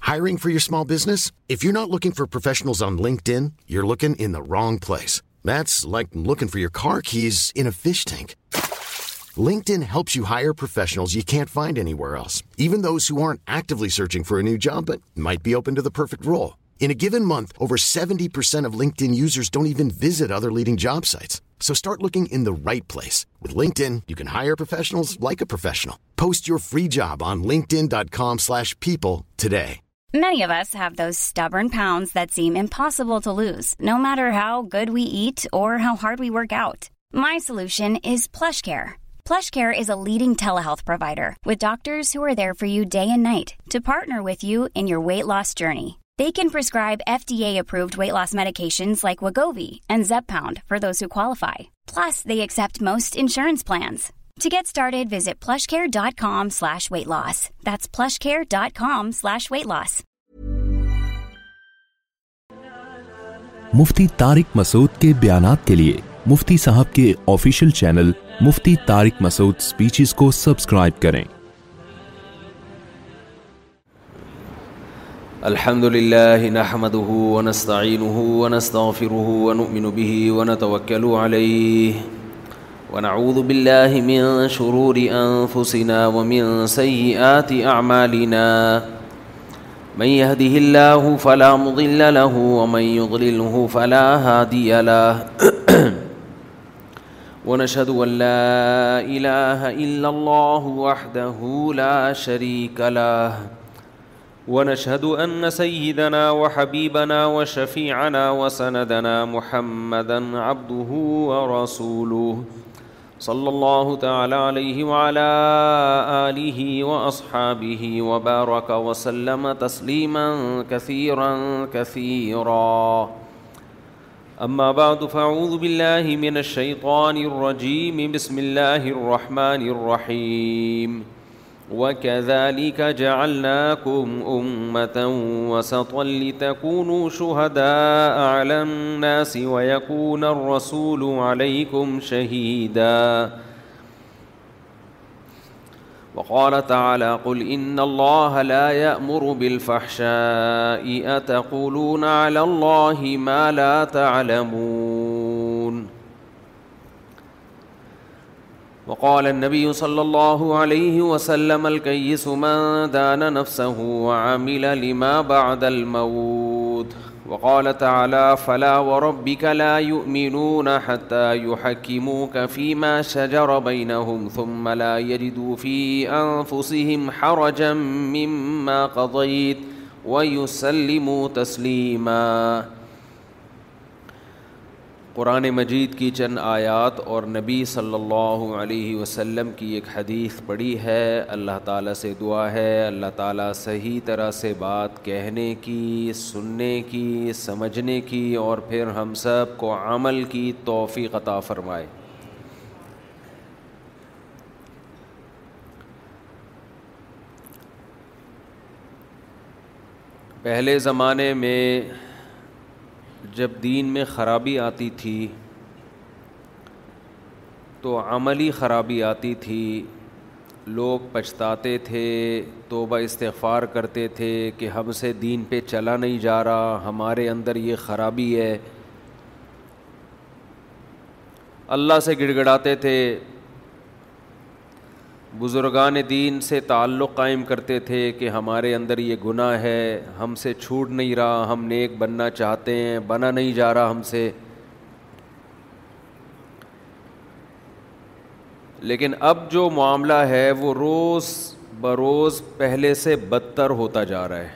Hiring for your small business? If you're not looking for professionals on LinkedIn, you're looking in the wrong place. That's like looking for your car keys in a fish tank. LinkedIn helps you hire professionals you can't find anywhere else, even those who aren't actively searching for a new job but might be open to the perfect role. In a given month, over 70% of LinkedIn users don't even visit other leading job sites. So start looking in the right place. With LinkedIn, you can hire professionals like a professional. Post your free job on linkedin.com/people today. Many of us have those stubborn pounds that seem impossible to lose, no matter how good we eat or how hard we work out. My solution is PlushCare. PlushCare is a leading telehealth provider with doctors who are there for you day and night to partner with you in your weight loss journey. They can prescribe FDA-approved weight loss medications like Wegovy and Zepbound for those who qualify. Plus, they accept most insurance plans. To get started, visit plushcare.com slash weight loss. That's plushcare.com slash weight loss. Mufti Tariq Masood کے بیانات کے لیے مفتی صاحب کے official channel Mufti Tariq Masood speeches کو subscribe کریں الحمد لله نحمده ونستعينه ونستغفره ونؤمن به ونتوكل عليه ونعوذ بالله من شرور أنفسنا ومن سيئات أعمالنا من يهده الله فلا مضل له ومن يضلله فلا هادي له ونشهد أن لا إله إلا الله وحده لا شريك له ونشهد أن سيدنا وحبيبنا وشفيعنا وسندنا محمدا عبده ورسوله صلی اللہ تعالی علیہ وعلا آلہ واصحابہ وبارک وسلم تسلیما کثیرا کثیرا اما بعد فاعوذ باللہ من الشیطان الرجیم بسم اللہ الرحمن الرحیم وكذلك جعلناكم أمة وسطا لتكونوا شهداء على الناس ويكون الرسول عليكم شهيدا وقال تعالى قل إن الله لا يأمر بالفحشاء أتقولون على الله ما لا تعلمون وقال النبي صلى الله عليه وسلم الكيس من دان نفسه وعمل لما بعد الموت وقال تعالى فلا وربك لا يؤمنون حتى يحكموك فيما شجر بينهم ثم لا يجدوا في أنفسهم حرجا مما قضيت ويسلموا تسليماً قرآن مجید کی چند آیات اور نبی صلی اللہ علیہ وسلم کی ایک حدیث پڑی ہے اللہ تعالیٰ سے دعا ہے اللہ تعالیٰ صحیح طرح سے بات کہنے کی سننے کی سمجھنے کی اور پھر ہم سب کو عمل کی توفیق عطا فرمائے پہلے زمانے میں جب دین میں خرابی آتی تھی تو عملی خرابی آتی تھی لوگ پچھتاتے تھے توبہ استغفار کرتے تھے کہ ہم سے دین پہ چلا نہیں جا رہا ہمارے اندر یہ خرابی ہے اللہ سے گڑ گڑاتے تھے بزرگان دین سے تعلق قائم کرتے تھے کہ ہمارے اندر یہ گناہ ہے ہم سے چھوٹ نہیں رہا ہم نیک بننا چاہتے ہیں بنا نہیں جا رہا ہم سے لیکن اب جو معاملہ ہے وہ روز بروز پہلے سے بدتر ہوتا جا رہا ہے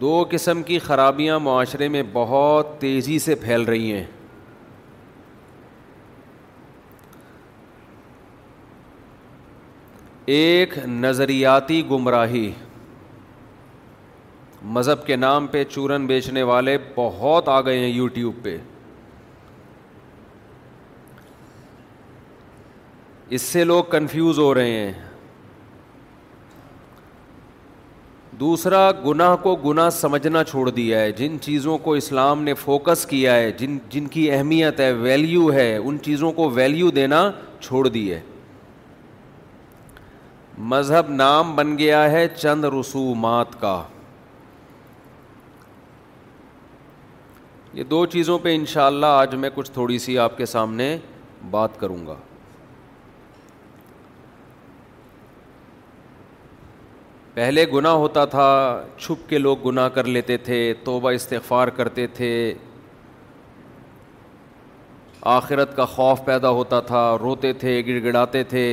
دو قسم کی خرابیاں معاشرے میں بہت تیزی سے پھیل رہی ہیں ایک نظریاتی گمراہی مذہب کے نام پہ چورن بیچنے والے بہت آ گئے ہیں یوٹیوب پہ اس سے لوگ کنفیوز ہو رہے ہیں دوسرا گناہ کو گناہ سمجھنا چھوڑ دیا ہے جن چیزوں کو اسلام نے فوکس کیا ہے جن جن کی اہمیت ہے ویلیو ہے ان چیزوں کو ویلیو دینا چھوڑ دی ہے مذہب نام بن گیا ہے چند رسومات کا یہ دو چیزوں پہ انشاءاللہ اللہ آج میں کچھ تھوڑی سی آپ کے سامنے بات کروں گا پہلے گناہ ہوتا تھا چھپ کے لوگ گناہ کر لیتے تھے توبہ استغفار کرتے تھے آخرت کا خوف پیدا ہوتا تھا روتے تھے گڑ گڑاتے تھے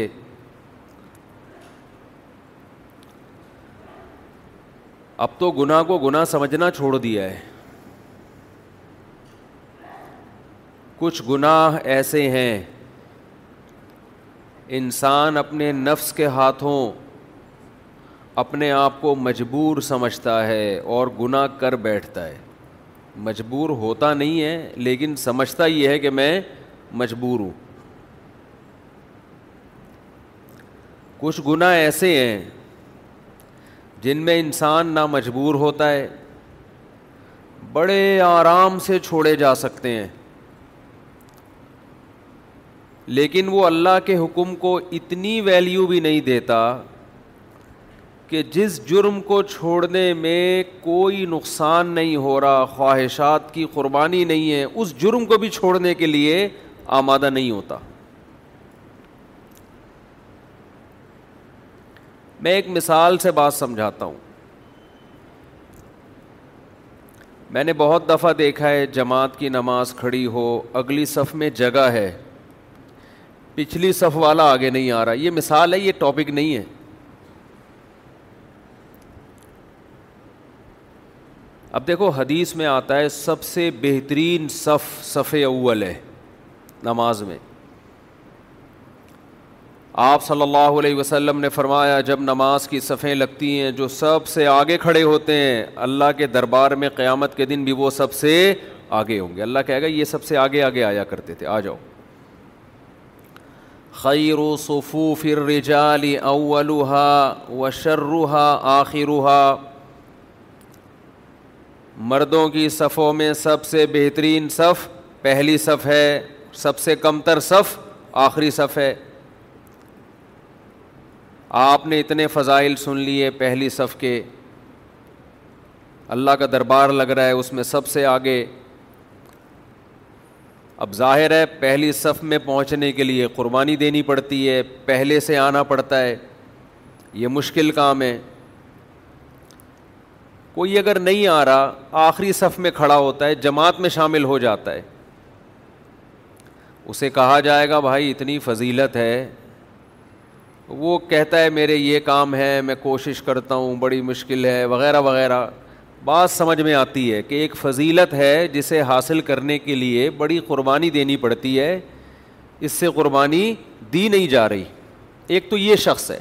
اب تو گناہ کو گناہ سمجھنا چھوڑ دیا ہے کچھ گناہ ایسے ہیں انسان اپنے نفس کے ہاتھوں اپنے آپ کو مجبور سمجھتا ہے اور گناہ کر بیٹھتا ہے مجبور ہوتا نہیں ہے لیکن سمجھتا یہ ہے کہ میں مجبور ہوں کچھ گناہ ایسے ہیں جن میں انسان نہ مجبور ہوتا ہے بڑے آرام سے چھوڑے جا سکتے ہیں لیکن وہ اللہ کے حکم کو اتنی ویلیو بھی نہیں دیتا کہ جس جرم کو چھوڑنے میں کوئی نقصان نہیں ہو رہا خواہشات کی قربانی نہیں ہے اس جرم کو بھی چھوڑنے کے لیے آمادہ نہیں ہوتا میں ایک مثال سے بات سمجھاتا ہوں میں نے بہت دفعہ دیکھا ہے جماعت کی نماز کھڑی ہو اگلی صف میں جگہ ہے پچھلی صف والا آگے نہیں آ رہا یہ مثال ہے یہ ٹاپک نہیں ہے اب دیکھو حدیث میں آتا ہے سب سے بہترین صف صف اول ہے نماز میں آپ صلی اللہ علیہ وسلم نے فرمایا جب نماز کی صفیں لگتی ہیں جو سب سے آگے کھڑے ہوتے ہیں اللہ کے دربار میں قیامت کے دن بھی وہ سب سے آگے ہوں گے اللہ کہے گا یہ سب سے آگے آگے آیا کرتے تھے آ جاؤ خیر و صفو اولوحا اولہا شرحا آخرا مردوں کی صفوں میں سب سے بہترین صف پہلی صف ہے سب سے کمتر صف آخری صف ہے آپ نے اتنے فضائل سن لیے پہلی صف کے اللہ کا دربار لگ رہا ہے اس میں سب سے آگے اب ظاہر ہے پہلی صف میں پہنچنے کے لیے قربانی دینی پڑتی ہے پہلے سے آنا پڑتا ہے یہ مشکل کام ہے کوئی اگر نہیں آ رہا آخری صف میں کھڑا ہوتا ہے جماعت میں شامل ہو جاتا ہے اسے کہا جائے گا بھائی اتنی فضیلت ہے وہ کہتا ہے میرے یہ کام ہے میں کوشش کرتا ہوں بڑی مشکل ہے وغیرہ وغیرہ بات سمجھ میں آتی ہے کہ ایک فضیلت ہے جسے حاصل کرنے کے لیے بڑی قربانی دینی پڑتی ہے اس سے قربانی دی نہیں جا رہی ایک تو یہ شخص ہے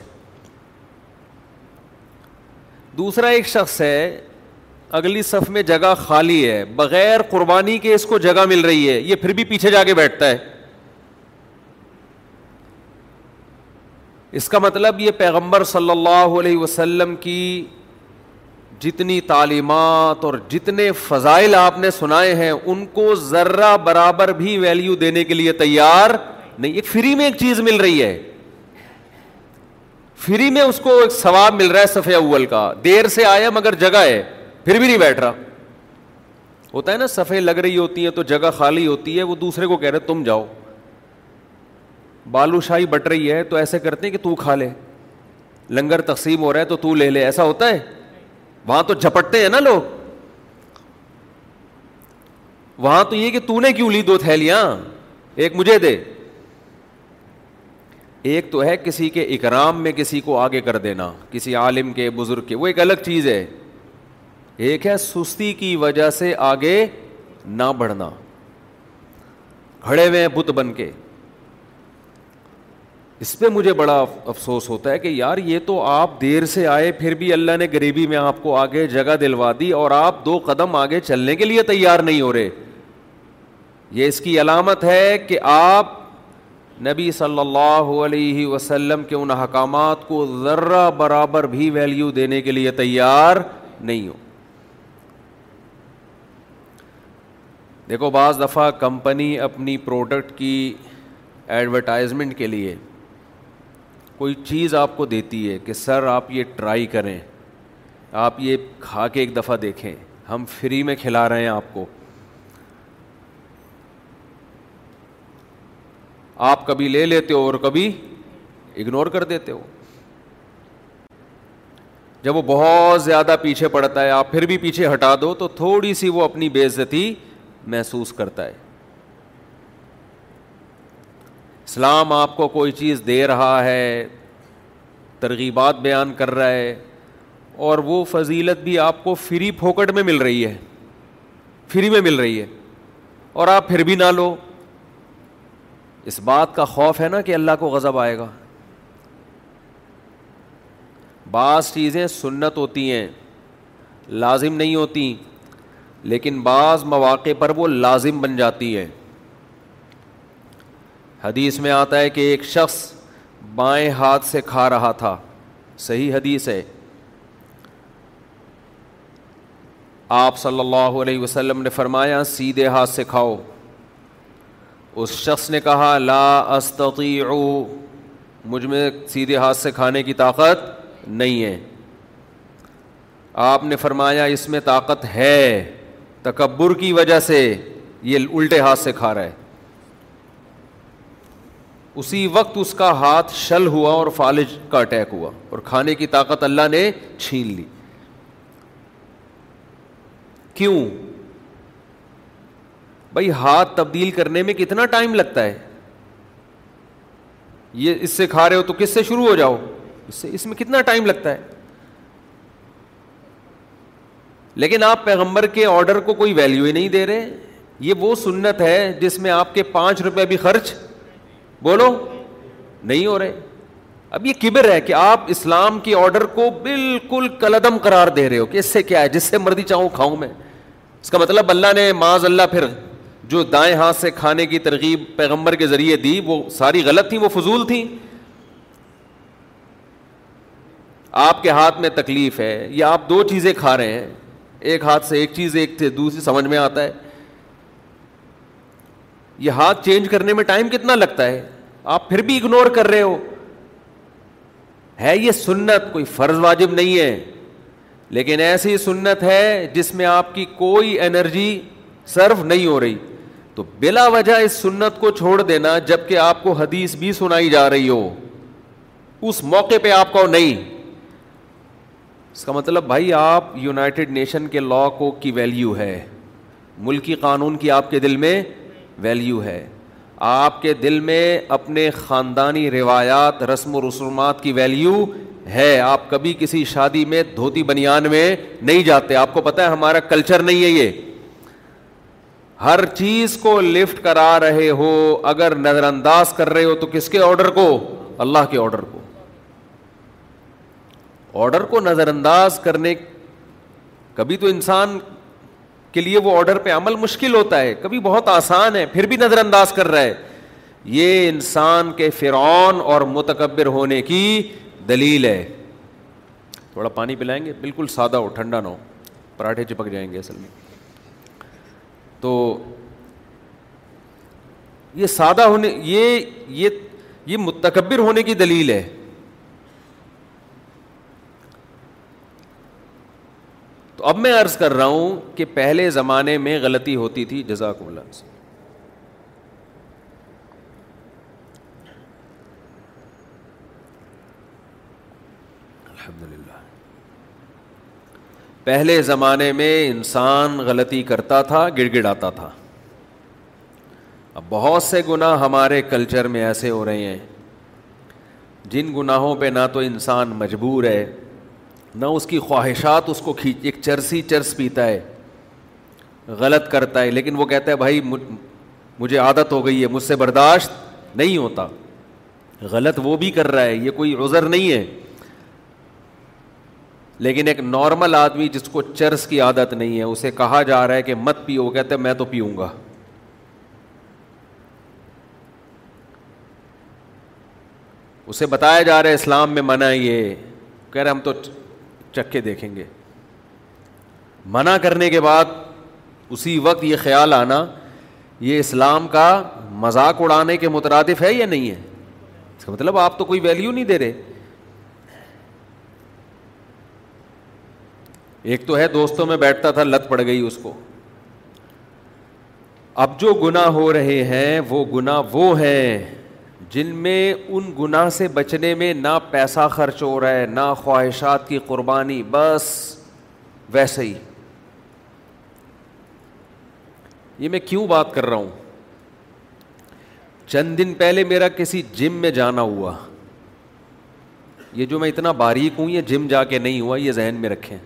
دوسرا ایک شخص ہے اگلی صف میں جگہ خالی ہے بغیر قربانی کے اس کو جگہ مل رہی ہے یہ پھر بھی پیچھے جا کے بیٹھتا ہے اس کا مطلب یہ پیغمبر صلی اللہ علیہ وسلم کی جتنی تعلیمات اور جتنے فضائل آپ نے سنائے ہیں ان کو ذرہ برابر بھی ویلیو دینے کے لیے تیار نہیں ایک فری میں ایک چیز مل رہی ہے فری میں اس کو ایک ثواب مل رہا ہے سفے اول کا دیر سے آیا مگر جگہ ہے پھر بھی نہیں بیٹھ رہا ہوتا ہے نا سفے لگ رہی ہوتی ہیں تو جگہ خالی ہوتی ہے وہ دوسرے کو کہہ رہے تم جاؤ بالو شاہی بٹ رہی ہے تو ایسے کرتے ہیں کہ تو کھا لے لنگر تقسیم ہو رہا ہے تو تو لے لے ایسا ہوتا ہے وہاں تو جھپٹتے ہیں نا لوگ وہاں تو یہ کہ تو نے کیوں لی دو تھیلیاں ایک مجھے دے ایک تو ہے کسی کے اکرام میں کسی کو آگے کر دینا کسی عالم کے بزرگ کے وہ ایک الگ چیز ہے ایک ہے سستی کی وجہ سے آگے نہ بڑھنا کھڑے ہوئے ہیں بت بن کے اس پہ مجھے بڑا افسوس ہوتا ہے کہ یار یہ تو آپ دیر سے آئے پھر بھی اللہ نے غریبی میں آپ کو آگے جگہ دلوا دی اور آپ دو قدم آگے چلنے کے لیے تیار نہیں ہو رہے یہ اس کی علامت ہے کہ آپ نبی صلی اللہ علیہ وسلم کے ان احکامات کو ذرہ برابر بھی ویلیو دینے کے لیے تیار نہیں ہو دیکھو بعض دفعہ کمپنی اپنی پروڈکٹ کی ایڈورٹائزمنٹ کے لیے کوئی چیز آپ کو دیتی ہے کہ سر آپ یہ ٹرائی کریں آپ یہ کھا کے ایک دفعہ دیکھیں ہم فری میں کھلا رہے ہیں آپ کو آپ کبھی لے لیتے ہو اور کبھی اگنور کر دیتے ہو جب وہ بہت زیادہ پیچھے پڑتا ہے آپ پھر بھی پیچھے ہٹا دو تو تھوڑی سی وہ اپنی بے عزتی محسوس کرتا ہے اسلام آپ کو کوئی چیز دے رہا ہے ترغیبات بیان کر رہا ہے اور وہ فضیلت بھی آپ کو فری پھوکٹ میں مل رہی ہے فری میں مل رہی ہے اور آپ پھر بھی نہ لو اس بات کا خوف ہے نا کہ اللہ کو غضب آئے گا بعض چیزیں سنت ہوتی ہیں لازم نہیں ہوتی لیکن بعض مواقع پر وہ لازم بن جاتی ہیں حدیث میں آتا ہے کہ ایک شخص بائیں ہاتھ سے کھا رہا تھا صحیح حدیث ہے آپ صلی اللہ علیہ وسلم نے فرمایا سیدھے ہاتھ سے کھاؤ اس شخص نے کہا لا استطیع مجھ میں سیدھے ہاتھ سے کھانے کی طاقت نہیں ہے آپ نے فرمایا اس میں طاقت ہے تکبر کی وجہ سے یہ الٹے ہاتھ سے کھا رہا ہے اسی وقت اس کا ہاتھ شل ہوا اور فالج کا اٹیک ہوا اور کھانے کی طاقت اللہ نے چھین لی کیوں بھائی ہاتھ تبدیل کرنے میں کتنا ٹائم لگتا ہے یہ اس سے کھا رہے ہو تو کس سے شروع ہو جاؤ اس سے اس میں کتنا ٹائم لگتا ہے لیکن آپ پیغمبر کے آرڈر کو کوئی ویلیو ہی نہیں دے رہے یہ وہ سنت ہے جس میں آپ کے پانچ روپے بھی خرچ بولو نہیں ہو رہے اب یہ کبر ہے کہ آپ اسلام کی آرڈر کو بالکل کلدم قرار دے رہے ہو کہ اس سے کیا ہے جس سے مرضی چاہوں کھاؤں میں اس کا مطلب اللہ نے معاذ اللہ پھر جو دائیں ہاتھ سے کھانے کی ترغیب پیغمبر کے ذریعے دی وہ ساری غلط تھیں وہ فضول تھیں آپ کے ہاتھ میں تکلیف ہے یا آپ دو چیزیں کھا رہے ہیں ایک ہاتھ سے ایک چیز ایک دوسری سمجھ میں آتا ہے یہ ہاتھ چینج کرنے میں ٹائم کتنا لگتا ہے آپ پھر بھی اگنور کر رہے ہو ہے یہ سنت کوئی فرض واجب نہیں ہے لیکن ایسی سنت ہے جس میں آپ کی کوئی انرجی سرو نہیں ہو رہی تو بلا وجہ اس سنت کو چھوڑ دینا جب کہ آپ کو حدیث بھی سنائی جا رہی ہو اس موقع پہ آپ کو نہیں اس کا مطلب بھائی آپ یونائٹڈ نیشن کے لا کو کی ویلیو ہے ملکی قانون کی آپ کے دل میں ویلیو ہے آپ کے دل میں اپنے خاندانی روایات رسم و رسومات کی ویلیو ہے آپ کبھی کسی شادی میں دھوتی بنیان میں نہیں جاتے آپ کو پتا ہے ہمارا کلچر نہیں ہے یہ ہر چیز کو لفٹ کرا رہے ہو اگر نظر انداز کر رہے ہو تو کس کے آرڈر کو اللہ کے آرڈر کو آرڈر کو نظر انداز کرنے کبھی تو انسان کے لیے وہ آرڈر پہ عمل مشکل ہوتا ہے کبھی بہت آسان ہے پھر بھی نظر انداز کر رہا ہے یہ انسان کے فرعون اور متکبر ہونے کی دلیل ہے تھوڑا پانی پلائیں گے بالکل سادہ ہو ٹھنڈا نہ ہو پراٹھے چپک جائیں گے اصل میں تو یہ سادہ ہونے یہ یہ متکبر ہونے کی دلیل ہے تو اب میں عرض کر رہا ہوں کہ پہلے زمانے میں غلطی ہوتی تھی جزاک اللہ الحمد للہ پہلے زمانے میں انسان غلطی کرتا تھا گڑ گڑاتا تھا اب بہت سے گناہ ہمارے کلچر میں ایسے ہو رہے ہیں جن گناہوں پہ نہ تو انسان مجبور ہے نہ اس کی خواہشات اس کو کھینچ ایک چرسی چرس پیتا ہے غلط کرتا ہے لیکن وہ کہتا ہے بھائی مجھے عادت ہو گئی ہے مجھ سے برداشت نہیں ہوتا غلط وہ بھی کر رہا ہے یہ کوئی عذر نہیں ہے لیکن ایک نارمل آدمی جس کو چرس کی عادت نہیں ہے اسے کہا جا رہا ہے کہ مت پیو کہتے میں تو پیوں گا اسے بتایا جا رہا ہے اسلام میں منع یہ کہہ رہے ہم تو چکھ کے دیکھیں گے منع کرنے کے بعد اسی وقت یہ خیال آنا یہ اسلام کا مذاق اڑانے کے مترادف ہے یا نہیں ہے اس کا مطلب آپ تو کوئی ویلیو نہیں دے رہے ایک تو ہے دوستوں میں بیٹھتا تھا لت پڑ گئی اس کو اب جو گنا ہو رہے ہیں وہ گنا وہ ہیں جن میں ان گناہ سے بچنے میں نہ پیسہ خرچ ہو رہا ہے نہ خواہشات کی قربانی بس ویسے ہی یہ میں کیوں بات کر رہا ہوں چند دن پہلے میرا کسی جم میں جانا ہوا یہ جو میں اتنا باریک ہوں یہ جم جا کے نہیں ہوا یہ ذہن میں رکھیں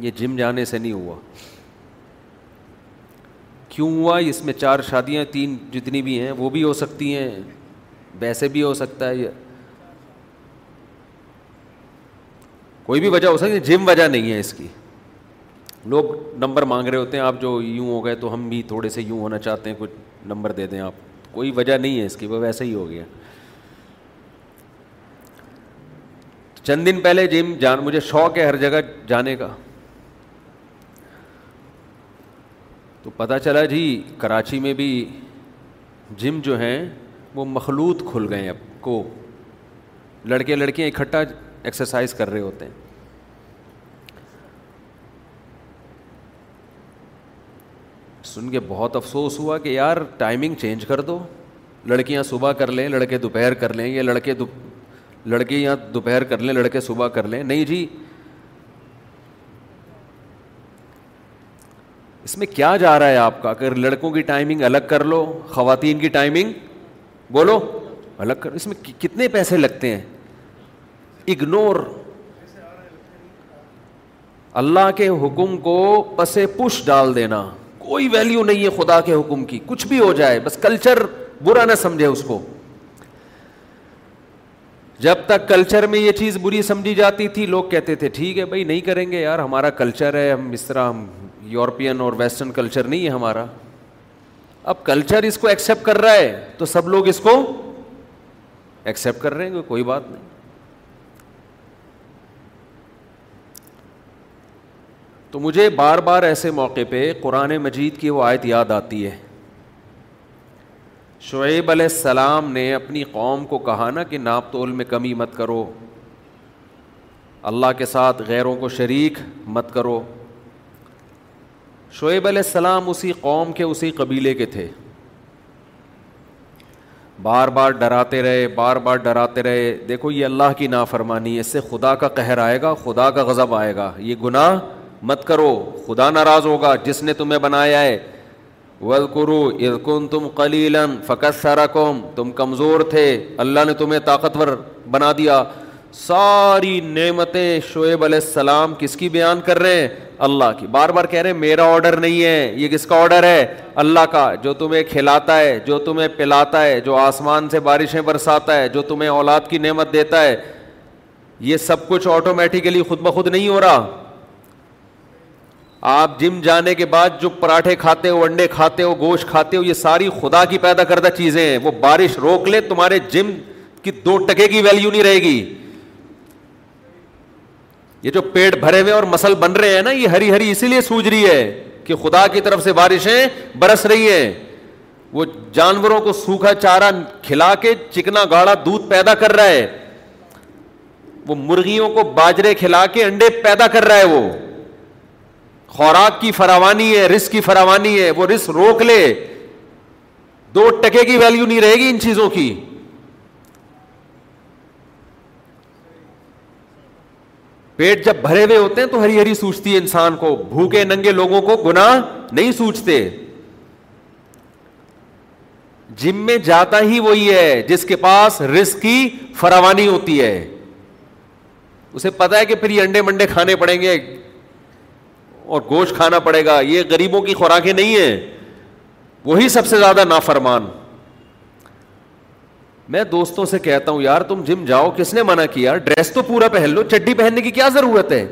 یہ جم جانے سے نہیں ہوا کیوں ہوا اس میں چار شادیاں تین جتنی بھی ہیں وہ بھی ہو سکتی ہیں ویسے بھی ہو سکتا ہے کوئی بھی وجہ ہو سکتی ہے جم وجہ نہیں ہے اس کی لوگ نمبر مانگ رہے ہوتے ہیں آپ جو یوں ہو گئے تو ہم بھی تھوڑے سے یوں ہونا چاہتے ہیں کچھ نمبر دے دیں آپ کوئی وجہ نہیں ہے اس کی وہ ویسے ہی ہو گیا چند دن پہلے جم جان مجھے شوق ہے ہر جگہ جانے کا تو پتہ چلا جی کراچی میں بھی جم جو ہیں وہ مخلوط کھل گئے ہیں اب کو لڑکے لڑکیاں اکٹھا ایکسرسائز کر رہے ہوتے ہیں سن کے بہت افسوس ہوا کہ یار ٹائمنگ چینج کر دو لڑکیاں صبح کر لیں لڑکے دوپہر کر لیں یا لڑکے دو لڑکیاں دوپہر کر لیں لڑکے صبح کر لیں نہیں جی اس میں کیا جا رہا ہے آپ کا اگر لڑکوں کی ٹائمنگ الگ کر لو خواتین کی ٹائمنگ بولو الگ کر اس میں کتنے پیسے لگتے ہیں اگنور اللہ کے حکم کو بس پش ڈال دینا کوئی ویلیو نہیں ہے خدا کے حکم کی کچھ بھی ہو جائے بس کلچر برا نہ سمجھے اس کو جب تک کلچر میں یہ چیز بری سمجھی جاتی تھی لوگ کہتے تھے ٹھیک ہے بھائی نہیں کریں گے یار ہمارا کلچر ہے ہم اس طرح ہم یورپین اور ویسٹرن کلچر نہیں ہے ہمارا اب کلچر اس کو ایکسیپٹ کر رہا ہے تو سب لوگ اس کو ایکسیپٹ کر رہے ہیں کوئی بات نہیں تو مجھے بار بار ایسے موقع پہ قرآن مجید کی وہ آیت یاد آتی ہے شعیب علیہ السلام نے اپنی قوم کو کہا نا کہ ناپ تول میں کمی مت کرو اللہ کے ساتھ غیروں کو شریک مت کرو شعیب علیہ السلام اسی قوم کے اسی قبیلے کے تھے بار بار ڈراتے رہے بار بار ڈراتے رہے دیکھو یہ اللہ کی نافرمانی ہے اس سے خدا کا قہر آئے گا خدا کا غضب آئے گا یہ گناہ مت کرو خدا ناراض ہوگا جس نے تمہیں بنایا ہے غلقرو ارکن تم قلیلن فقت سارا قوم تم کمزور تھے اللہ نے تمہیں طاقتور بنا دیا ساری نعمتیں شعیب علیہ السلام کس کی بیان کر رہے ہیں اللہ کی بار بار کہہ رہے ہیں میرا آرڈر نہیں ہے یہ کس کا آرڈر ہے اللہ کا جو تمہیں کھلاتا ہے جو تمہیں پلاتا ہے جو آسمان سے بارشیں برساتا ہے جو تمہیں اولاد کی نعمت دیتا ہے یہ سب کچھ آٹومیٹیکلی خود بخود نہیں ہو رہا آپ جم جانے کے بعد جو پراٹھے کھاتے ہو انڈے کھاتے ہو گوشت کھاتے ہو یہ ساری خدا کی پیدا کردہ چیزیں ہیں وہ بارش روک لے تمہارے جم کی دو ٹکے کی ویلیو نہیں رہے گی یہ جو پیٹ بھرے ہوئے اور مسل بن رہے ہیں نا یہ ہری ہری اسی لیے سوج رہی ہے کہ خدا کی طرف سے بارشیں برس رہی ہیں وہ جانوروں کو سوکھا چارا کھلا کے چکنا گاڑا دودھ پیدا کر رہا ہے وہ مرغیوں کو باجرے کھلا کے انڈے پیدا کر رہا ہے وہ خوراک کی فراوانی ہے رس کی فراوانی ہے وہ رس روک لے دو ٹکے کی ویلیو نہیں رہے گی ان چیزوں کی پیٹ جب بھرے ہوئے ہوتے ہیں تو ہری ہری سوچتی ہے انسان کو بھوکے ننگے لوگوں کو گنا نہیں سوچتے جم میں جاتا ہی وہی ہے جس کے پاس رسک کی فراوانی ہوتی ہے اسے پتا ہے کہ پھر یہ انڈے منڈے کھانے پڑیں گے اور گوشت کھانا پڑے گا یہ غریبوں کی خوراکیں نہیں ہیں وہی سب سے زیادہ نافرمان میں دوستوں سے کہتا ہوں یار تم جم جاؤ کس نے منع کیا ڈریس تو پورا پہن لو چڈی پہننے کی کیا ضرورت ہے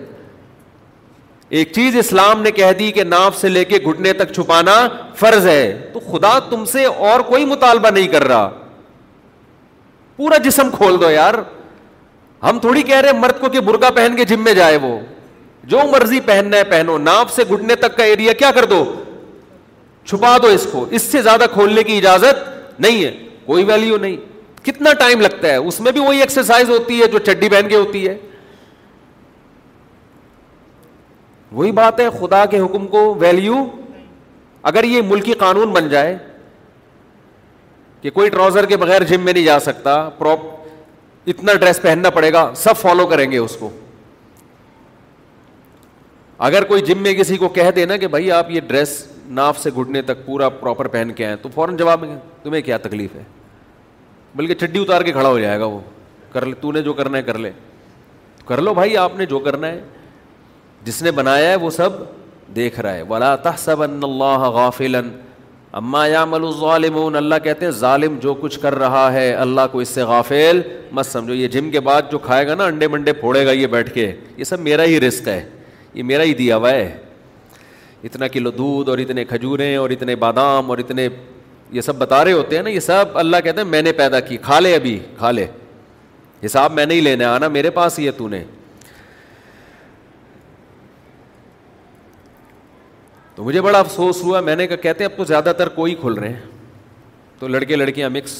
ایک چیز اسلام نے کہہ دی کہ ناف سے لے کے گھٹنے تک چھپانا فرض ہے تو خدا تم سے اور کوئی مطالبہ نہیں کر رہا پورا جسم کھول دو یار ہم تھوڑی کہہ رہے مرد کو کہ برقع پہن کے جم میں جائے وہ جو مرضی پہننا ہے پہنو ناف سے گھٹنے تک کا ایریا کیا کر دو چھپا دو اس کو اس سے زیادہ کھولنے کی اجازت نہیں ہے کوئی ویلیو نہیں کتنا ٹائم لگتا ہے اس میں بھی وہی ایکسرسائز ہوتی ہے جو چڈی پہن کے ہوتی ہے وہی بات ہے خدا کے حکم کو ویلو اگر یہ ملکی قانون بن جائے کہ کوئی ٹراؤزر کے بغیر جم میں نہیں جا سکتا اتنا ڈریس پہننا پڑے گا سب فالو کریں گے اس کو اگر کوئی جم میں کسی کو کہہ دے نا کہ بھائی آپ یہ ڈریس ناف سے گھٹنے تک پورا پراپر پہن کے آئے تو فوراً جواب میں تمہیں کیا تکلیف ہے بلکہ چڈی اتار کے کھڑا ہو جائے گا وہ کر لے تو نے جو کرنا ہے کر لے کر لو بھائی آپ نے جو کرنا ہے جس نے بنایا ہے وہ سب دیکھ رہا ہے ولا تحسب ان اللہ اما یعمل الظالمون اللہ کہتے ہیں ظالم جو کچھ کر رہا ہے اللہ کو اس سے غافل مت سمجھو یہ جم کے بعد جو کھائے گا نا انڈے منڈے پھوڑے گا یہ بیٹھ کے یہ سب میرا ہی رسک ہے یہ میرا ہی دیا ہوا ہے اتنا کلو دودھ اور اتنے کھجوریں اور اتنے بادام اور اتنے یہ سب بتا رہے ہوتے ہیں نا یہ سب اللہ کہتے ہیں میں نے پیدا کی کھا لے ابھی کھا لے حساب میں نہیں لینے آنا میرے پاس ہی ہے تو نے تو مجھے بڑا افسوس ہوا میں نے کہا کہتے ہیں اب تو زیادہ تر کوئی کھل رہے ہیں تو لڑکے لڑکیاں مکس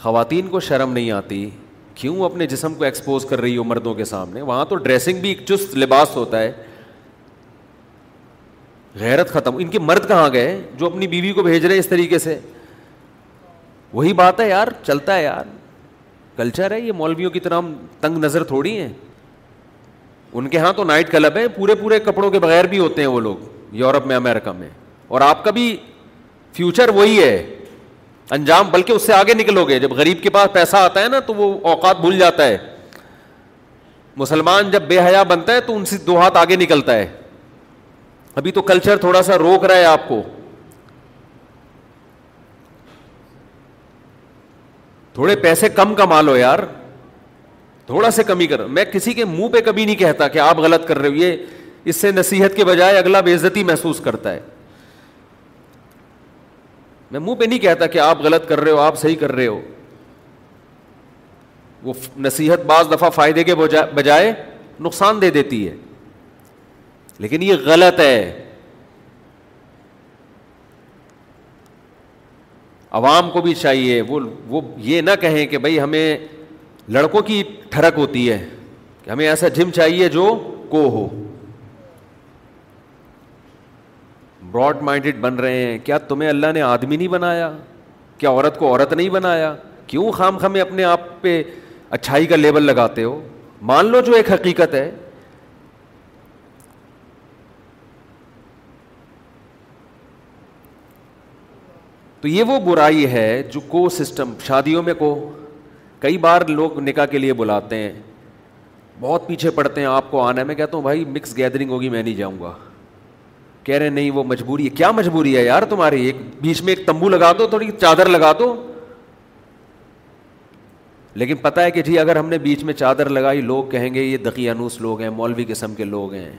خواتین کو شرم نہیں آتی کیوں اپنے جسم کو ایکسپوز کر رہی ہو مردوں کے سامنے وہاں تو ڈریسنگ بھی ایک چست لباس ہوتا ہے غیرت ختم ان کے مرد کہاں گئے جو اپنی بیوی کو بھیج رہے ہیں اس طریقے سے وہی بات ہے یار چلتا ہے یار کلچر ہے یہ مولویوں کی طرح ہم تنگ نظر تھوڑی ہیں ان کے ہاں تو نائٹ کلب ہے پورے پورے کپڑوں کے بغیر بھی ہوتے ہیں وہ لوگ یورپ میں امیرکا میں اور آپ کا بھی فیوچر وہی ہے انجام بلکہ اس سے آگے نکلو گے جب غریب کے پاس پیسہ آتا ہے نا تو وہ اوقات بھول جاتا ہے مسلمان جب بے حیا بنتا ہے تو ان سے دو ہاتھ آگے نکلتا ہے ابھی تو کلچر تھوڑا سا روک رہا ہے آپ کو تھوڑے پیسے کم کما لو یار تھوڑا سے کمی کرو میں کسی کے منہ پہ کبھی نہیں کہتا کہ آپ غلط کر رہے ہو یہ اس سے نصیحت کے بجائے اگلا بےزتی محسوس کرتا ہے میں منہ پہ نہیں کہتا کہ آپ غلط کر رہے ہو آپ صحیح کر رہے ہو وہ نصیحت بعض دفعہ فائدے کے بجائے نقصان دے دیتی ہے لیکن یہ غلط ہے عوام کو بھی چاہیے وہ وہ یہ نہ کہیں کہ بھائی ہمیں لڑکوں کی ٹھڑک ہوتی ہے کہ ہمیں ایسا جم چاہیے جو کو ہو براڈ مائنڈیڈ بن رہے ہیں کیا تمہیں اللہ نے آدمی نہیں بنایا کیا عورت کو عورت نہیں بنایا کیوں خام خامے اپنے آپ پہ اچھائی کا لیبل لگاتے ہو مان لو جو ایک حقیقت ہے تو یہ وہ برائی ہے جو کو سسٹم شادیوں میں کو کئی بار لوگ نکاح کے لیے بلاتے ہیں بہت پیچھے پڑتے ہیں آپ کو آنا ہے میں کہتا ہوں بھائی مکس گیدرنگ ہوگی میں نہیں جاؤں گا کہہ رہے نہیں وہ مجبوری ہے کیا مجبوری ہے یار تمہاری ایک بیچ میں ایک تمبو لگا دو تھوڑی چادر لگا دو لیکن پتا ہے کہ جی اگر ہم نے بیچ میں چادر لگائی لوگ کہیں گے یہ دقیانوس لوگ ہیں مولوی قسم کے لوگ ہیں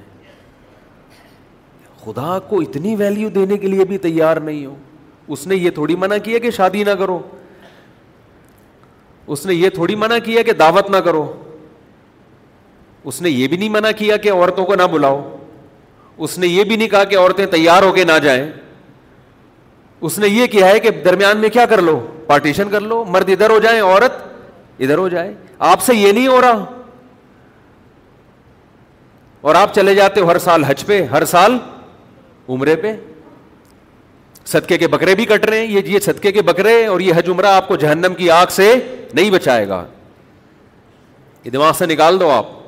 خدا کو اتنی ویلیو دینے کے لیے بھی تیار نہیں ہوں اس نے یہ تھوڑی منع کیا کہ شادی نہ کرو اس نے یہ تھوڑی منع کیا کہ دعوت نہ کرو اس نے یہ بھی نہیں منع کیا کہ عورتوں کو نہ بلاؤ اس نے یہ بھی نہیں کہا کہ عورتیں تیار ہو کے نہ جائیں اس نے یہ کیا ہے کہ درمیان میں کیا کر لو پارٹیشن کر لو مرد ادھر ہو جائیں عورت ادھر ہو جائے آپ سے یہ نہیں ہو رہا اور آپ چلے جاتے ہو ہر سال حج پہ ہر سال عمرے پہ صدقے کے بکرے بھی کٹ رہے ہیں یہ صدقے کے بکرے اور یہ حج عمرہ آپ کو جہنم کی آگ سے نہیں بچائے گا یہ دماغ سے نکال دو آپ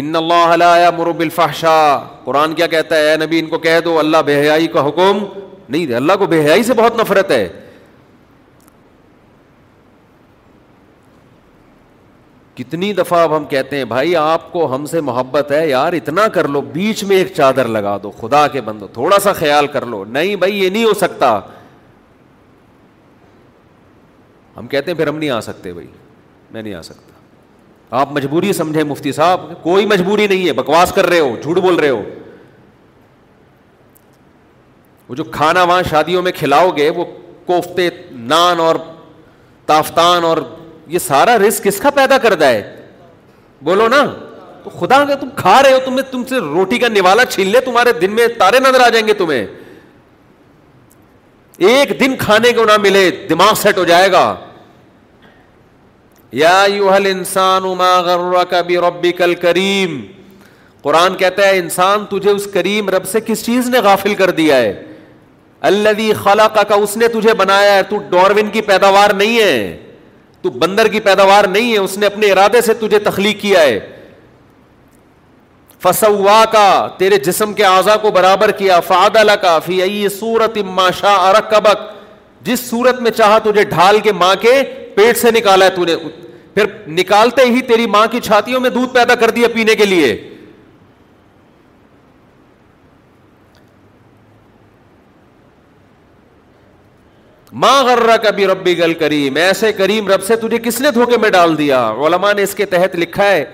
ان اللہ مرب الفاشا قرآن کیا کہتا ہے نبی ان کو کہہ دو اللہ بے حیائی کا حکم نہیں دے اللہ کو بے حیائی سے بہت نفرت ہے کتنی دفعہ اب ہم کہتے ہیں بھائی آپ کو ہم سے محبت ہے یار اتنا کر لو بیچ میں ایک چادر لگا دو خدا کے بندو تھوڑا سا خیال کر لو نہیں بھائی یہ نہیں ہو سکتا ہم کہتے ہیں پھر ہم نہیں آ سکتے بھائی میں نہیں آ سکتا آپ مجبوری سمجھیں مفتی صاحب کوئی مجبوری نہیں ہے بکواس کر رہے ہو جھوٹ بول رہے ہو وہ جو کھانا وہاں شادیوں میں کھلاؤ گے وہ کوفتے نان اور تافتان اور یہ سارا رسک کس کا پیدا کر ہے بولو نا تو خدا کا تم کھا رہے ہو تمہیں تم سے روٹی کا نوالا چھین لے تمہارے دن میں تارے نظر آ جائیں گے تمہیں ایک دن کھانے کو نہ ملے دماغ سیٹ ہو جائے گا یا انسان اما کریم قرآن کہتا ہے انسان تجھے اس کریم رب سے کس چیز نے غافل کر دیا ہے اللہ خلا خالہ کا اس نے تجھے بنایا ہے تو ڈوروین کی پیداوار نہیں ہے تو بندر کی پیداوار نہیں ہے اس نے اپنے ارادے سے تجھے تخلیق کیا ہے فسوا کا تیرے جسم کے اعضا کو برابر کیا فاد اللہ کا فی ائی سورت عما شاہ ارک کبک جس سورت میں چاہا تجھے ڈھال کے ماں کے پیٹ سے نکالا ہے تجھے پھر نکالتے ہی تیری ماں کی چھاتیوں میں دودھ پیدا کر دیا پینے کے لیے ماں غرہ کبھی رب گل کریم ایسے کریم رب سے تجھے کس نے دھوکے میں ڈال دیا علماء نے اس کے تحت لکھا ہے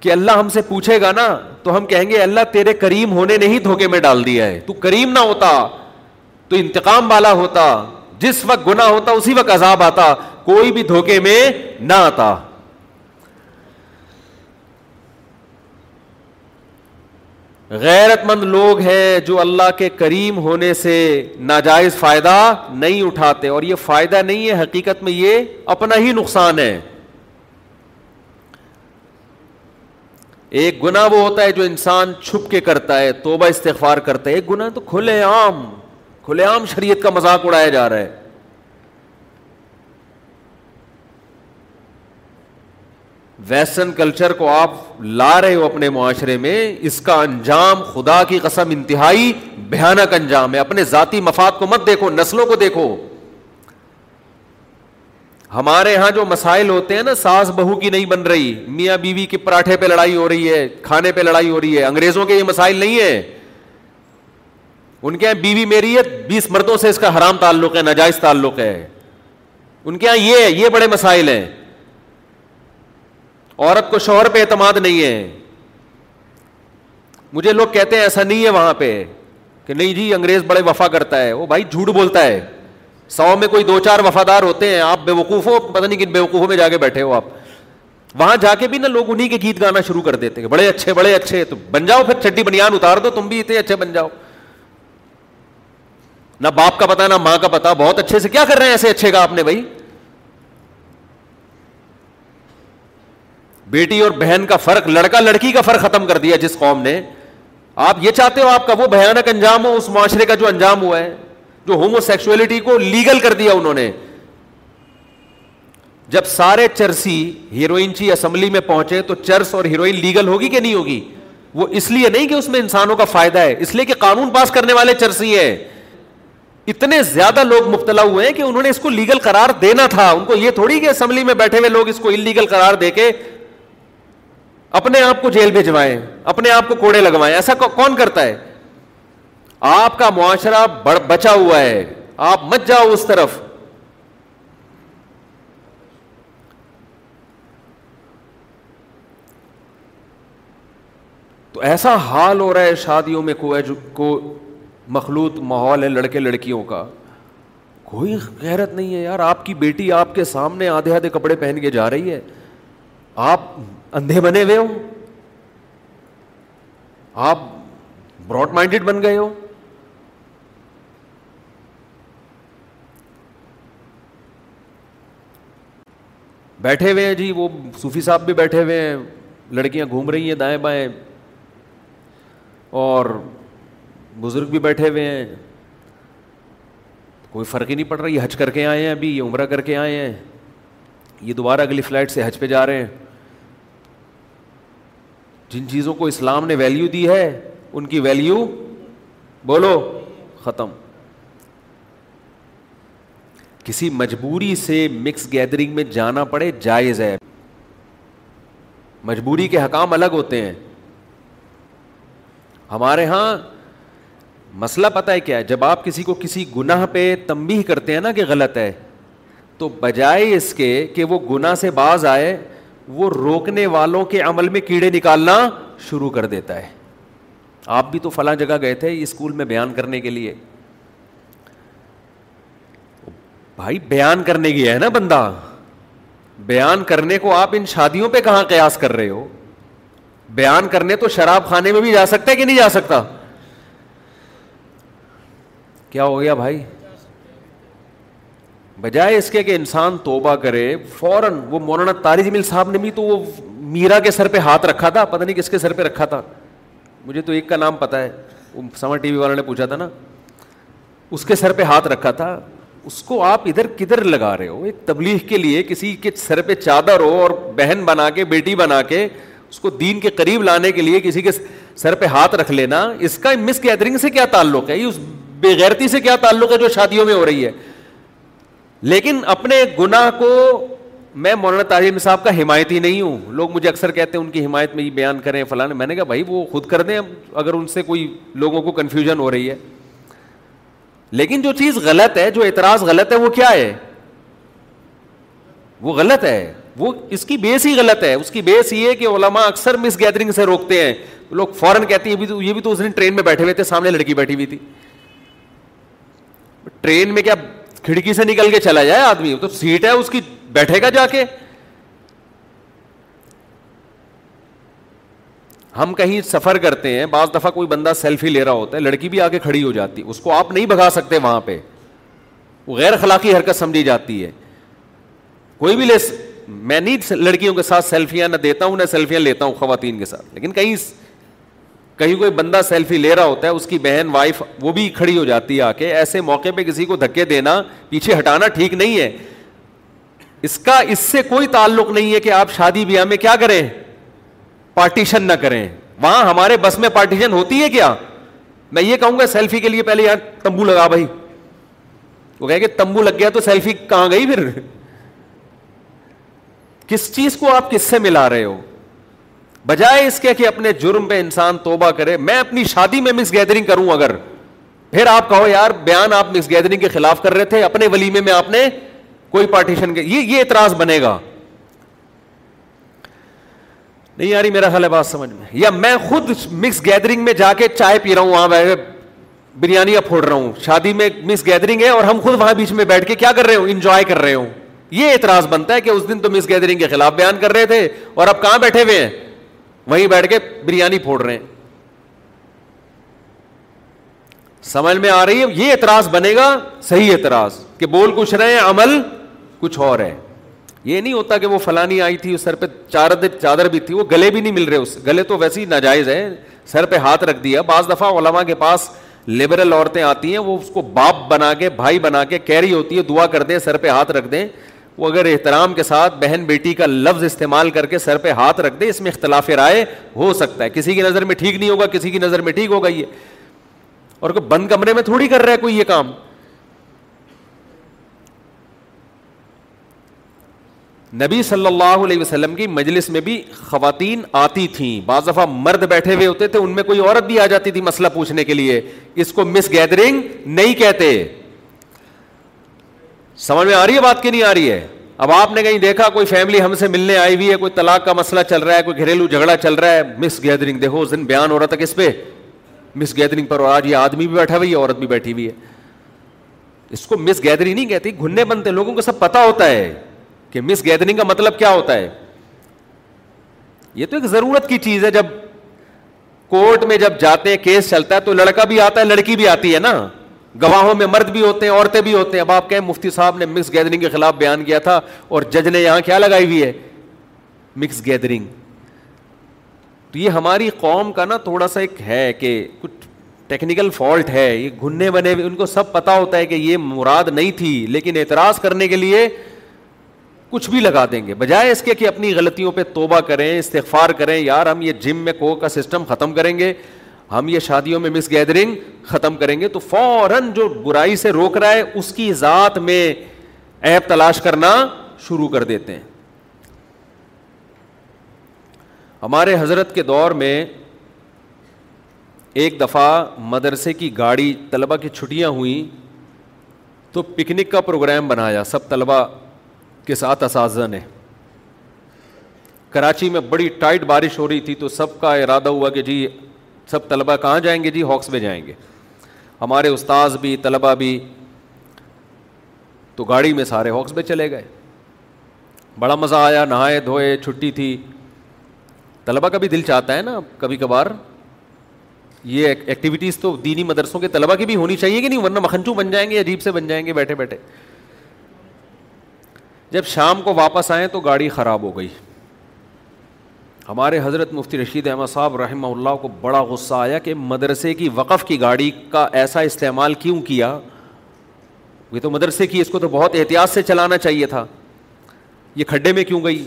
کہ اللہ ہم سے پوچھے گا نا تو ہم کہیں گے اللہ تیرے کریم ہونے نے ہی دھوکے میں ڈال دیا ہے تو کریم نہ ہوتا تو انتقام والا ہوتا جس وقت گناہ ہوتا اسی وقت عذاب آتا کوئی بھی دھوکے میں نہ آتا غیرت مند لوگ ہیں جو اللہ کے کریم ہونے سے ناجائز فائدہ نہیں اٹھاتے اور یہ فائدہ نہیں ہے حقیقت میں یہ اپنا ہی نقصان ہے ایک گناہ وہ ہوتا ہے جو انسان چھپ کے کرتا ہے توبہ استغفار کرتا ہے ایک گناہ تو کھلے عام کھلے عام شریعت کا مذاق اڑایا جا رہا ہے ویسٹرن کلچر کو آپ لا رہے ہو اپنے معاشرے میں اس کا انجام خدا کی قسم انتہائی بھیانک انجام ہے اپنے ذاتی مفاد کو مت دیکھو نسلوں کو دیکھو ہمارے یہاں جو مسائل ہوتے ہیں نا ساس بہو کی نہیں بن رہی میاں بیوی کے پراٹھے پہ لڑائی ہو رہی ہے کھانے پہ لڑائی ہو رہی ہے انگریزوں کے یہ مسائل نہیں ہے ان کے یہاں بیوی میری ہے بیس مردوں سے اس کا حرام تعلق ہے ناجائز تعلق ہے ان کے یہاں یہ یہ بڑے مسائل ہیں عورت کو شوہر پہ اعتماد نہیں ہے مجھے لوگ کہتے ہیں ایسا نہیں ہے وہاں پہ کہ نہیں جی انگریز بڑے وفا کرتا ہے وہ بھائی جھوٹ بولتا ہے سو میں کوئی دو چار وفادار ہوتے ہیں آپ بے وقوف ہو پتا نہیں کن بے وقوفوں میں جا کے بیٹھے ہو آپ وہاں جا کے بھی نا لوگ انہیں کے گیت گانا شروع کر دیتے ہیں بڑے اچھے بڑے اچھے تو بن جاؤ پھر چڈی بنیاد اتار دو تم بھی اتنے اچھے بن جاؤ نہ باپ کا پتا نہ ماں کا پتا بہت اچھے سے کیا کر رہے ہیں ایسے اچھے کا آپ نے بھائی بیٹی اور بہن کا فرق لڑکا لڑکی کا فرق ختم کر دیا جس قوم نے آپ یہ چاہتے ہو آپ کا وہ بھیانک انجام ہو اس معاشرے کا جو انجام ہوا ہے جو ہومو سیکسولیٹی کو لیگل کر دیا انہوں نے جب سارے چرسی ہیروئنچی اسمبلی میں پہنچے تو چرس اور ہیروئن لیگل ہوگی کہ نہیں ہوگی وہ اس لیے نہیں کہ اس میں انسانوں کا فائدہ ہے اس لیے کہ قانون پاس کرنے والے چرسی ہے اتنے زیادہ لوگ مبتلا ہوئے ہیں کہ انہوں نے اس کو لیگل قرار دینا تھا ان کو یہ تھوڑی کہ اسمبلی میں بیٹھے ہوئے لوگ اس ان لیگل قرار دے کے اپنے آپ کو جیل بھیجوائیں اپنے آپ کو کوڑے لگوائیں ایسا کون کرتا ہے آپ کا معاشرہ بچا ہوا ہے آپ مت جاؤ اس طرف تو ایسا حال ہو رہا ہے شادیوں میں کو مخلوط ماحول ہے لڑکے لڑکیوں کا کوئی غیرت نہیں ہے یار آپ کی بیٹی آپ کے سامنے آدھے آدھے کپڑے پہن کے جا رہی ہے آپ اندھے بنے ہوئے ہو آپ براڈ مائنڈیڈ بن گئے ہو بیٹھے ہوئے ہیں جی وہ صوفی صاحب بھی بیٹھے ہوئے ہیں لڑکیاں گھوم رہی ہیں دائیں بائیں اور بزرگ بھی بیٹھے ہوئے ہیں کوئی فرق ہی نہیں پڑ رہا یہ حج کر کے آئے ہیں ابھی یہ عمرہ کر کے آئے ہیں یہ دوبارہ اگلی فلائٹ سے حج پہ جا رہے ہیں جن چیزوں کو اسلام نے ویلیو دی ہے ان کی ویلیو بولو ختم کسی مجبوری سے مکس گیدرنگ میں جانا پڑے جائز ہے مجبوری کے حکام الگ ہوتے ہیں ہمارے ہاں مسئلہ پتا ہے کیا جب آپ کسی کو کسی گناہ پہ تمبی کرتے ہیں نا کہ غلط ہے تو بجائے اس کے کہ وہ گناہ سے باز آئے وہ روکنے والوں کے عمل میں کیڑے نکالنا شروع کر دیتا ہے آپ بھی تو فلاں جگہ گئے تھے اسکول میں بیان کرنے کے لیے بھائی بیان کرنے کی ہے نا بندہ بیان کرنے کو آپ ان شادیوں پہ کہاں قیاس کر رہے ہو بیان کرنے تو شراب خانے میں بھی جا سکتا ہے کہ نہیں جا سکتا کیا ہو گیا بھائی بجائے اس کے کہ انسان توبہ کرے فوراً وہ مولانا طارز مل صاحب نے بھی تو وہ میرا کے سر پہ ہاتھ رکھا تھا پتہ نہیں کس کے سر پہ رکھا تھا مجھے تو ایک کا نام پتہ ہے وہ سما ٹی وی والوں نے پوچھا تھا نا اس کے سر پہ ہاتھ رکھا تھا اس کو آپ ادھر کدھر لگا رہے ہو ایک تبلیغ کے لیے کسی کے سر پہ چادر ہو اور بہن بنا کے بیٹی بنا کے اس کو دین کے قریب لانے کے لیے کسی کے سر پہ ہاتھ رکھ لینا اس کا مس گیدرنگ سے کیا تعلق ہے یہ اس بےغیرتی سے کیا تعلق ہے جو شادیوں میں ہو رہی ہے لیکن اپنے گناہ کو میں مولانا تعلیم صاحب کا حمایت ہی نہیں ہوں لوگ مجھے اکثر کہتے ہیں ان کی حمایت میں یہ بیان کریں فلاں میں نے کہا بھائی وہ خود کر دیں اگر ان سے کوئی لوگوں کو کنفیوژن ہو رہی ہے لیکن جو چیز غلط ہے جو اعتراض غلط ہے وہ کیا ہے وہ غلط ہے وہ اس کی بیس ہی غلط ہے اس کی بیس یہ ہے کہ علماء اکثر مس گیدرنگ سے روکتے ہیں لوگ فوراً کہتے ہیں یہ بھی تو اس دن ٹرین میں بیٹھے ہوئے تھے سامنے لڑکی بیٹھی ہوئی تھی ٹرین میں کیا کھڑکی سے نکل کے چلا جائے آدمی تو سیٹ ہے اس کی بیٹھے گا جا کے ہم کہیں سفر کرتے ہیں بعض دفعہ کوئی بندہ سیلفی لے رہا ہوتا ہے لڑکی بھی آ کے کھڑی ہو جاتی ہے اس کو آپ نہیں بگا سکتے وہاں پہ وہ غیر اخلاقی حرکت سمجھی جاتی ہے کوئی بھی لے س... میں نہیں لڑکیوں کے ساتھ سیلفیاں نہ دیتا ہوں نہ سیلفیاں لیتا ہوں خواتین کے ساتھ لیکن کہیں کہیں کوئی بندہ سیلفی لے رہا ہوتا ہے اس کی بہن وائف وہ بھی کھڑی ہو جاتی ہے آ کے ایسے موقع پہ کسی کو دھکے دینا پیچھے ہٹانا ٹھیک نہیں ہے اس کا اس سے کوئی تعلق نہیں ہے کہ آپ شادی بیاہ میں کیا کریں پارٹیشن نہ کریں وہاں ہمارے بس میں پارٹیشن ہوتی ہے کیا میں یہ کہوں گا سیلفی کے لیے پہلے یار تمبو لگا بھائی وہ کہ تمبو لگ گیا تو سیلفی کہاں گئی پھر کس چیز کو آپ کس سے ملا رہے ہو بجائے اس کے کہ اپنے جرم پہ انسان توبہ کرے میں اپنی شادی میں مس گیدرنگ کروں اگر پھر آپ کہو یار بیان آپ مس گیدرنگ کے خلاف کر رہے تھے اپنے ولیمے میں آپ نے کوئی پارٹیشن کے یہ اعتراض بنے گا نہیں یاری میرا خیال ہے بات سمجھ میں یا میں خود مکس گیدرنگ میں جا کے چائے پی رہا ہوں وہاں بریانی پھوڑ رہا ہوں شادی میں مس گیدرنگ ہے اور ہم خود وہاں بیچ میں بیٹھ کے کیا کر رہے ہوں انجوائے کر رہے ہوں یہ اعتراض بنتا ہے کہ اس دن تو مس گیدرنگ کے خلاف بیان کر رہے تھے اور اب کہاں بیٹھے ہوئے ہیں وہیں بیٹھ کے بریانی پھوڑ رہے ہیں سمجھ میں آ رہی ہے یہ اعتراض بنے گا صحیح اعتراض کہ بول کچھ رہے ہیں عمل کچھ اور ہے یہ نہیں ہوتا کہ وہ فلانی آئی تھی سر پہ چار چادر بھی تھی وہ گلے بھی نہیں مل رہے اس گلے تو ویسے ہی ناجائز ہے سر پہ ہاتھ رکھ دیا بعض دفعہ علماء کے پاس لبرل عورتیں آتی ہیں وہ اس کو باپ بنا کے بھائی بنا کے کیری ہوتی ہے دعا کر دیں سر پہ ہاتھ رکھ دیں وہ اگر احترام کے ساتھ بہن بیٹی کا لفظ استعمال کر کے سر پہ ہاتھ رکھ دے اس میں اختلاف رائے ہو سکتا ہے کسی کی نظر میں ٹھیک نہیں ہوگا کسی کی نظر میں ٹھیک ہوگا یہ اور بند کمرے میں تھوڑی کر رہا ہے کوئی یہ کام نبی صلی اللہ علیہ وسلم کی مجلس میں بھی خواتین آتی تھیں بعض دفعہ مرد بیٹھے ہوئے ہوتے تھے ان میں کوئی عورت بھی آ جاتی تھی مسئلہ پوچھنے کے لیے اس کو مس گیدرنگ نہیں کہتے سمجھ میں آ رہی ہے بات کی نہیں آ رہی ہے اب آپ نے کہیں دیکھا کوئی فیملی ہم سے ملنے آئی ہوئی ہے کوئی طلاق کا مسئلہ چل رہا ہے کوئی گھریلو جھگڑا چل رہا ہے مس گیدرنگ دیکھو اس دن بیان ہو رہا تھا کس پہ مس گیدرنگ پر آج یہ آدمی بھی بیٹھا ہوا ہے عورت بھی بیٹھی ہوئی ہے اس کو مس گیدرنگ نہیں کہتی گھننے بنتے لوگوں کو سب پتا ہوتا ہے کہ مس گیدرنگ کا مطلب کیا ہوتا ہے یہ تو ایک ضرورت کی چیز ہے جب کورٹ میں جب جاتے کیس چلتا ہے تو لڑکا بھی آتا ہے لڑکی بھی آتی ہے نا گواہوں میں مرد بھی ہوتے ہیں عورتیں بھی ہوتے ہیں اب آپ کہیں مفتی صاحب نے مکس گیدرنگ کے خلاف بیان کیا تھا اور جج نے یہاں کیا لگائی ہوئی ہے مکس گیدرنگ تو یہ ہماری قوم کا نا تھوڑا سا ایک ہے کہ کچھ ٹیکنیکل فالٹ ہے یہ گھننے بنے ہوئے ان کو سب پتا ہوتا ہے کہ یہ مراد نہیں تھی لیکن اعتراض کرنے کے لیے کچھ بھی لگا دیں گے بجائے اس کے کہ اپنی غلطیوں پہ توبہ کریں استغفار کریں یار ہم یہ جم میں کو کا سسٹم ختم کریں گے ہم یہ شادیوں میں مس گیدرنگ ختم کریں گے تو فوراً جو برائی سے روک رہا ہے اس کی ذات میں ایپ تلاش کرنا شروع کر دیتے ہیں ہمارے حضرت کے دور میں ایک دفعہ مدرسے کی گاڑی طلبا کی چھٹیاں ہوئیں تو پکنک کا پروگرام بنایا سب طلبا کے ساتھ اساتذہ نے کراچی میں بڑی ٹائٹ بارش ہو رہی تھی تو سب کا ارادہ ہوا کہ جی سب طلبا کہاں جائیں گے جی ہاکس میں جائیں گے ہمارے استاذ بھی طلبا بھی تو گاڑی میں سارے ہاکس میں چلے گئے بڑا مزہ آیا نہائے دھوئے چھٹی تھی طلبا کا بھی دل چاہتا ہے نا کبھی کبھار یہ ایکٹیویٹیز تو دینی مدرسوں کے طلبا کی بھی ہونی چاہیے کہ نہیں ورنہ مکھنچو بن جائیں گے عجیب سے بن جائیں گے بیٹھے بیٹھے جب شام کو واپس آئے تو گاڑی خراب ہو گئی ہمارے حضرت مفتی رشید احمد صاحب رحمہ اللہ کو بڑا غصہ آیا کہ مدرسے کی وقف کی گاڑی کا ایسا استعمال کیوں کیا یہ تو مدرسے کی اس کو تو بہت احتیاط سے چلانا چاہیے تھا یہ کھڈے میں کیوں گئی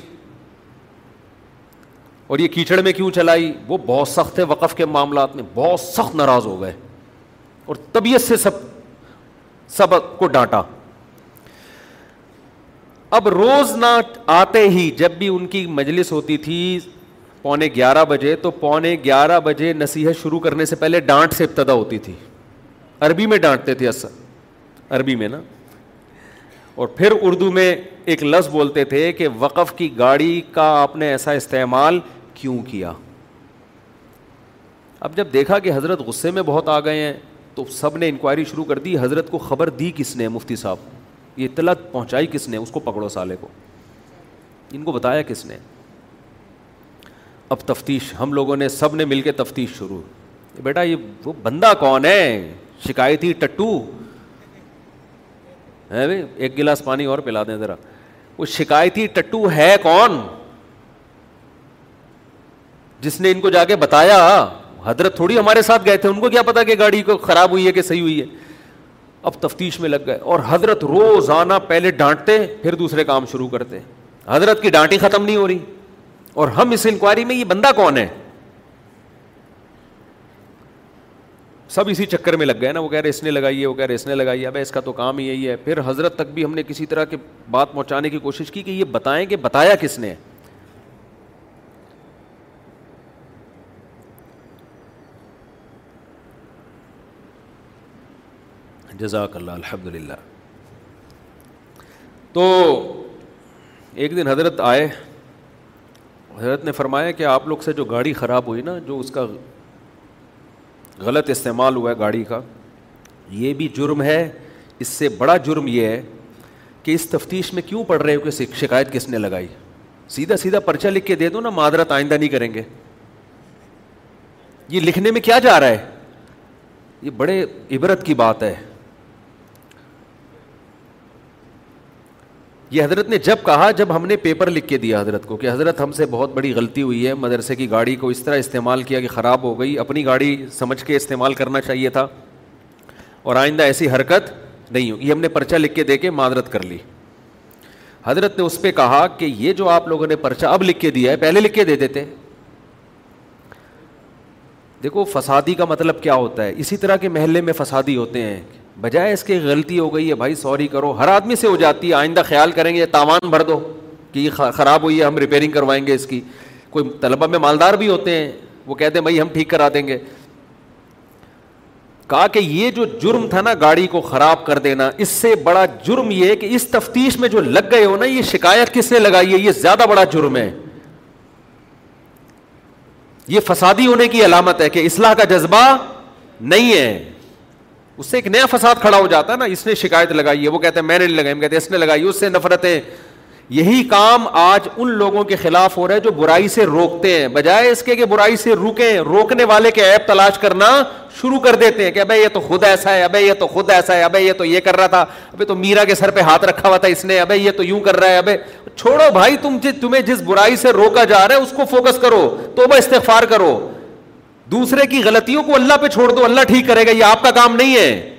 اور یہ کیچڑ میں کیوں چلائی وہ بہت سخت ہے وقف کے معاملات میں بہت سخت ناراض ہو گئے اور طبیعت سے سب سب کو ڈانٹا اب روز نہ آتے ہی جب بھی ان کی مجلس ہوتی تھی پونے گیارہ بجے تو پونے گیارہ بجے نصیحت شروع کرنے سے پہلے ڈانٹ سے ابتدا ہوتی تھی عربی میں ڈانٹتے تھے اصل عربی میں نا اور پھر اردو میں ایک لفظ بولتے تھے کہ وقف کی گاڑی کا آپ نے ایسا استعمال کیوں کیا اب جب دیکھا کہ حضرت غصے میں بہت آ گئے ہیں تو سب نے انکوائری شروع کر دی حضرت کو خبر دی کس نے مفتی صاحب یہ اطلاع پہنچائی کس نے اس کو پکڑو سالے کو ان کو بتایا کس نے اب تفتیش ہم لوگوں نے سب نے مل کے تفتیش شروع بیٹا یہ وہ بندہ کون ہے شکایتی ٹٹو ہے ایک گلاس پانی اور پلا دیں ذرا وہ شکایتی ٹٹو ہے کون جس نے ان کو جا کے بتایا حضرت تھوڑی ہمارے ساتھ گئے تھے ان کو کیا پتا کہ گاڑی کو خراب ہوئی ہے کہ صحیح ہوئی ہے اب تفتیش میں لگ گئے اور حضرت روزانہ پہلے ڈانٹتے پھر دوسرے کام شروع کرتے حضرت کی ڈانٹی ختم نہیں ہو رہی اور ہم اس انکوائری میں یہ بندہ کون ہے سب اسی چکر میں لگ گئے نا وہ کہہ رہے اس نے لگائی ہے وہ کہہ رہے اس نے لگائی ہے بھائی اس کا تو کام یہی ہے پھر حضرت تک بھی ہم نے کسی طرح کی بات پہنچانے کی کوشش کی کہ یہ بتائیں کہ بتایا کس نے جزاک اللہ الحمد للہ تو ایک دن حضرت آئے حضرت نے فرمایا کہ آپ لوگ سے جو گاڑی خراب ہوئی نا جو اس کا غلط استعمال ہوا ہے گاڑی کا یہ بھی جرم ہے اس سے بڑا جرم یہ ہے کہ اس تفتیش میں کیوں پڑھ رہے ہو کہ شکایت کس نے لگائی سیدھا سیدھا پرچہ لکھ کے دے دو نا معذرت آئندہ نہیں کریں گے یہ لکھنے میں کیا جا رہا ہے یہ بڑے عبرت کی بات ہے یہ حضرت نے جب کہا جب ہم نے پیپر لکھ کے دیا حضرت کو کہ حضرت ہم سے بہت بڑی غلطی ہوئی ہے مدرسے کی گاڑی کو اس طرح استعمال کیا کہ خراب ہو گئی اپنی گاڑی سمجھ کے استعمال کرنا چاہیے تھا اور آئندہ ایسی حرکت نہیں ہوگی یہ ہم نے پرچہ لکھ کے دے کے معذرت کر لی حضرت نے اس پہ کہا کہ یہ جو آپ لوگوں نے پرچہ اب لکھ کے دیا ہے پہلے لکھ کے دے دیتے دیکھو فسادی کا مطلب کیا ہوتا ہے اسی طرح کے محلے میں فسادی ہوتے ہیں بجائے اس کی غلطی ہو گئی ہے بھائی سوری کرو ہر آدمی سے ہو جاتی ہے آئندہ خیال کریں گے تاوان بھر دو کہ یہ خراب ہوئی ہے ہم ریپیئرنگ کروائیں گے اس کی کوئی طلبہ میں مالدار بھی ہوتے ہیں وہ کہتے ہیں بھائی ہم ٹھیک کرا دیں گے کہا کہ یہ جو جرم تھا نا گاڑی کو خراب کر دینا اس سے بڑا جرم یہ کہ اس تفتیش میں جو لگ گئے ہو نا یہ شکایت کس نے لگائی ہے یہ زیادہ بڑا جرم ہے یہ فسادی ہونے کی علامت ہے کہ اصلاح کا جذبہ نہیں ہے اس سے ایک نیا فساد کھڑا ہو جاتا ہے نا اس نے شکایت لگائی ہے وہ کہتے ہیں میں نے نہیں لگائی کہتے اس نے لگائی اس سے نفرتیں یہی کام آج ان لوگوں کے خلاف ہو رہا ہے جو برائی سے روکتے ہیں بجائے اس کے کہ برائی سے روکیں روکنے والے کے عیب تلاش کرنا شروع کر دیتے ہیں کہ ابھی یہ تو خود ایسا ہے ابھی یہ تو خود ایسا ہے ابھی یہ تو یہ کر رہا تھا ابھی تو میرا کے سر پہ ہاتھ رکھا ہوا تھا اس نے ابھی یہ تو یوں کر رہا ہے ابھی چھوڑو بھائی تم جس تمہیں جس برائی سے روکا جا رہا ہے اس کو فوکس کرو توبہ استغفار کرو دوسرے کی غلطیوں کو اللہ پہ چھوڑ دو اللہ ٹھیک کرے گا یہ آپ کا کام نہیں ہے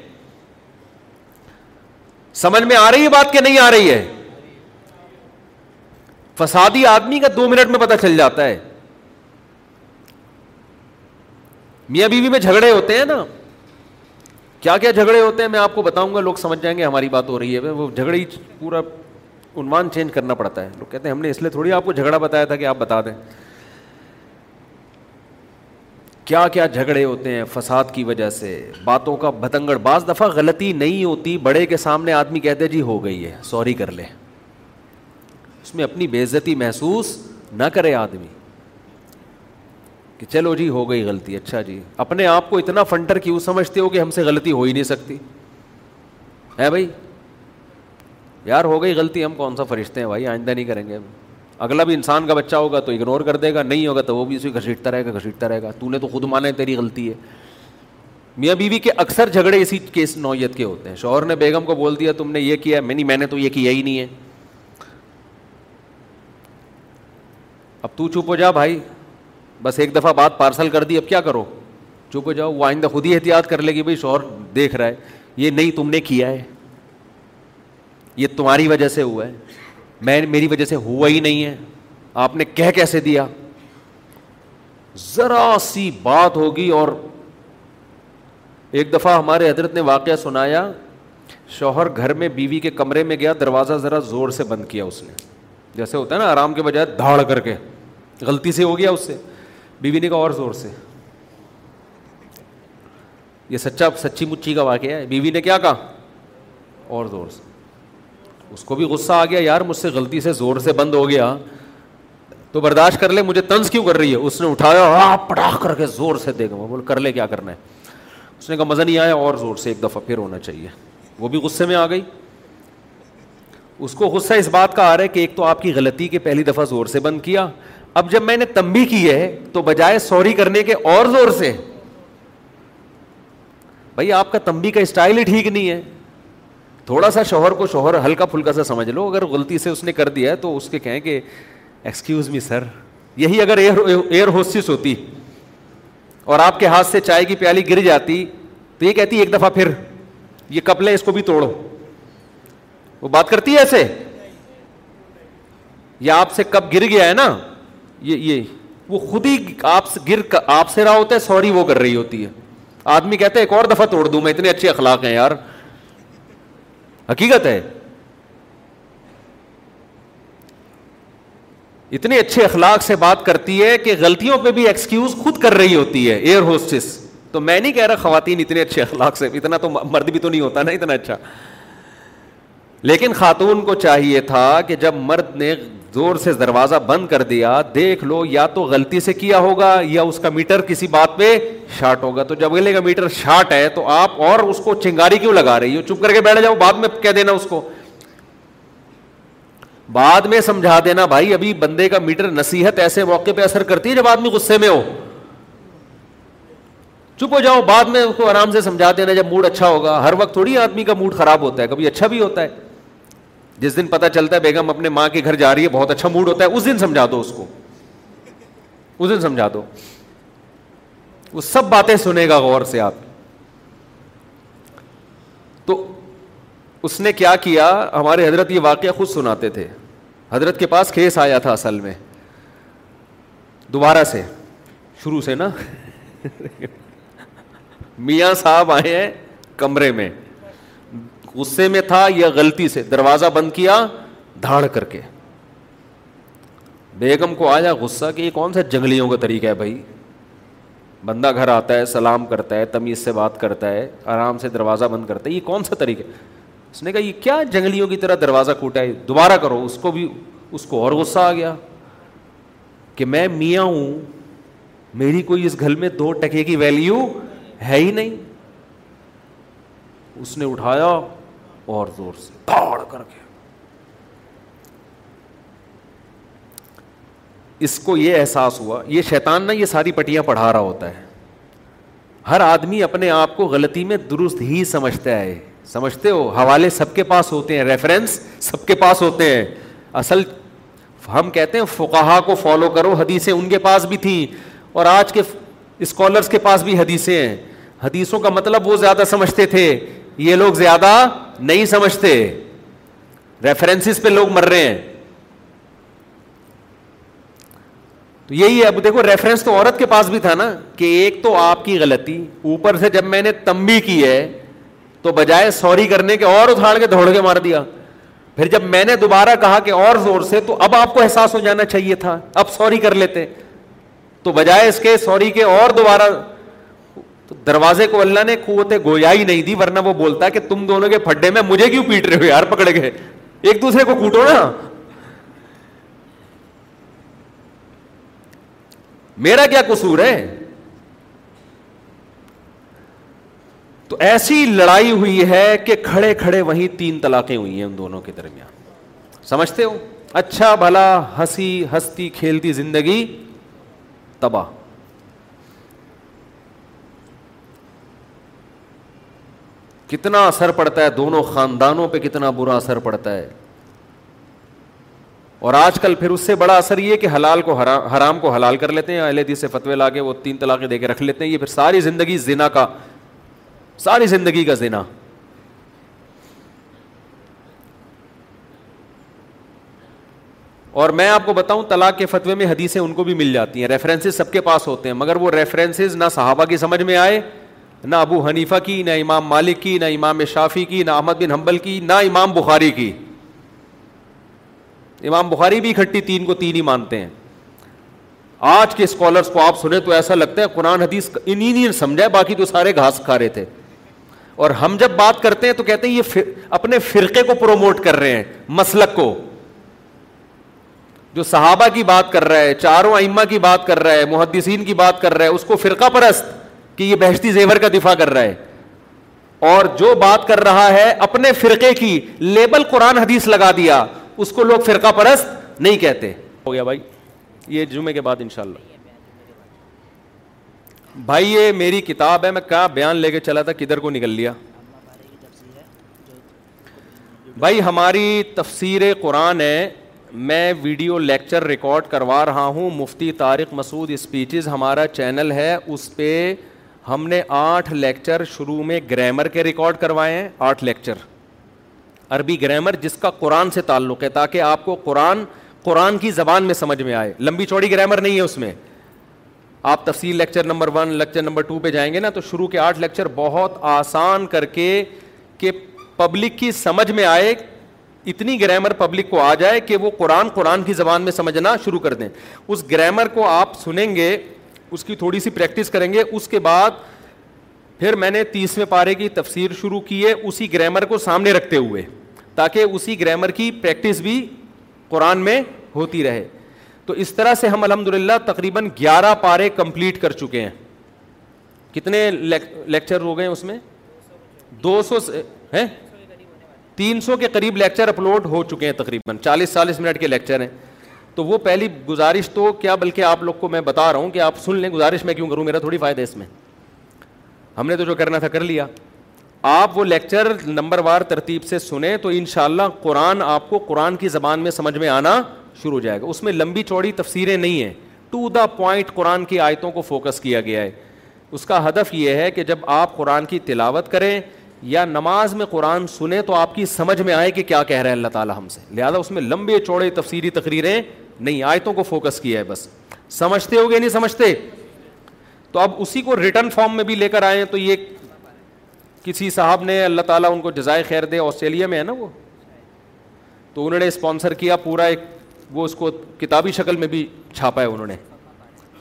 سمجھ میں آ رہی ہے بات کہ نہیں آ رہی ہے فسادی آدمی کا دو منٹ میں پتا چل جاتا ہے میاں بیوی میں جھگڑے ہوتے ہیں نا کیا کیا جھگڑے ہوتے ہیں میں آپ کو بتاؤں گا لوگ سمجھ جائیں گے ہماری بات ہو رہی ہے وہ جھگڑے پورا انوان چینج کرنا پڑتا ہے لوگ کہتے ہیں ہم نے اس لیے تھوڑی آپ کو جھگڑا بتایا تھا کہ آپ بتا دیں کیا کیا جھگڑے ہوتے ہیں فساد کی وجہ سے باتوں کا بتنگڑ بعض دفعہ غلطی نہیں ہوتی بڑے کے سامنے آدمی کہتے ہیں جی ہو گئی ہے سوری کر لے اس میں اپنی بےزتی محسوس نہ کرے آدمی کہ چلو جی ہو گئی غلطی اچھا جی اپنے آپ کو اتنا فنٹر کیوں سمجھتے ہو کہ ہم سے غلطی ہو ہی نہیں سکتی ہے بھائی یار ہو گئی غلطی ہم کون سا فرشتے ہیں بھائی آئندہ نہیں کریں گے ہم اگلا بھی انسان کا بچہ ہوگا تو اگنور کر دے گا نہیں ہوگا تو وہ بھی اسے گھسیٹتا رہے گا گھسیٹتا رہے گا تو نے تو خود مانا ہے تیری غلطی ہے میاں بیوی کے اکثر جھگڑے اسی کیس نوعیت کے ہوتے ہیں شوہر نے بیگم کو بول دیا تم نے یہ کیا میں نہیں میں نے تو یہ کیا ہی نہیں ہے اب تو چپ ہو جا بھائی بس ایک دفعہ بات پارسل کر دی اب کیا کرو چپ ہو جاؤ وہ آئندہ خود ہی احتیاط کر لے گی بھائی شوہر دیکھ رہا ہے یہ نہیں تم نے کیا ہے یہ تمہاری وجہ سے ہوا ہے میں میری وجہ سے ہوا ہی نہیں ہے آپ نے کہہ کیسے دیا ذرا سی بات ہوگی اور ایک دفعہ ہمارے حضرت نے واقعہ سنایا شوہر گھر میں بیوی کے کمرے میں گیا دروازہ ذرا زور سے بند کیا اس نے جیسے ہوتا ہے نا آرام کے بجائے دھاڑ کر کے غلطی سے ہو گیا اس سے بیوی نے کہا اور زور سے یہ سچا سچی مچی کا واقعہ ہے بیوی نے کیا کہا اور زور سے اس کو بھی غصہ آ گیا یار مجھ سے غلطی سے زور سے بند ہو گیا تو برداشت کر لے مجھے تنز کیوں کر رہی ہے اس نے اٹھایا پٹاخ کر کے زور سے دے گا وہ بول کر لے کیا کرنا ہے اس نے کہا مزہ نہیں آیا اور زور سے ایک دفعہ پھر ہونا چاہیے وہ بھی غصے میں آ گئی اس کو غصہ اس بات کا آ رہا ہے کہ ایک تو آپ کی غلطی کے پہلی دفعہ زور سے بند کیا اب جب میں نے تمبی کی ہے تو بجائے سوری کرنے کے اور زور سے بھائی آپ کا تمبی کا اسٹائل ہی ٹھیک نہیں ہے تھوڑا سا شوہر کو شوہر ہلکا پھلکا سا سمجھ لو اگر غلطی سے اس نے کر دیا تو اس کے کہیں کہ ایکسکیوز می سر یہی اگر ایئر ہوسٹس ہوتی اور آپ کے ہاتھ سے چائے کی پیالی گر جاتی تو یہ کہتی ایک دفعہ پھر یہ کپ لیں اس کو بھی توڑو وہ بات کرتی ہے ایسے یہ آپ سے کب گر گیا ہے نا یہ یہ وہ خود ہی آپ سے گر آپ سے رہا ہوتا ہے سوری وہ کر رہی ہوتی ہے آدمی کہتا ہے ایک اور دفعہ توڑ دوں میں اتنے اچھے اخلاق ہیں یار حقیقت ہے اتنے اچھے اخلاق سے بات کرتی ہے کہ غلطیوں پہ بھی ایکسکیوز خود کر رہی ہوتی ہے ایئر ہوسٹس تو میں نہیں کہہ رہا خواتین اتنے اچھے اخلاق سے اتنا تو مرد بھی تو نہیں ہوتا نا اتنا اچھا لیکن خاتون کو چاہیے تھا کہ جب مرد نے زور سے دروازہ بند کر دیا دیکھ لو یا تو غلطی سے کیا ہوگا یا اس کا میٹر کسی بات پہ شارٹ ہوگا تو جب اگلے کا میٹر شارٹ ہے تو آپ اور اس کو چنگاری کیوں لگا رہی ہو چپ کر کے بیٹھ جاؤ بعد میں کہہ دینا اس کو بعد میں سمجھا دینا بھائی ابھی بندے کا میٹر نصیحت ایسے موقع پہ اثر کرتی ہے جب آدمی غصے میں ہو چپ ہو جاؤ بعد میں اس کو آرام سے سمجھا دینا جب موڈ اچھا ہوگا ہر وقت تھوڑی آدمی کا موڈ خراب ہوتا ہے کبھی اچھا بھی ہوتا ہے جس دن پتا چلتا ہے بیگم اپنے ماں کے گھر جا رہی ہے بہت اچھا موڈ ہوتا ہے اس دن سمجھا دو اس کو اس دن سمجھا دو وہ سب باتیں سنے گا غور سے آپ تو اس نے کیا کیا ہمارے حضرت یہ واقعہ خود سناتے تھے حضرت کے پاس کیس آیا تھا اصل میں دوبارہ سے شروع سے نا میاں صاحب آئے ہیں کمرے میں غصے میں تھا یا غلطی سے دروازہ بند کیا دھاڑ کر کے بیگم کو آیا غصہ کہ یہ کون سا جنگلیوں کا طریقہ ہے بھائی بندہ گھر آتا ہے سلام کرتا ہے تمیز سے بات کرتا ہے آرام سے دروازہ بند کرتا ہے یہ کون سا طریقہ اس نے کہا یہ کیا جنگلیوں کی طرح دروازہ کوٹا ہے دوبارہ کرو اس کو بھی اس کو اور غصہ آ گیا کہ میں میاں ہوں میری کوئی اس گھر میں دو ٹکے کی ویلیو ہے ہی نہیں اس نے اٹھایا اور زور سے کر کے اس کو یہ احساس ہوا یہ شیطان نہ یہ ساری پٹیاں پڑھا رہا ہوتا ہے ہر آدمی اپنے آپ کو غلطی میں درست ہی سمجھتا ہے سمجھتے ہو حوالے سب کے پاس ہوتے ہیں ریفرنس سب کے پاس ہوتے ہیں اصل ہم کہتے ہیں فقہا کو فالو کرو حدیثیں ان کے پاس بھی تھیں اور آج کے اسکالرس کے پاس بھی حدیثیں ہیں حدیثوں کا مطلب وہ زیادہ سمجھتے تھے یہ لوگ زیادہ نہیں سمجھتے ریفرنسز پہ لوگ مر رہے ہیں تو یہی ہے اب دیکھو ریفرنس تو عورت کے پاس بھی تھا نا کہ ایک تو آپ کی غلطی اوپر سے جب میں نے تمبی کی ہے تو بجائے سوری کرنے کے اور اتھاڑ کے دوڑ کے مار دیا پھر جب میں نے دوبارہ کہا کہ اور زور سے تو اب آپ کو احساس ہو جانا چاہیے تھا اب سوری کر لیتے تو بجائے اس کے سوری کے اور دوبارہ تو دروازے کو اللہ نے قوت گویائی نہیں دی ورنہ وہ بولتا کہ تم دونوں کے پڈے میں مجھے کیوں پیٹ رہے ہو یار پکڑ گئے ایک دوسرے کو کوٹو نا میرا کیا قصور ہے تو ایسی لڑائی ہوئی ہے کہ کھڑے کھڑے وہیں تین طلاقیں ہوئی ہیں ان دونوں کے درمیان سمجھتے ہو اچھا بھلا ہنسی ہستی کھیلتی زندگی تباہ کتنا اثر پڑتا ہے دونوں خاندانوں پہ کتنا برا اثر پڑتا ہے اور آج کل پھر اس سے بڑا اثر یہ کہ حلال کو حرام کو حلال کر لیتے ہیں اہل حدیث سے فتوے لا کے وہ تین طلاقیں دے کے رکھ لیتے ہیں یہ پھر ساری زندگی زنا کا ساری زندگی کا زنا اور میں آپ کو بتاؤں طلاق کے فتوے میں حدیثیں ان کو بھی مل جاتی ہیں ریفرنسز سب کے پاس ہوتے ہیں مگر وہ ریفرنسز نہ صحابہ کی سمجھ میں آئے نہ ابو حنیفہ کی نہ امام مالک کی نہ امام شافی کی نہ احمد بن حنبل کی نہ امام بخاری کی امام بخاری بھی اکٹھی تین کو تین ہی مانتے ہیں آج کے اسکالرس کو آپ سنیں تو ایسا لگتا ہے قرآن حدیث انہیں سمجھا باقی تو سارے گھاس کھا رہے تھے اور ہم جب بات کرتے ہیں تو کہتے ہیں یہ اپنے فرقے کو پروموٹ کر رہے ہیں مسلک کو جو صحابہ کی بات کر رہا ہے چاروں ائمہ کی بات کر رہا ہے محدثین کی بات کر رہا ہے اس کو فرقہ پرست کہ یہ بہشتی زیور کا دفاع کر رہا ہے اور جو بات کر رہا ہے اپنے فرقے کی لیبل قرآن حدیث لگا دیا اس کو لوگ فرقہ پرست نہیں کہتے ہو گیا بھائی یہ جمعے کے بعد انشاءاللہ بھائی یہ میری کتاب ہے میں کیا بیان لے کے چلا تھا کدھر کو نکل لیا بھائی ہماری تفسیر قرآن ہے میں ویڈیو لیکچر ریکارڈ کروا رہا ہوں مفتی طارق مسعود اسپیچز ہمارا چینل ہے اس پہ ہم نے آٹھ لیکچر شروع میں گرامر کے ریکارڈ کروائے ہیں آٹھ لیکچر عربی گرامر جس کا قرآن سے تعلق ہے تاکہ آپ کو قرآن قرآن کی زبان میں سمجھ میں آئے لمبی چوڑی گرامر نہیں ہے اس میں آپ تفصیل lecture number one lecture number two پہ جائیں گے نا تو شروع کے آٹھ لیکچر بہت آسان کر کے کہ پبلک کی سمجھ میں آئے اتنی گرامر پبلک کو آ جائے کہ وہ قرآن قرآن کی زبان میں سمجھنا شروع کر دیں اس گرامر کو آپ سنیں گے اس کی تھوڑی سی پریکٹس کریں گے اس کے بعد پھر میں نے تیسویں پارے کی تفسیر شروع کی ہے اسی گرامر کو سامنے رکھتے ہوئے تاکہ اسی گرامر کی پریکٹس بھی قرآن میں ہوتی رہے تو اس طرح سے ہم الحمد للہ تقریباً گیارہ پارے کمپلیٹ کر چکے ہیں کتنے لیکچر ہو گئے اس میں دو سو ہیں تین سو کے قریب لیکچر اپلوڈ ہو چکے ہیں تقریباً چالیس چالیس منٹ کے لیکچر ہیں تو وہ پہلی گزارش تو کیا بلکہ آپ لوگ کو میں بتا رہا ہوں کہ آپ سن لیں گزارش میں کیوں کروں میرا تھوڑی فائدہ اس میں ہم نے تو جو کرنا تھا کر لیا آپ وہ لیکچر نمبر وار ترتیب سے سنیں تو ان شاء اللہ قرآن آپ کو قرآن کی زبان میں سمجھ میں آنا شروع ہو جائے گا اس میں لمبی چوڑی تفسیریں نہیں ہیں ٹو دا پوائنٹ قرآن کی آیتوں کو فوکس کیا گیا ہے اس کا ہدف یہ ہے کہ جب آپ قرآن کی تلاوت کریں یا نماز میں قرآن سنیں تو آپ کی سمجھ میں آئے کہ کیا کہہ رہے ہیں اللہ تعالیٰ ہم سے لہٰذا اس میں لمبے چوڑے تفسیری تقریریں نہیں آیتوں کو فوکس کیا ہے بس سمجھتے ہو گیا نہیں سمجھتے تو اب اسی کو ریٹرن فارم میں بھی لے کر آئے تو یہ کسی صاحب نے اللہ تعالیٰ ان کو جزائے خیر دے آسٹریلیا میں ہے نا وہ تو انہوں نے اسپانسر کیا پورا ایک وہ اس کو کتابی شکل میں بھی چھاپا ہے انہوں نے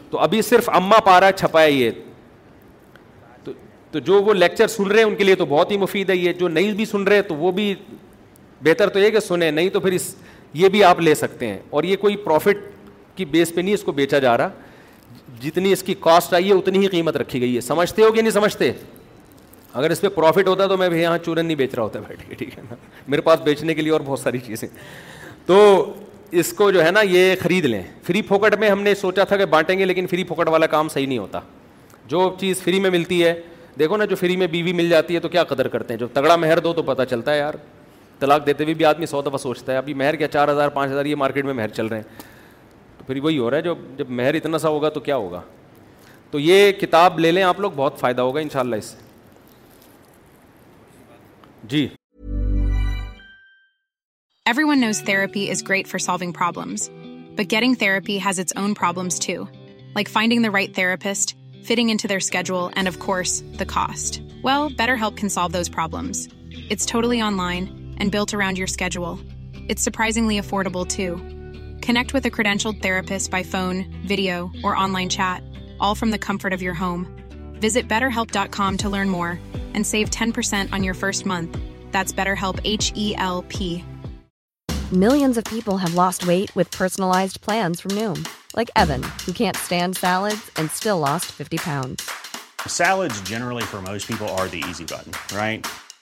تو ابھی صرف اما پارا چھپا ہے یہ یہ تو جو وہ لیکچر سن رہے ہیں ان کے لیے تو بہت ہی مفید ہے یہ جو نہیں بھی سن رہے تو وہ بھی بہتر تو یہ کہ سنیں نہیں تو پھر اس یہ بھی آپ لے سکتے ہیں اور یہ کوئی پروفٹ کی بیس پہ نہیں اس کو بیچا جا رہا جتنی اس کی کاسٹ آئی ہے اتنی ہی قیمت رکھی گئی ہے سمجھتے ہو کہ نہیں سمجھتے اگر اس پہ پروفٹ ہوتا تو میں بھی یہاں چورن نہیں بیچ رہا ہوتا بیٹھے ٹھیک ہے نا میرے پاس بیچنے کے لیے اور بہت ساری چیزیں تو اس کو جو ہے نا یہ خرید لیں فری پھوکٹ میں ہم نے سوچا تھا کہ بانٹیں گے لیکن فری پھوکٹ والا کام صحیح نہیں ہوتا جو چیز فری میں ملتی ہے دیکھو نا جو فری میں بیوی مل جاتی ہے تو کیا قدر کرتے ہیں جو تگڑا مہر دو تو پتہ چلتا ہے یار طلاق دیتے ہوئے بھی آدمی سو دفعہ سوچتا ہے ابھی مہر کیا چار ہزار پانچ ہزار یہ مارکیٹ میں مہر چل رہے ہیں تو پھر وہی ہو رہا ہے جب جب مہر اتنا سا ہوگا تو کیا ہوگا تو یہ کتاب لے لیں آپ لوگ بہت فائدہ ہوگا ان شاء اللہ اس سے جی everyone knows therapy is great for solving problems but getting therapy has its own problems too like finding the right therapist fitting into their schedule and of course the cost well BetterHelp can solve those problems it's totally online affordable to connect ودینشیل therapist by phone video or comfort of your home BetterHelp ٹینسین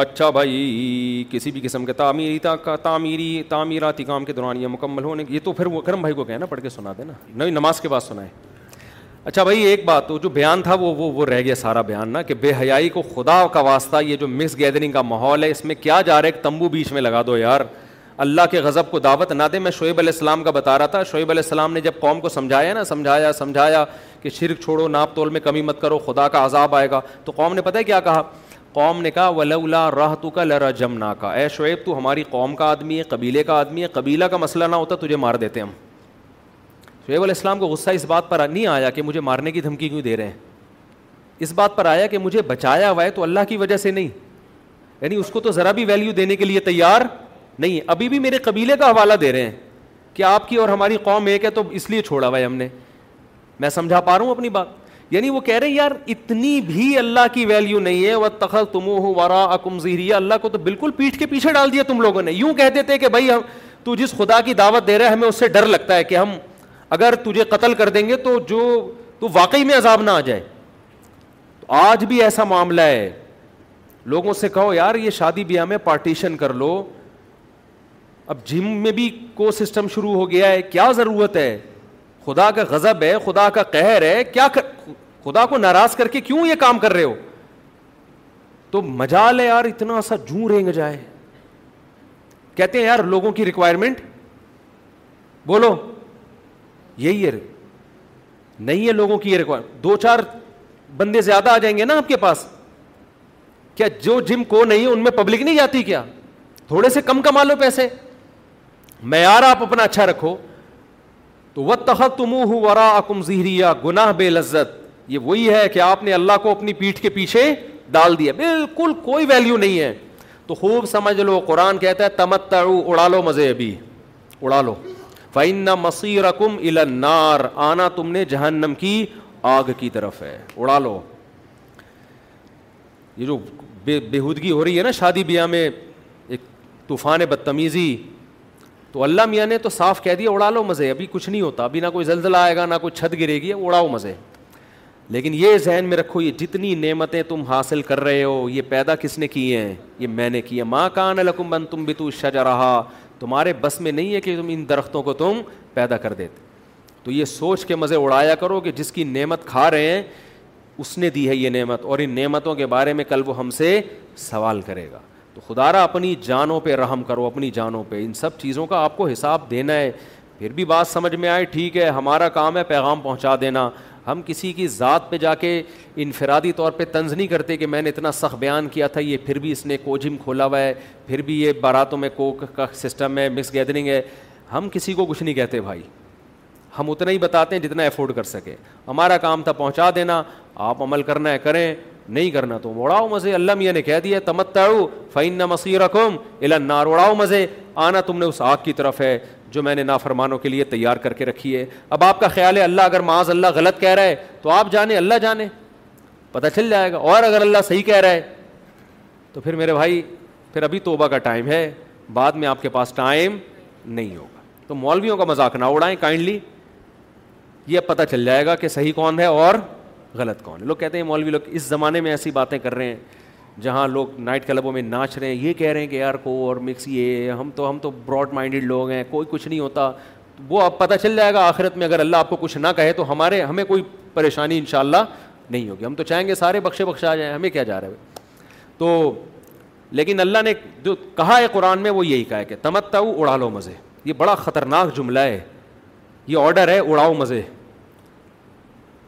اچھا بھائی کسی بھی قسم کے تعمیری تعمیری تعمیراتی کام کے دوران یہ مکمل ہونے یہ تو پھر وہ کرم بھائی کو کہنا پڑھ کے سنا دینا نہیں نماز کے بعد سنائے اچھا بھائی ایک بات تو جو بیان تھا وہ وہ وہ رہ گیا سارا بیان نا کہ بے حیائی کو خدا کا واسطہ یہ جو مس گیدرنگ کا ماحول ہے اس میں کیا جا رہا ہے ایک تمبو بیچ میں لگا دو یار اللہ کے غضب کو دعوت نہ دے میں شعیب علیہ السلام کا بتا رہا تھا شعیب علیہ السلام نے جب قوم کو سمجھایا نا سمجھایا سمجھایا کہ شرک چھوڑو ناپ تول میں کمی مت کرو خدا کا عذاب آئے گا تو قوم نے پتہ ہے کیا کہا قوم نے کہا ولا راہ تو کا لرا جمنا کا اے شعیب تو ہماری قوم کا آدمی ہے قبیلے کا آدمی ہے قبیلہ کا مسئلہ نہ ہوتا تجھے مار دیتے ہم شعیب علیہ السلام کو غصہ اس بات پر نہیں آیا کہ مجھے مارنے کی دھمکی کیوں دے رہے ہیں اس بات پر آیا کہ مجھے بچایا ہوا ہے تو اللہ کی وجہ سے نہیں یعنی اس کو تو ذرا بھی ویلیو دینے کے لیے تیار نہیں ابھی بھی میرے قبیلے کا حوالہ دے رہے ہیں کہ آپ کی اور ہماری قوم ایک ہے تو اس لیے چھوڑا ہوا ہے ہم نے میں سمجھا پا رہا ہوں اپنی بات یعنی وہ کہہ رہے ہیں یار اتنی بھی اللہ کی ویلیو نہیں ہے وہ تخت تم ورا اکم زہریہ اللہ کو تو بالکل پیٹھ کے پیچھے ڈال دیا تم لوگوں نے یوں کہہ دیتے کہ بھائی ہم تو جس خدا کی دعوت دے رہے ہمیں اس سے ڈر لگتا ہے کہ ہم اگر تجھے قتل کر دیں گے تو جو تو واقعی میں عذاب نہ آ جائے تو آج بھی ایسا معاملہ ہے لوگوں سے کہو یار یہ شادی بیاہ میں پارٹیشن کر لو اب جم میں بھی کو سسٹم شروع ہو گیا ہے کیا ضرورت ہے خدا کا غضب ہے خدا کا قہر ہے کیا کر خدا کو ناراض کر کے کیوں یہ کام کر رہے ہو تو مجال ہے یار اتنا سا رینگ جائے کہتے ہیں یار لوگوں کی ریکوائرمنٹ بولو یہی ہے نہیں ہے لوگوں کی یہ ریکوائرمنٹ دو چار بندے زیادہ آ جائیں گے نا آپ کے پاس کیا جو جم کو نہیں ان میں پبلک نہیں جاتی کیا تھوڑے سے کم کما لو پیسے میں یار آپ اپنا اچھا رکھو تو وہ تخت تم ہوں ورا کم زہری گناہ بے لذت یہ وہی ہے کہ آپ نے اللہ کو اپنی پیٹھ کے پیچھے ڈال دیا بالکل کوئی ویلیو نہیں ہے تو خوب سمجھ لو قرآن کہتا ہے تمت اڑا لو مزے ابھی اڑا لو النار آنا تم نے جہنم کی آگ کی طرف ہے اڑا لو یہ جو بے بےودگی ہو رہی ہے نا شادی بیاہ میں ایک طوفان بدتمیزی تو اللہ میاں نے تو صاف کہہ دیا اڑا لو مزے ابھی کچھ نہیں ہوتا ابھی نہ کوئی زلزلہ آئے گا نہ کوئی چھت گرے گی اڑاؤ مزے لیکن یہ ذہن میں رکھو یہ جتنی نعمتیں تم حاصل کر رہے ہو یہ پیدا کس نے کی ہیں یہ میں نے کی ہے ماں کان بن تم بھی تو شجا رہا تمہارے بس میں نہیں ہے کہ تم ان درختوں کو تم پیدا کر دیتے تو یہ سوچ کے مزے اڑایا کرو کہ جس کی نعمت کھا رہے ہیں اس نے دی ہے یہ نعمت اور ان نعمتوں کے بارے میں کل وہ ہم سے سوال کرے گا تو خدا را اپنی جانوں پہ رحم کرو اپنی جانوں پہ ان سب چیزوں کا آپ کو حساب دینا ہے پھر بھی بات سمجھ میں آئے ٹھیک ہے ہمارا کام ہے پیغام پہنچا دینا ہم کسی کی ذات پہ جا کے انفرادی طور پہ طنز نہیں کرتے کہ میں نے اتنا سخت بیان کیا تھا یہ پھر بھی اس نے کوجم کھولا ہوا ہے پھر بھی یہ باراتوں میں کوک کا سسٹم ہے مکس گیدرنگ ہے ہم کسی کو کچھ نہیں کہتے بھائی ہم اتنا ہی بتاتے ہیں جتنا افورڈ کر سکیں ہمارا کام تھا پہنچا دینا آپ عمل کرنا ہے کریں نہیں کرنا تم اڑاؤ مزے اللہ میاں نے کہہ دیا تمتعو فین نہ مسیح رقم النار اڑاؤ مزے آنا تم نے اس آگ کی طرف ہے جو میں نے نافرمانوں کے لیے تیار کر کے رکھی ہے اب آپ کا خیال ہے اللہ اگر معاذ اللہ غلط کہہ رہا ہے تو آپ جانے اللہ جانے پتہ چل جائے گا اور اگر اللہ صحیح کہہ رہا ہے تو پھر میرے بھائی پھر ابھی توبہ کا ٹائم ہے بعد میں آپ کے پاس ٹائم نہیں ہوگا تو مولویوں کا مذاق نہ اڑائیں کائنڈلی یہ اب پتہ چل جائے گا کہ صحیح کون ہے اور غلط کون ہے لوگ کہتے ہیں مولوی لوگ اس زمانے میں ایسی باتیں کر رہے ہیں جہاں لوگ نائٹ کلبوں میں ناچ رہے ہیں یہ کہہ رہے ہیں کہ یار کو اور مکس یہ ہم تو ہم تو براڈ مائنڈیڈ لوگ ہیں کوئی کچھ نہیں ہوتا وہ اب پتہ چل جائے گا آخرت میں اگر اللہ آپ کو کچھ نہ کہے تو ہمارے ہمیں کوئی پریشانی ان شاء اللہ نہیں ہوگی ہم تو چاہیں گے سارے بخشے بخشے آ جائیں ہمیں کیا جا رہا ہے تو لیکن اللہ نے جو کہا ہے قرآن میں وہ یہی کہا ہے کہ تمتاؤ اڑا لو مزے یہ بڑا خطرناک جملہ ہے یہ آڈر ہے اڑاؤ مزے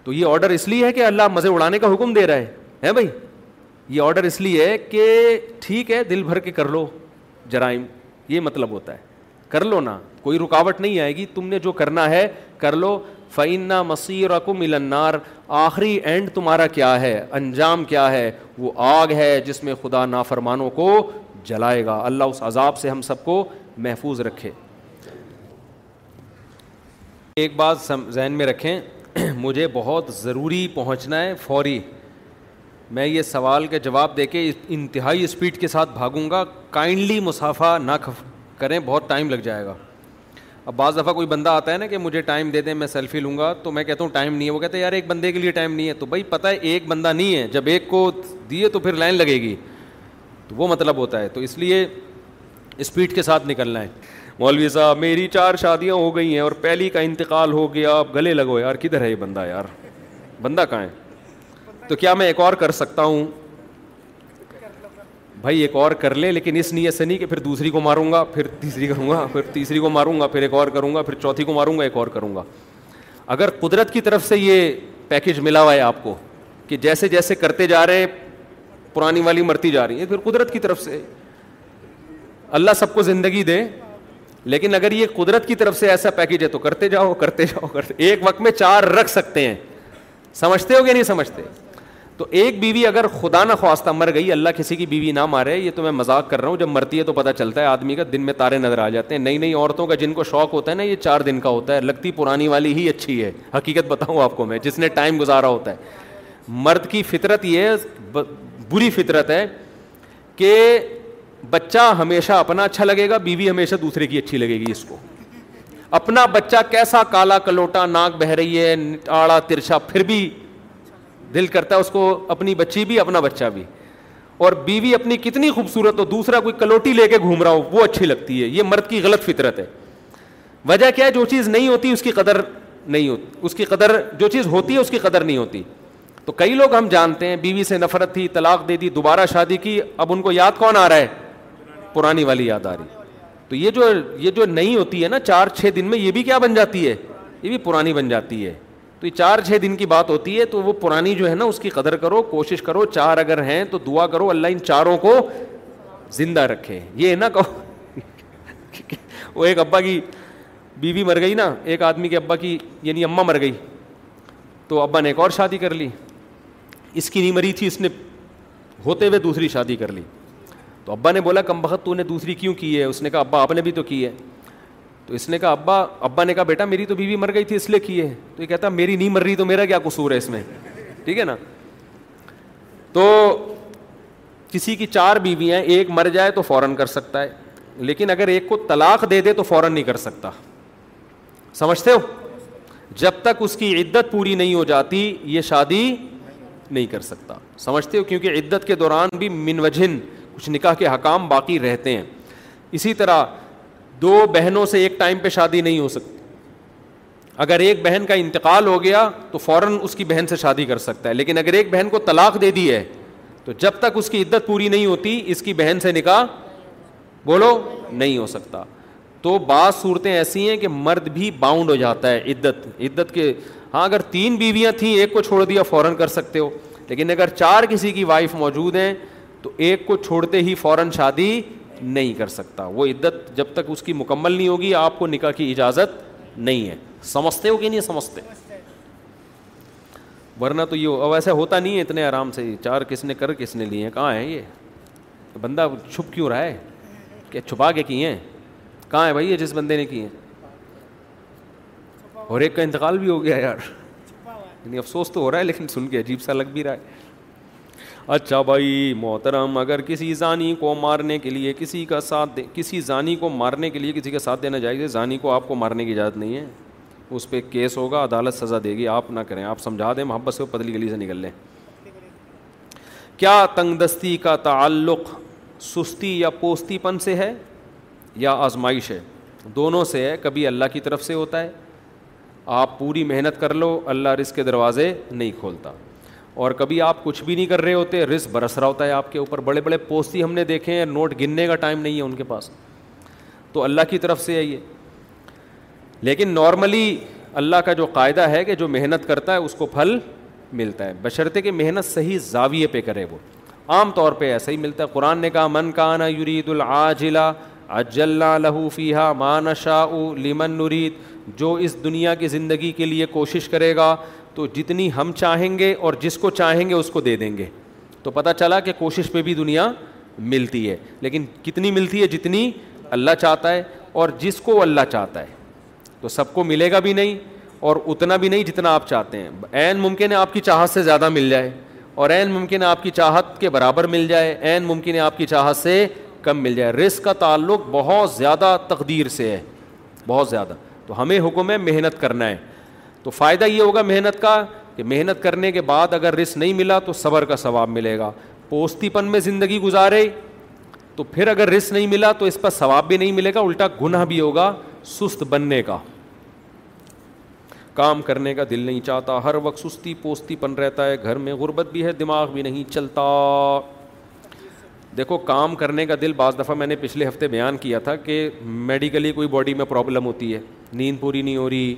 تو یہ آرڈر اس لیے ہے کہ اللہ مزے اڑانے کا حکم دے رہا ہے ہے بھائی یہ آرڈر اس لیے ہے کہ ٹھیک ہے دل بھر کے کر لو جرائم یہ مطلب ہوتا ہے کر لو نا کوئی رکاوٹ نہیں آئے گی تم نے جو کرنا ہے کر لو مسیر مسیح ملنار آخری اینڈ تمہارا کیا ہے انجام کیا ہے وہ آگ ہے جس میں خدا نا فرمانوں کو جلائے گا اللہ اس عذاب سے ہم سب کو محفوظ رکھے ایک بات ذہن میں رکھیں مجھے بہت ضروری پہنچنا ہے فوری میں یہ سوال کے جواب دے کے انتہائی اسپیڈ کے ساتھ بھاگوں گا کائنڈلی مسافہ نہ کریں بہت ٹائم لگ جائے گا اب بعض دفعہ کوئی بندہ آتا ہے نا کہ مجھے ٹائم دے دیں میں سیلفی لوں گا تو میں کہتا ہوں ٹائم نہیں ہے وہ کہتے یار ایک بندے کے لیے ٹائم نہیں ہے تو بھائی پتہ ہے ایک بندہ نہیں ہے جب ایک کو دیے تو پھر لائن لگے گی تو وہ مطلب ہوتا ہے تو اس لیے اسپیڈ کے ساتھ نکلنا ہے مولوی صاحب میری چار شادیاں ہو گئی ہیں اور پہلی کا انتقال ہو گیا آپ گلے لگو یار کدھر ہے یہ بندہ یار بندہ کہاں ہے تو کیا میں ایک اور کر سکتا ہوں بھائی ایک اور کر لیں لیکن اس نیت سے نہیں کہ پھر دوسری کو ماروں گا پھر تیسری کروں گا پھر تیسری کو ماروں گا پھر ایک اور کروں گا پھر چوتھی کو ماروں گا ایک اور کروں گا اگر قدرت کی طرف سے یہ پیکج ملا ہوا ہے آپ کو کہ جیسے جیسے کرتے جا رہے ہیں پرانی والی مرتی جا رہی ہے پھر قدرت کی طرف سے اللہ سب کو زندگی دے لیکن اگر یہ قدرت کی طرف سے ایسا پیکج ہے تو کرتے جاؤ کرتے جاؤ کرتے ایک وقت میں چار رکھ سکتے ہیں سمجھتے ہو یا نہیں سمجھتے تو ایک بیوی اگر خدا نہ خواستہ مر گئی اللہ کسی کی بیوی نہ مارے یہ تو میں مذاق کر رہا ہوں جب مرتی ہے تو پتہ چلتا ہے آدمی کا دن میں تارے نظر آ جاتے ہیں نئی نئی عورتوں کا جن کو شوق ہوتا ہے نا یہ چار دن کا ہوتا ہے لگتی پرانی والی ہی اچھی ہے حقیقت بتاؤں آپ کو میں جس نے ٹائم گزارا ہوتا ہے مرد کی فطرت یہ بری فطرت ہے کہ بچہ ہمیشہ اپنا اچھا لگے گا بیوی ہمیشہ دوسرے کی اچھی لگے گی اس کو اپنا بچہ کیسا کالا کلوٹا ناک بہ رہی ہے آڑا ترچا پھر بھی دل کرتا ہے اس کو اپنی بچی بھی اپنا بچہ بھی اور بیوی اپنی کتنی خوبصورت ہو دوسرا کوئی کلوٹی لے کے گھوم رہا ہو وہ اچھی لگتی ہے یہ مرد کی غلط فطرت ہے وجہ کیا ہے جو چیز نہیں ہوتی اس کی قدر نہیں ہوتی اس کی قدر جو چیز ہوتی ہے اس کی قدر نہیں ہوتی تو کئی لوگ ہم جانتے ہیں بیوی سے نفرت تھی طلاق دے دی دوبارہ شادی کی اب ان کو یاد کون آ رہا ہے پرانی والی یاد آ رہی تو یہ جو یہ جو نہیں ہوتی ہے نا چار چھ دن میں یہ بھی کیا بن جاتی ہے یہ بھی پرانی بن جاتی ہے تو یہ چار چھ دن کی بات ہوتی ہے تو وہ پرانی جو ہے نا اس کی قدر کرو کوشش کرو چار اگر ہیں تو دعا کرو اللہ ان چاروں کو زندہ رکھے یہ نا کہو وہ ایک ابا کی بیوی مر گئی نا ایک آدمی کے ابا کی یعنی اماں مر گئی تو ابا نے ایک اور شادی کر لی اس کی نہیں مری تھی اس نے ہوتے ہوئے دوسری شادی کر لی تو ابا نے بولا کم بخت تو نے دوسری کیوں کی ہے اس نے کہا ابا آپ نے بھی تو کی ہے تو اس نے کہا ابا ابا نے کہا بیٹا میری تو بیوی مر گئی تھی اس لیے کی ہے تو یہ کہتا میری نہیں مر رہی تو میرا کیا قصور ہے اس میں ٹھیک ہے نا تو کسی کی چار بیویاں ایک مر جائے تو فوراً کر سکتا ہے لیکن اگر ایک کو طلاق دے دے تو فوراً نہیں کر سکتا سمجھتے ہو جب تک اس کی عدت پوری نہیں ہو جاتی یہ شادی نہیں کر سکتا سمجھتے ہو کیونکہ عدت کے دوران بھی من وجن کچھ نکاح کے حکام باقی رہتے ہیں اسی طرح دو بہنوں سے ایک ٹائم پہ شادی نہیں ہو سکتی اگر ایک بہن کا انتقال ہو گیا تو فوراً اس کی بہن سے شادی کر سکتا ہے لیکن اگر ایک بہن کو طلاق دے دی ہے تو جب تک اس کی عدت پوری نہیں ہوتی اس کی بہن سے نکاح بولو نہیں ہو سکتا تو بعض صورتیں ایسی ہیں کہ مرد بھی باؤنڈ ہو جاتا ہے عدت عدت کے ہاں اگر تین بیویاں تھیں ایک کو چھوڑ دیا فوراً کر سکتے ہو لیکن اگر چار کسی کی وائف موجود ہیں تو ایک کو چھوڑتے ہی فوراً شادی نہیں کر سکتا وہ عدت جب تک اس کی مکمل نہیں ہوگی آپ کو نکاح کی اجازت نہیں ہے سمجھتے ہو کہ نہیں سمجھتے ورنہ تو یہ ایسا ہوتا نہیں ہے اتنے آرام سے چار کس نے کر کس نے لیے کہاں ہیں یہ بندہ چھپ کیوں رہا ہے کیا چھپا کے کیے ہیں کہاں ہے بھائی یہ جس بندے نے کیے اور ایک کا انتقال بھی ہو گیا یار یعنی افسوس تو ہو رہا ہے لیکن سن کے عجیب سا لگ بھی رہا ہے اچھا بھائی محترم اگر کسی زانی کو مارنے کے لیے کسی کا ساتھ دے کسی زانی کو مارنے کے لیے کسی کا ساتھ دینا چاہیے زانی کو آپ کو مارنے کی اجازت نہیں ہے اس پہ کیس ہوگا عدالت سزا دے گی آپ نہ کریں آپ سمجھا دیں محبت سے وہ پتلی گلی سے نکل لیں کیا تنگ دستی کا تعلق سستی یا پوستی پن سے ہے یا آزمائش ہے دونوں سے ہے کبھی اللہ کی طرف سے ہوتا ہے آپ پوری محنت کر لو اللہ رزق کے دروازے نہیں کھولتا اور کبھی آپ کچھ بھی نہیں کر رہے ہوتے رسک برس رہا ہوتا ہے آپ کے اوپر بڑے بڑے پوستی ہم نے دیکھے ہیں نوٹ گننے کا ٹائم نہیں ہے ان کے پاس تو اللہ کی طرف سے ہے یہ لیکن نارملی اللہ کا جو قاعدہ ہے کہ جو محنت کرتا ہے اس کو پھل ملتا ہے بشرط کہ محنت صحیح زاویے پہ کرے وہ عام طور پہ ایسا ہی ملتا ہے قرآن نے کہا من کانا یرید العاجلہ اجلا لہو فیحا مانشا لمن نرید جو اس دنیا کی زندگی کے لیے کوشش کرے گا تو جتنی ہم چاہیں گے اور جس کو چاہیں گے اس کو دے دیں گے تو پتہ چلا کہ کوشش پہ بھی دنیا ملتی ہے لیکن کتنی ملتی ہے جتنی اللہ چاہتا ہے اور جس کو اللہ چاہتا ہے تو سب کو ملے گا بھی نہیں اور اتنا بھی نہیں جتنا آپ چاہتے ہیں عین ممکن ہے آپ کی چاہت سے زیادہ مل جائے اور عین ممکن ہے آپ کی چاہت کے برابر مل جائے عین ممکن ہے آپ کی چاہت سے کم مل جائے رزق کا تعلق بہت زیادہ تقدیر سے ہے بہت زیادہ تو ہمیں حکم ہے محنت کرنا ہے تو فائدہ یہ ہوگا محنت کا کہ محنت کرنے کے بعد اگر رسک نہیں ملا تو صبر کا ثواب ملے گا پوستی پن میں زندگی گزارے تو پھر اگر رسک نہیں ملا تو اس پر ثواب بھی نہیں ملے گا الٹا گناہ بھی ہوگا سست بننے کا کام کرنے کا دل نہیں چاہتا ہر وقت سستی پوستی پن رہتا ہے گھر میں غربت بھی ہے دماغ بھی نہیں چلتا دیکھو کام کرنے کا دل بعض دفعہ میں نے پچھلے ہفتے بیان کیا تھا کہ میڈیکلی کوئی باڈی میں پرابلم ہوتی ہے نیند پوری نہیں ہو رہی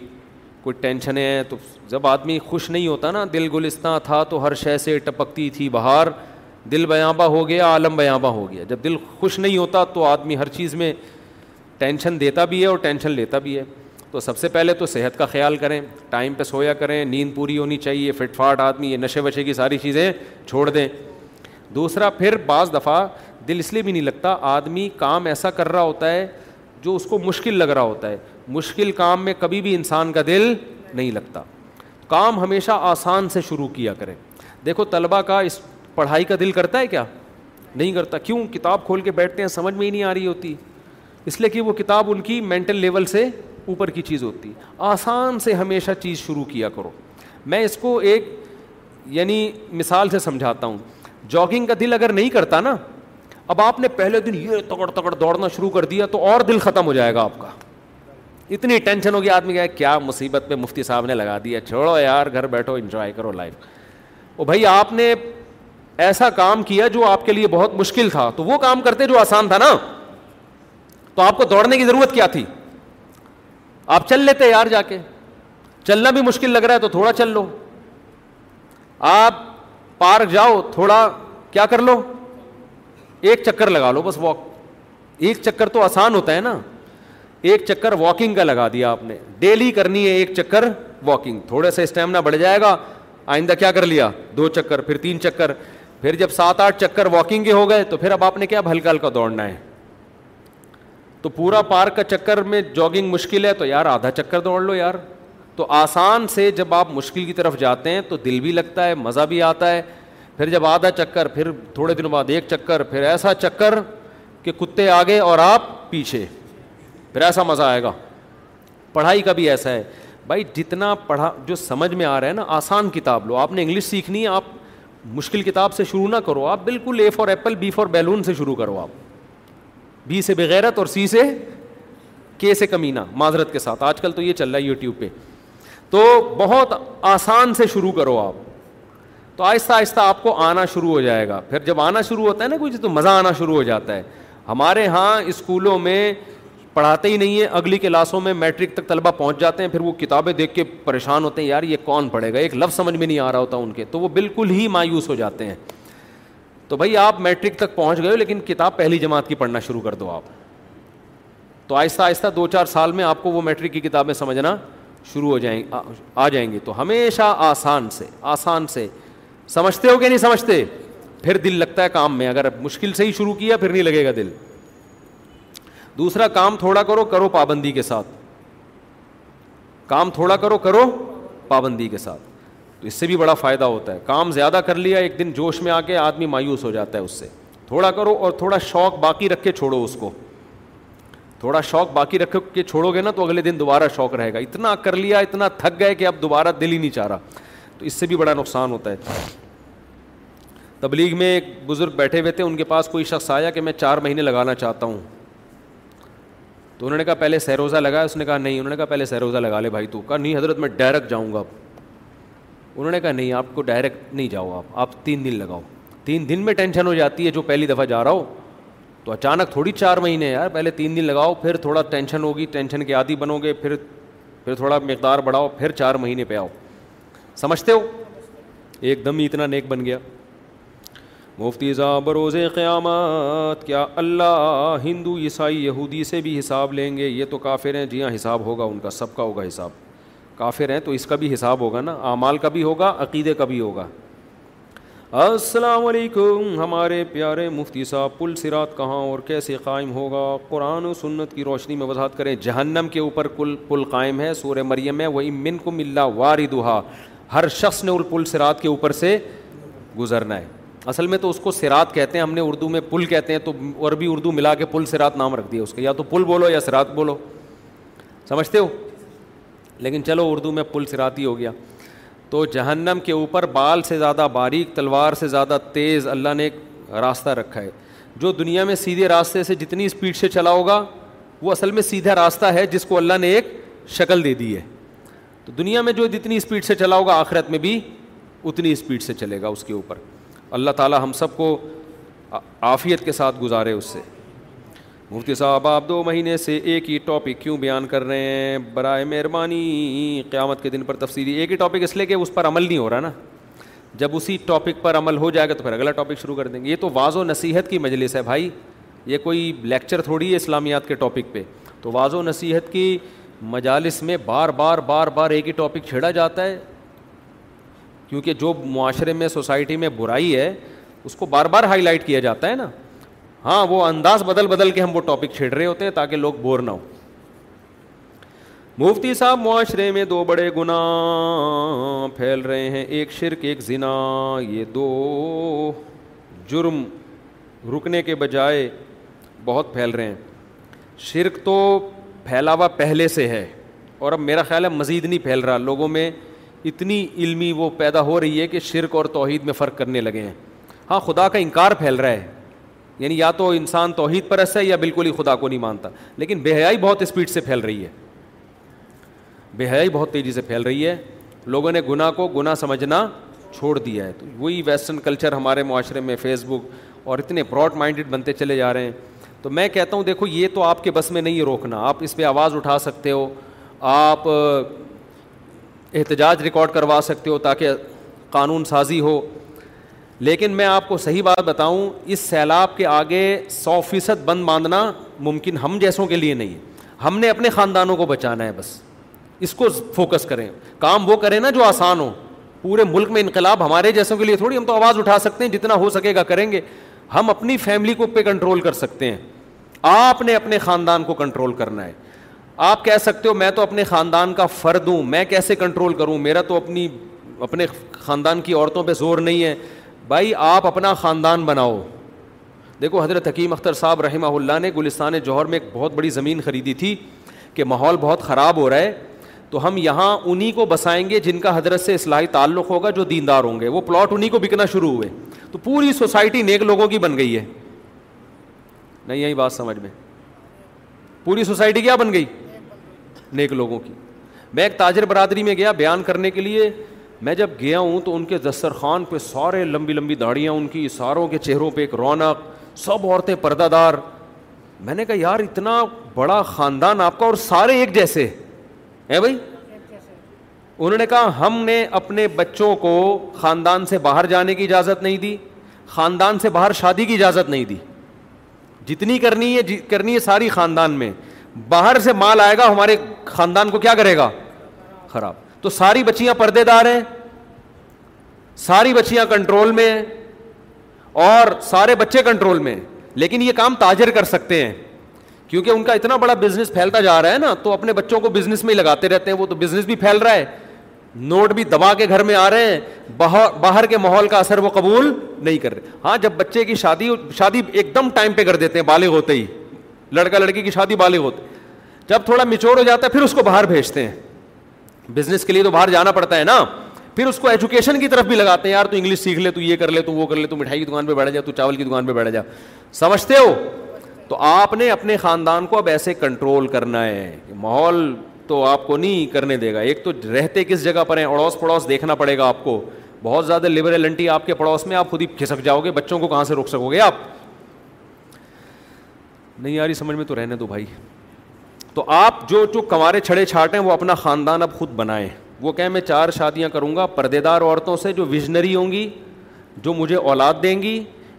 کوئی ٹینشنیں تو جب آدمی خوش نہیں ہوتا نا دل گلستہ تھا تو ہر شے سے ٹپکتی تھی بہار دل بیاں ہو گیا عالم بیابہ ہو گیا جب دل خوش نہیں ہوتا تو آدمی ہر چیز میں ٹینشن دیتا بھی ہے اور ٹینشن لیتا بھی ہے تو سب سے پہلے تو صحت کا خیال کریں ٹائم پہ سویا کریں نیند پوری ہونی چاہیے فٹ فاٹ آدمی یہ نشے وشے کی ساری چیزیں چھوڑ دیں دوسرا پھر بعض دفعہ دل اس لیے بھی نہیں لگتا آدمی کام ایسا کر رہا ہوتا ہے جو اس کو مشکل لگ رہا ہوتا ہے مشکل کام میں کبھی بھی انسان کا دل نہیں لگتا کام ہمیشہ آسان سے شروع کیا کرے دیکھو طلبا کا اس پڑھائی کا دل کرتا ہے کیا نہیں کرتا کیوں کتاب کھول کے بیٹھتے ہیں سمجھ میں ہی نہیں آ رہی ہوتی اس لیے کہ وہ کتاب ان کی مینٹل لیول سے اوپر کی چیز ہوتی آسان سے ہمیشہ چیز شروع کیا کرو میں اس کو ایک یعنی مثال سے سمجھاتا ہوں جاگنگ کا دل اگر نہیں کرتا نا اب آپ نے پہلے دن یہ تکڑ تکڑ دوڑنا شروع کر دیا تو اور دل ختم ہو جائے گا آپ کا اتنی ٹینشن ہو گیا آدمی کیا مصیبت پہ مفتی صاحب نے لگا دیا چھوڑو یار گھر بیٹھو انجوائے کرو لائف او بھائی آپ نے ایسا کام کیا جو آپ کے لیے بہت مشکل تھا تو وہ کام کرتے جو آسان تھا نا تو آپ کو دوڑنے کی ضرورت کیا تھی آپ چل لیتے یار جا کے چلنا بھی مشکل لگ رہا ہے تو تھوڑا چل لو آپ پارک جاؤ تھوڑا کیا کر لو ایک چکر لگا لو بس واک ایک چکر تو آسان ہوتا ہے نا ایک چکر واکنگ کا لگا دیا آپ نے ڈیلی کرنی ہے ایک چکر واکنگ تھوڑا سا اسٹیمنا بڑھ جائے گا آئندہ کیا کر لیا دو چکر پھر تین چکر پھر جب سات آٹھ چکر واکنگ کے ہو گئے تو پھر اب آپ نے کیا ہلکا ہلکا دوڑنا ہے تو پورا پارک کا چکر میں جاگنگ مشکل ہے تو یار آدھا چکر دوڑ لو یار تو آسان سے جب آپ مشکل کی طرف جاتے ہیں تو دل بھی لگتا ہے مزہ بھی آتا ہے پھر جب آدھا چکر پھر تھوڑے دنوں بعد ایک چکر پھر ایسا چکر کہ کتے آگے اور آپ پیچھے پھر ایسا مزہ آئے گا پڑھائی کا بھی ایسا ہے بھائی جتنا پڑھا جو سمجھ میں آ رہا ہے نا آسان کتاب لو آپ نے انگلش سیکھنی ہے آپ مشکل کتاب سے شروع نہ کرو آپ بالکل A for apple B for balloon سے شروع کرو آپ بی سے بغیرت اور سی سے کے سے کمینہ معذرت کے ساتھ آج کل تو یہ چل رہا ہے یوٹیوب پہ تو بہت آسان سے شروع کرو آپ تو آہستہ آہستہ آپ کو آنا شروع ہو جائے گا پھر جب آنا شروع ہوتا ہے نا کچھ تو مزہ آنا شروع ہو جاتا ہے ہمارے یہاں اسکولوں میں پڑھاتے ہی نہیں ہیں اگلی کلاسوں میں میٹرک تک طلبہ پہنچ جاتے ہیں پھر وہ کتابیں دیکھ کے پریشان ہوتے ہیں یار یہ کون پڑھے گا ایک لفظ سمجھ میں نہیں آ رہا ہوتا ان کے تو وہ بالکل ہی مایوس ہو جاتے ہیں تو بھائی آپ میٹرک تک پہنچ گئے ہو لیکن کتاب پہلی جماعت کی پڑھنا شروع کر دو آپ تو آہستہ آہستہ دو چار سال میں آپ کو وہ میٹرک کی کتابیں سمجھنا شروع ہو جائیں آ جائیں گی تو ہمیشہ آسان سے آسان سے سمجھتے ہو کہ نہیں سمجھتے پھر دل لگتا ہے کام میں اگر مشکل سے ہی شروع کیا پھر نہیں لگے گا دل دوسرا کام تھوڑا کرو کرو پابندی کے ساتھ کام تھوڑا کرو کرو پابندی کے ساتھ تو اس سے بھی بڑا فائدہ ہوتا ہے کام زیادہ کر لیا ایک دن جوش میں آ کے آدمی مایوس ہو جاتا ہے اس سے تھوڑا کرو اور تھوڑا شوق باقی رکھ کے چھوڑو اس کو تھوڑا شوق باقی رکھ کے چھوڑو گے نا تو اگلے دن دوبارہ شوق رہے گا اتنا کر لیا اتنا تھک گئے کہ اب دوبارہ دل ہی نہیں چاہ رہا تو اس سے بھی بڑا نقصان ہوتا ہے تبلیغ میں ایک بزرگ بیٹھے ہوئے تھے ان کے پاس کوئی شخص آیا کہ میں چار مہینے لگانا چاہتا ہوں تو انہوں نے کہا پہلے سیروزہ لگایا اس نے کہا نہیں انہوں نے کہا پہلے سیروزہ لگا لے بھائی تو کہا نہیں حضرت میں ڈائریکٹ جاؤں گا انہوں نے کہا نہیں آپ کو ڈائریکٹ نہیں جاؤ آپ آپ تین دن لگاؤ تین دن میں ٹینشن ہو جاتی ہے جو پہلی دفعہ جا رہا ہو تو اچانک تھوڑی چار مہینے یار پہلے تین دن لگاؤ پھر تھوڑا ٹینشن ہوگی ٹینشن کے عادی بنو گے پھر پھر تھوڑا مقدار بڑھاؤ پھر چار مہینے پہ آؤ سمجھتے ہو ایک دم ہی اتنا نیک بن گیا مفتی صاحب بروز قیامات کیا اللہ ہندو عیسائی یہودی سے بھی حساب لیں گے یہ تو کافر ہیں جی ہاں حساب ہوگا ان کا سب کا ہوگا حساب کافر ہیں تو اس کا بھی حساب ہوگا نا اعمال کا بھی ہوگا عقیدے کا بھی ہوگا السلام علیکم ہمارے پیارے مفتی صاحب پل سرات کہاں اور کیسے قائم ہوگا قرآن و سنت کی روشنی میں وضاحت کریں جہنم کے اوپر کل پل قائم ہے سورہ مریم وہ امن کو ملا وار ہر شخص نے ال پل سرات کے اوپر سے گزرنا ہے اصل میں تو اس کو سرات کہتے ہیں ہم نے اردو میں پل کہتے ہیں تو عربی اردو ملا کے پل سرات نام رکھ دیا اس کے یا تو پل بولو یا سرات بولو سمجھتے ہو لیکن چلو اردو میں پل سرات ہی ہو گیا تو جہنم کے اوپر بال سے زیادہ باریک تلوار سے زیادہ تیز اللہ نے ایک راستہ رکھا ہے جو دنیا میں سیدھے راستے سے جتنی اسپیڈ سے چلا ہوگا وہ اصل میں سیدھا راستہ ہے جس کو اللہ نے ایک شکل دے دی ہے تو دنیا میں جو جتنی اسپیڈ سے چلا ہوگا آخرت میں بھی اتنی اسپیڈ سے چلے گا اس کے اوپر اللہ تعالیٰ ہم سب کو عافیت کے ساتھ گزارے اس سے مفتی صاحب آپ دو مہینے سے ایک ہی ٹاپک کیوں بیان کر رہے ہیں برائے مہربانی قیامت کے دن پر تفصیلی ایک ہی ٹاپک اس لیے کہ اس پر عمل نہیں ہو رہا نا جب اسی ٹاپک پر عمل ہو جائے گا تو پھر اگلا ٹاپک شروع کر دیں گے یہ تو واض و نصیحت کی مجلس ہے بھائی یہ کوئی لیکچر تھوڑی ہے اسلامیات کے ٹاپک پہ تو واض و نصیحت کی مجالس میں بار بار بار بار ایک ہی ٹاپک چھیڑا جاتا ہے کیونکہ جو معاشرے میں سوسائٹی میں برائی ہے اس کو بار بار ہائی لائٹ کیا جاتا ہے نا ہاں وہ انداز بدل بدل کے ہم وہ ٹاپک چھیڑ رہے ہوتے ہیں تاکہ لوگ بور نہ ہوں مفتی صاحب معاشرے میں دو بڑے گناہ پھیل رہے ہیں ایک شرک ایک زنا یہ دو جرم رکنے کے بجائے بہت پھیل رہے ہیں شرک تو پھیلاوا پہلے سے ہے اور اب میرا خیال ہے مزید نہیں پھیل رہا لوگوں میں اتنی علمی وہ پیدا ہو رہی ہے کہ شرک اور توحید میں فرق کرنے لگے ہیں ہاں خدا کا انکار پھیل رہا ہے یعنی یا تو انسان توحید پر ایسا ہے یا بالکل ہی خدا کو نہیں مانتا لیکن بے حیائی بہت اسپیڈ سے پھیل رہی ہے بے حیائی بہت تیزی سے پھیل رہی ہے لوگوں نے گناہ کو گناہ سمجھنا چھوڑ دیا ہے تو وہی ویسٹرن کلچر ہمارے معاشرے میں فیس بک اور اتنے براڈ مائنڈیڈ بنتے چلے جا رہے ہیں تو میں کہتا ہوں دیکھو یہ تو آپ کے بس میں نہیں ہے روکنا آپ اس پہ آواز اٹھا سکتے ہو آپ احتجاج ریکارڈ کروا سکتے ہو تاکہ قانون سازی ہو لیکن میں آپ کو صحیح بات بتاؤں اس سیلاب کے آگے سو فیصد بند باندھنا ممکن ہم جیسوں کے لیے نہیں ہے ہم نے اپنے خاندانوں کو بچانا ہے بس اس کو فوکس کریں کام وہ کریں نا جو آسان ہو پورے ملک میں انقلاب ہمارے جیسوں کے لیے تھوڑی ہم تو آواز اٹھا سکتے ہیں جتنا ہو سکے گا کریں گے ہم اپنی فیملی کو پہ کنٹرول کر سکتے ہیں آپ نے اپنے خاندان کو کنٹرول کرنا ہے آپ کہہ سکتے ہو میں تو اپنے خاندان کا فرد ہوں میں کیسے کنٹرول کروں میرا تو اپنی اپنے خاندان کی عورتوں پہ زور نہیں ہے بھائی آپ اپنا خاندان بناؤ دیکھو حضرت حکیم اختر صاحب رحمہ اللہ نے گلستان جوہر میں ایک بہت بڑی زمین خریدی تھی کہ ماحول بہت خراب ہو رہا ہے تو ہم یہاں انہیں کو بسائیں گے جن کا حضرت سے اصلاحی تعلق ہوگا جو دیندار ہوں گے وہ پلاٹ انہیں کو بکنا شروع ہوئے تو پوری سوسائٹی نیک لوگوں کی بن گئی ہے نہیں یہی بات سمجھ میں پوری سوسائٹی کیا بن گئی نیک لوگوں کی میں ایک تاجر برادری میں گیا بیان کرنے کے لیے میں جب گیا ہوں تو ان کے دسترخوان خان پہ سارے لمبی لمبی داڑیاں ان کی ساروں کے چہروں پہ ایک رونق سب عورتیں پردہ دار میں نے کہا یار اتنا بڑا خاندان آپ کا اور سارے ایک جیسے ہیں بھائی انہوں نے کہا ہم نے اپنے بچوں کو خاندان سے باہر جانے کی اجازت نہیں دی خاندان سے باہر شادی کی اجازت نہیں دی جتنی کرنی ہے جی، کرنی ہے ساری خاندان میں باہر سے مال آئے گا ہمارے خاندان کو کیا کرے گا خراب تو ساری بچیاں پردے دار ہیں ساری بچیاں کنٹرول میں اور سارے بچے کنٹرول میں لیکن یہ کام تاجر کر سکتے ہیں کیونکہ ان کا اتنا بڑا بزنس پھیلتا جا رہا ہے نا تو اپنے بچوں کو بزنس میں ہی لگاتے رہتے ہیں وہ تو بزنس بھی پھیل رہا ہے نوٹ بھی دبا کے گھر میں آ رہے ہیں باہر کے ماحول کا اثر وہ قبول نہیں کر رہے ہاں جب بچے کی شادی شادی ایک دم ٹائم پہ کر دیتے ہیں بالغ ہوتے ہی لڑکا لڑکی کی شادی بالغ ہوتی جب تھوڑا میچور ہو جاتا ہے پھر اس کو باہر بھیجتے ہیں بزنس کے لیے تو باہر جانا پڑتا ہے نا پھر اس کو ایجوکیشن کی طرف بھی لگاتے ہیں یار تو انگلش سیکھ لے تو یہ کر لے تو وہ کر لے تو مٹھائی کی دکان پہ بیٹھ جا تو چاول کی دکان پہ بیٹھ جا سمجھتے ہو تو آپ نے اپنے خاندان کو اب ایسے کنٹرول کرنا ہے ماحول تو آپ کو نہیں کرنے دے گا ایک تو رہتے کس جگہ پر ہیں اڑوس پڑوس دیکھنا پڑے گا آپ کو بہت زیادہ لبرلنٹی آپ کے پڑوس میں آپ خود ہی کھسک جاؤ گے بچوں کو کہاں سے روک سکو گے آپ نہیں یاری سمجھ میں تو رہنے دو بھائی تو آپ جو جو کمارے چھڑے چھاٹیں وہ اپنا خاندان اب خود بنائیں وہ کہیں میں چار شادیاں کروں گا پردے دار عورتوں سے جو ویژنری ہوں گی جو مجھے اولاد دیں گی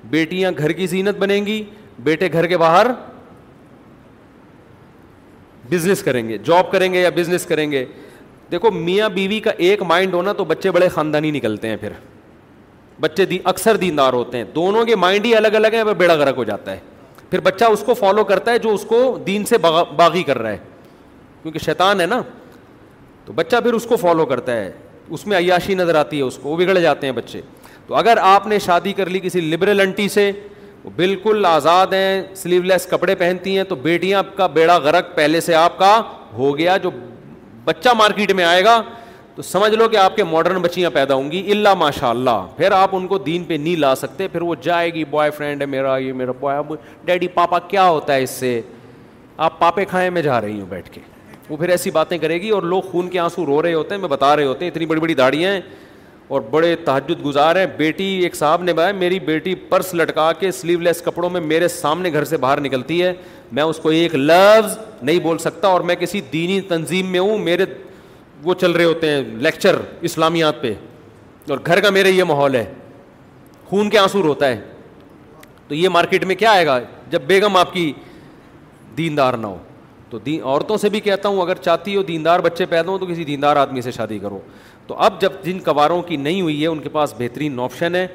بیٹیاں گھر کی زینت بنیں گی بیٹے گھر کے باہر بزنس کریں گے جاب کریں گے یا بزنس کریں گے دیکھو میاں بیوی کا ایک مائنڈ ہونا تو بچے بڑے خاندانی نکلتے ہیں پھر بچے دی اکثر دیندار ہوتے ہیں دونوں کے مائنڈ ہی الگ الگ ہیں پھر بیڑا گرک ہو جاتا ہے پھر بچہ اس کو فالو کرتا ہے جو اس کو دین سے باغی کر رہا ہے کیونکہ شیطان ہے نا تو بچہ پھر اس کو فالو کرتا ہے اس میں عیاشی نظر آتی ہے اس کو وہ بگڑ جاتے ہیں بچے تو اگر آپ نے شادی کر لی کسی لبرل انٹی سے وہ بالکل آزاد ہیں سلیو لیس کپڑے پہنتی ہیں تو بیٹیاں کا بیڑا غرق پہلے سے آپ کا ہو گیا جو بچہ مارکیٹ میں آئے گا تو سمجھ لو کہ آپ کے ماڈرن بچیاں پیدا ہوں گی اللہ ماشاء اللہ پھر آپ ان کو دین پہ نہیں لا سکتے پھر وہ جائے گی بوائے فرینڈ ہے میرا یہ میرا بوائے ڈیڈی پاپا کیا ہوتا ہے اس سے آپ پاپے کھائیں میں جا رہی ہوں بیٹھ کے وہ پھر ایسی باتیں کرے گی اور لوگ خون کے آنسو رو رہے ہوتے ہیں میں بتا رہے ہوتے ہیں اتنی بڑی بڑی داڑیاں ہیں اور بڑے تحجد گزار ہیں بیٹی ایک صاحب نے بتایا میری بیٹی پرس لٹکا کے سلیو لیس کپڑوں میں میرے سامنے گھر سے باہر نکلتی ہے میں اس کو ایک لفظ نہیں بول سکتا اور میں کسی دینی تنظیم میں ہوں میرے وہ چل رہے ہوتے ہیں لیکچر اسلامیات پہ اور گھر کا میرے یہ ماحول ہے خون کے آنسور ہوتا ہے تو یہ مارکیٹ میں کیا آئے گا جب بیگم آپ کی دیندار نہ ہو تو عورتوں سے بھی کہتا ہوں اگر چاہتی ہو دیندار بچے پیدا ہوں تو کسی دیندار آدمی سے شادی کرو تو اب جب جن کباروں کی نہیں ہوئی ہے ان کے پاس بہترین آپشن ہے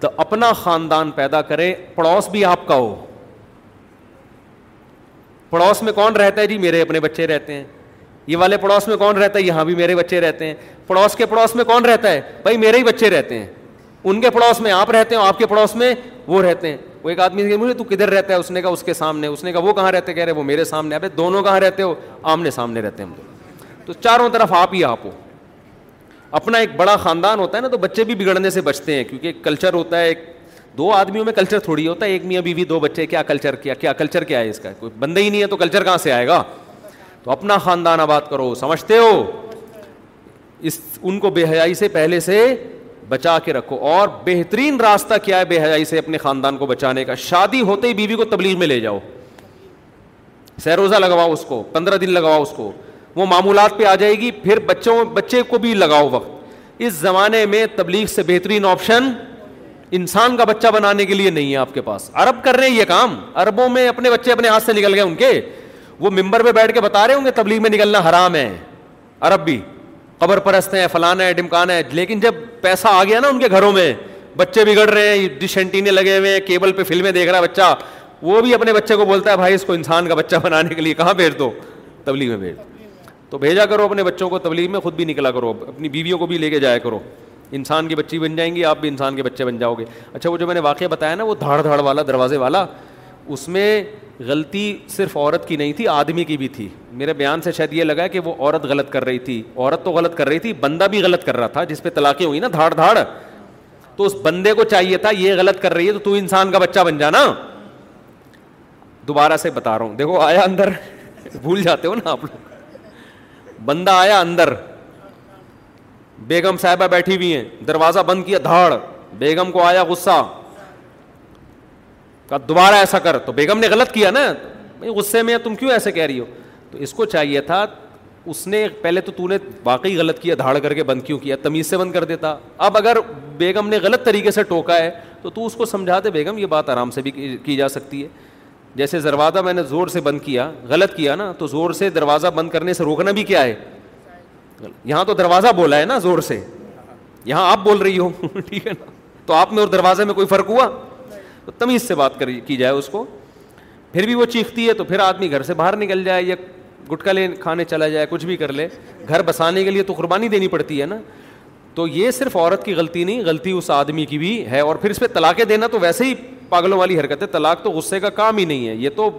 تو اپنا خاندان پیدا کریں پڑوس بھی آپ کا ہو پڑوس میں کون رہتا ہے جی میرے اپنے بچے رہتے ہیں یہ والے پڑوس میں کون رہتا ہے یہاں بھی میرے بچے رہتے ہیں پڑوس کے پڑوس میں کون رہتا ہے بھائی میرے ہی بچے رہتے ہیں ان کے پڑوس میں آپ رہتے ہیں آپ کے پڑوس میں وہ رہتے ہیں وہ ایک آدمی مجھے تو کدھر رہتا ہے اس نے کہا اس کے سامنے اس نے کہا وہ کہاں رہتے کہہ رہے وہ میرے سامنے ابھی دونوں کہاں رہتے ہو آمنے سامنے رہتے ہیں ہم لوگ تو چاروں طرف آپ ہی آپ ہو اپنا ایک بڑا خاندان ہوتا ہے نا تو بچے بھی بگڑنے سے بچتے ہیں کیونکہ ایک کلچر ہوتا ہے ایک دو آدمیوں میں کلچر تھوڑی ہوتا ہے ایک میاں بیوی دو بچے کیا کلچر کیا کلچر کیا ہے اس کا کوئی بندہ ہی نہیں ہے تو کلچر کہاں سے آئے گا تو اپنا خاندان آباد کرو سمجھتے ہو اس ان کو بے حیائی سے پہلے سے بچا کے رکھو اور بہترین راستہ کیا ہے بے حیائی سے اپنے خاندان کو بچانے کا شادی ہوتے ہی بیوی کو تبلیغ میں لے جاؤ سہ روزہ لگواؤ اس کو پندرہ دن لگواؤ اس کو وہ معمولات پہ آ جائے گی پھر بچوں بچے کو بھی لگاؤ وقت اس زمانے میں تبلیغ سے بہترین آپشن انسان کا بچہ بنانے کے لیے نہیں ہے آپ کے پاس عرب کر رہے ہیں یہ کام عربوں میں اپنے بچے اپنے ہاتھ سے نکل گئے ان کے وہ ممبر میں بیٹھ کے بتا رہے ہوں گے تبلیغ میں نکلنا حرام ہے عرب بھی قبر پرست ہیں فلانا ہے ڈمکانا ہے لیکن جب پیسہ آ گیا نا ان کے گھروں میں بچے بگڑ رہے ہیں ڈش اینٹینے لگے ہوئے ہیں کیبل پہ فلمیں دیکھ رہا ہے بچہ وہ بھی اپنے بچے کو بولتا ہے بھائی اس کو انسان کا بچہ بنانے کے لیے کہاں بھیج دو تبلیغ میں بھیج تو بھیجا کرو اپنے بچوں کو تبلیغ میں خود بھی نکلا کرو اپنی بیویوں کو بھی لے کے جایا کرو انسان کی بچی بن جائیں گی آپ بھی انسان کے بچے بن جاؤ گے اچھا وہ جو میں نے واقعہ بتایا نا وہ دھاڑ دھاڑ والا دروازے والا اس میں غلطی صرف عورت کی نہیں تھی آدمی کی بھی تھی میرے بیان سے شاید یہ لگا کہ وہ عورت غلط کر رہی تھی عورت تو غلط کر رہی تھی بندہ بھی غلط کر رہا تھا جس پہ طلاقیں ہوئی نا دھاڑ دھاڑ تو اس بندے کو چاہیے تھا یہ غلط کر رہی ہے تو تو انسان کا بچہ بن جانا دوبارہ سے بتا رہا ہوں دیکھو آیا اندر بھول جاتے ہو نا آپ لوگ بندہ آیا اندر بیگم صاحبہ بیٹھی ہوئی ہیں دروازہ بند کیا دھاڑ بیگم کو آیا غصہ دوبارہ ایسا کر تو بیگم نے غلط کیا نا بھائی غصے میں تم کیوں ایسے کہہ رہی ہو تو اس کو چاہیے تھا اس نے پہلے تو تو نے واقعی غلط کیا دھاڑ کر کے بند کیوں کیا تمیز سے بند کر دیتا اب اگر بیگم نے غلط طریقے سے ٹوکا ہے تو تو اس کو سمجھا دے بیگم یہ بات آرام سے بھی کی جا سکتی ہے جیسے دروازہ میں نے زور سے بند کیا غلط کیا نا تو زور سے دروازہ بند کرنے سے روکنا بھی کیا ہے یہاں تو دروازہ بولا ہے نا زور سے یہاں آپ بول رہی ہو ٹھیک ہے نا تو آپ میں اور دروازے میں کوئی فرق ہوا تو تمیز سے بات کر کی جائے اس کو پھر بھی وہ چیختی ہے تو پھر آدمی گھر سے باہر نکل جائے یا گٹکا لے کھانے چلا جائے کچھ بھی کر لے گھر بسانے کے لیے تو قربانی دینی پڑتی ہے نا تو یہ صرف عورت کی غلطی نہیں غلطی اس آدمی کی بھی ہے اور پھر اس پہ طلاقیں دینا تو ویسے ہی پاگلوں والی حرکت ہے طلاق تو غصے کا کام ہی نہیں ہے یہ تو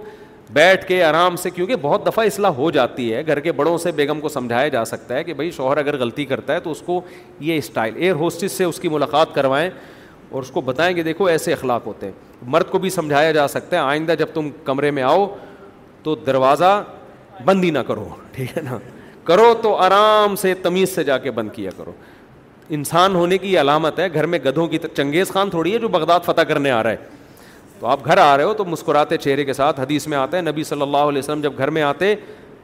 بیٹھ کے آرام سے کیونکہ بہت دفعہ اصلاح ہو جاتی ہے گھر کے بڑوں سے بیگم کو سمجھایا جا سکتا ہے کہ بھائی شوہر اگر غلطی کرتا ہے تو اس کو یہ اسٹائل ایئر ہوسٹس سے اس کی ملاقات کروائیں اور اس کو بتائیں کہ دیکھو ایسے اخلاق ہوتے ہیں مرد کو بھی سمجھایا جا سکتا ہے آئندہ جب تم کمرے میں آؤ تو دروازہ بند ہی نہ کرو ٹھیک ہے نا کرو تو آرام سے تمیز سے جا کے بند کیا کرو انسان ہونے کی علامت ہے گھر میں گدھوں کی چنگیز خان تھوڑی ہے جو بغداد فتح کرنے آ رہا ہے تو آپ گھر آ رہے ہو تو مسکراتے چہرے کے ساتھ حدیث میں آتا ہے نبی صلی اللہ علیہ وسلم جب گھر میں آتے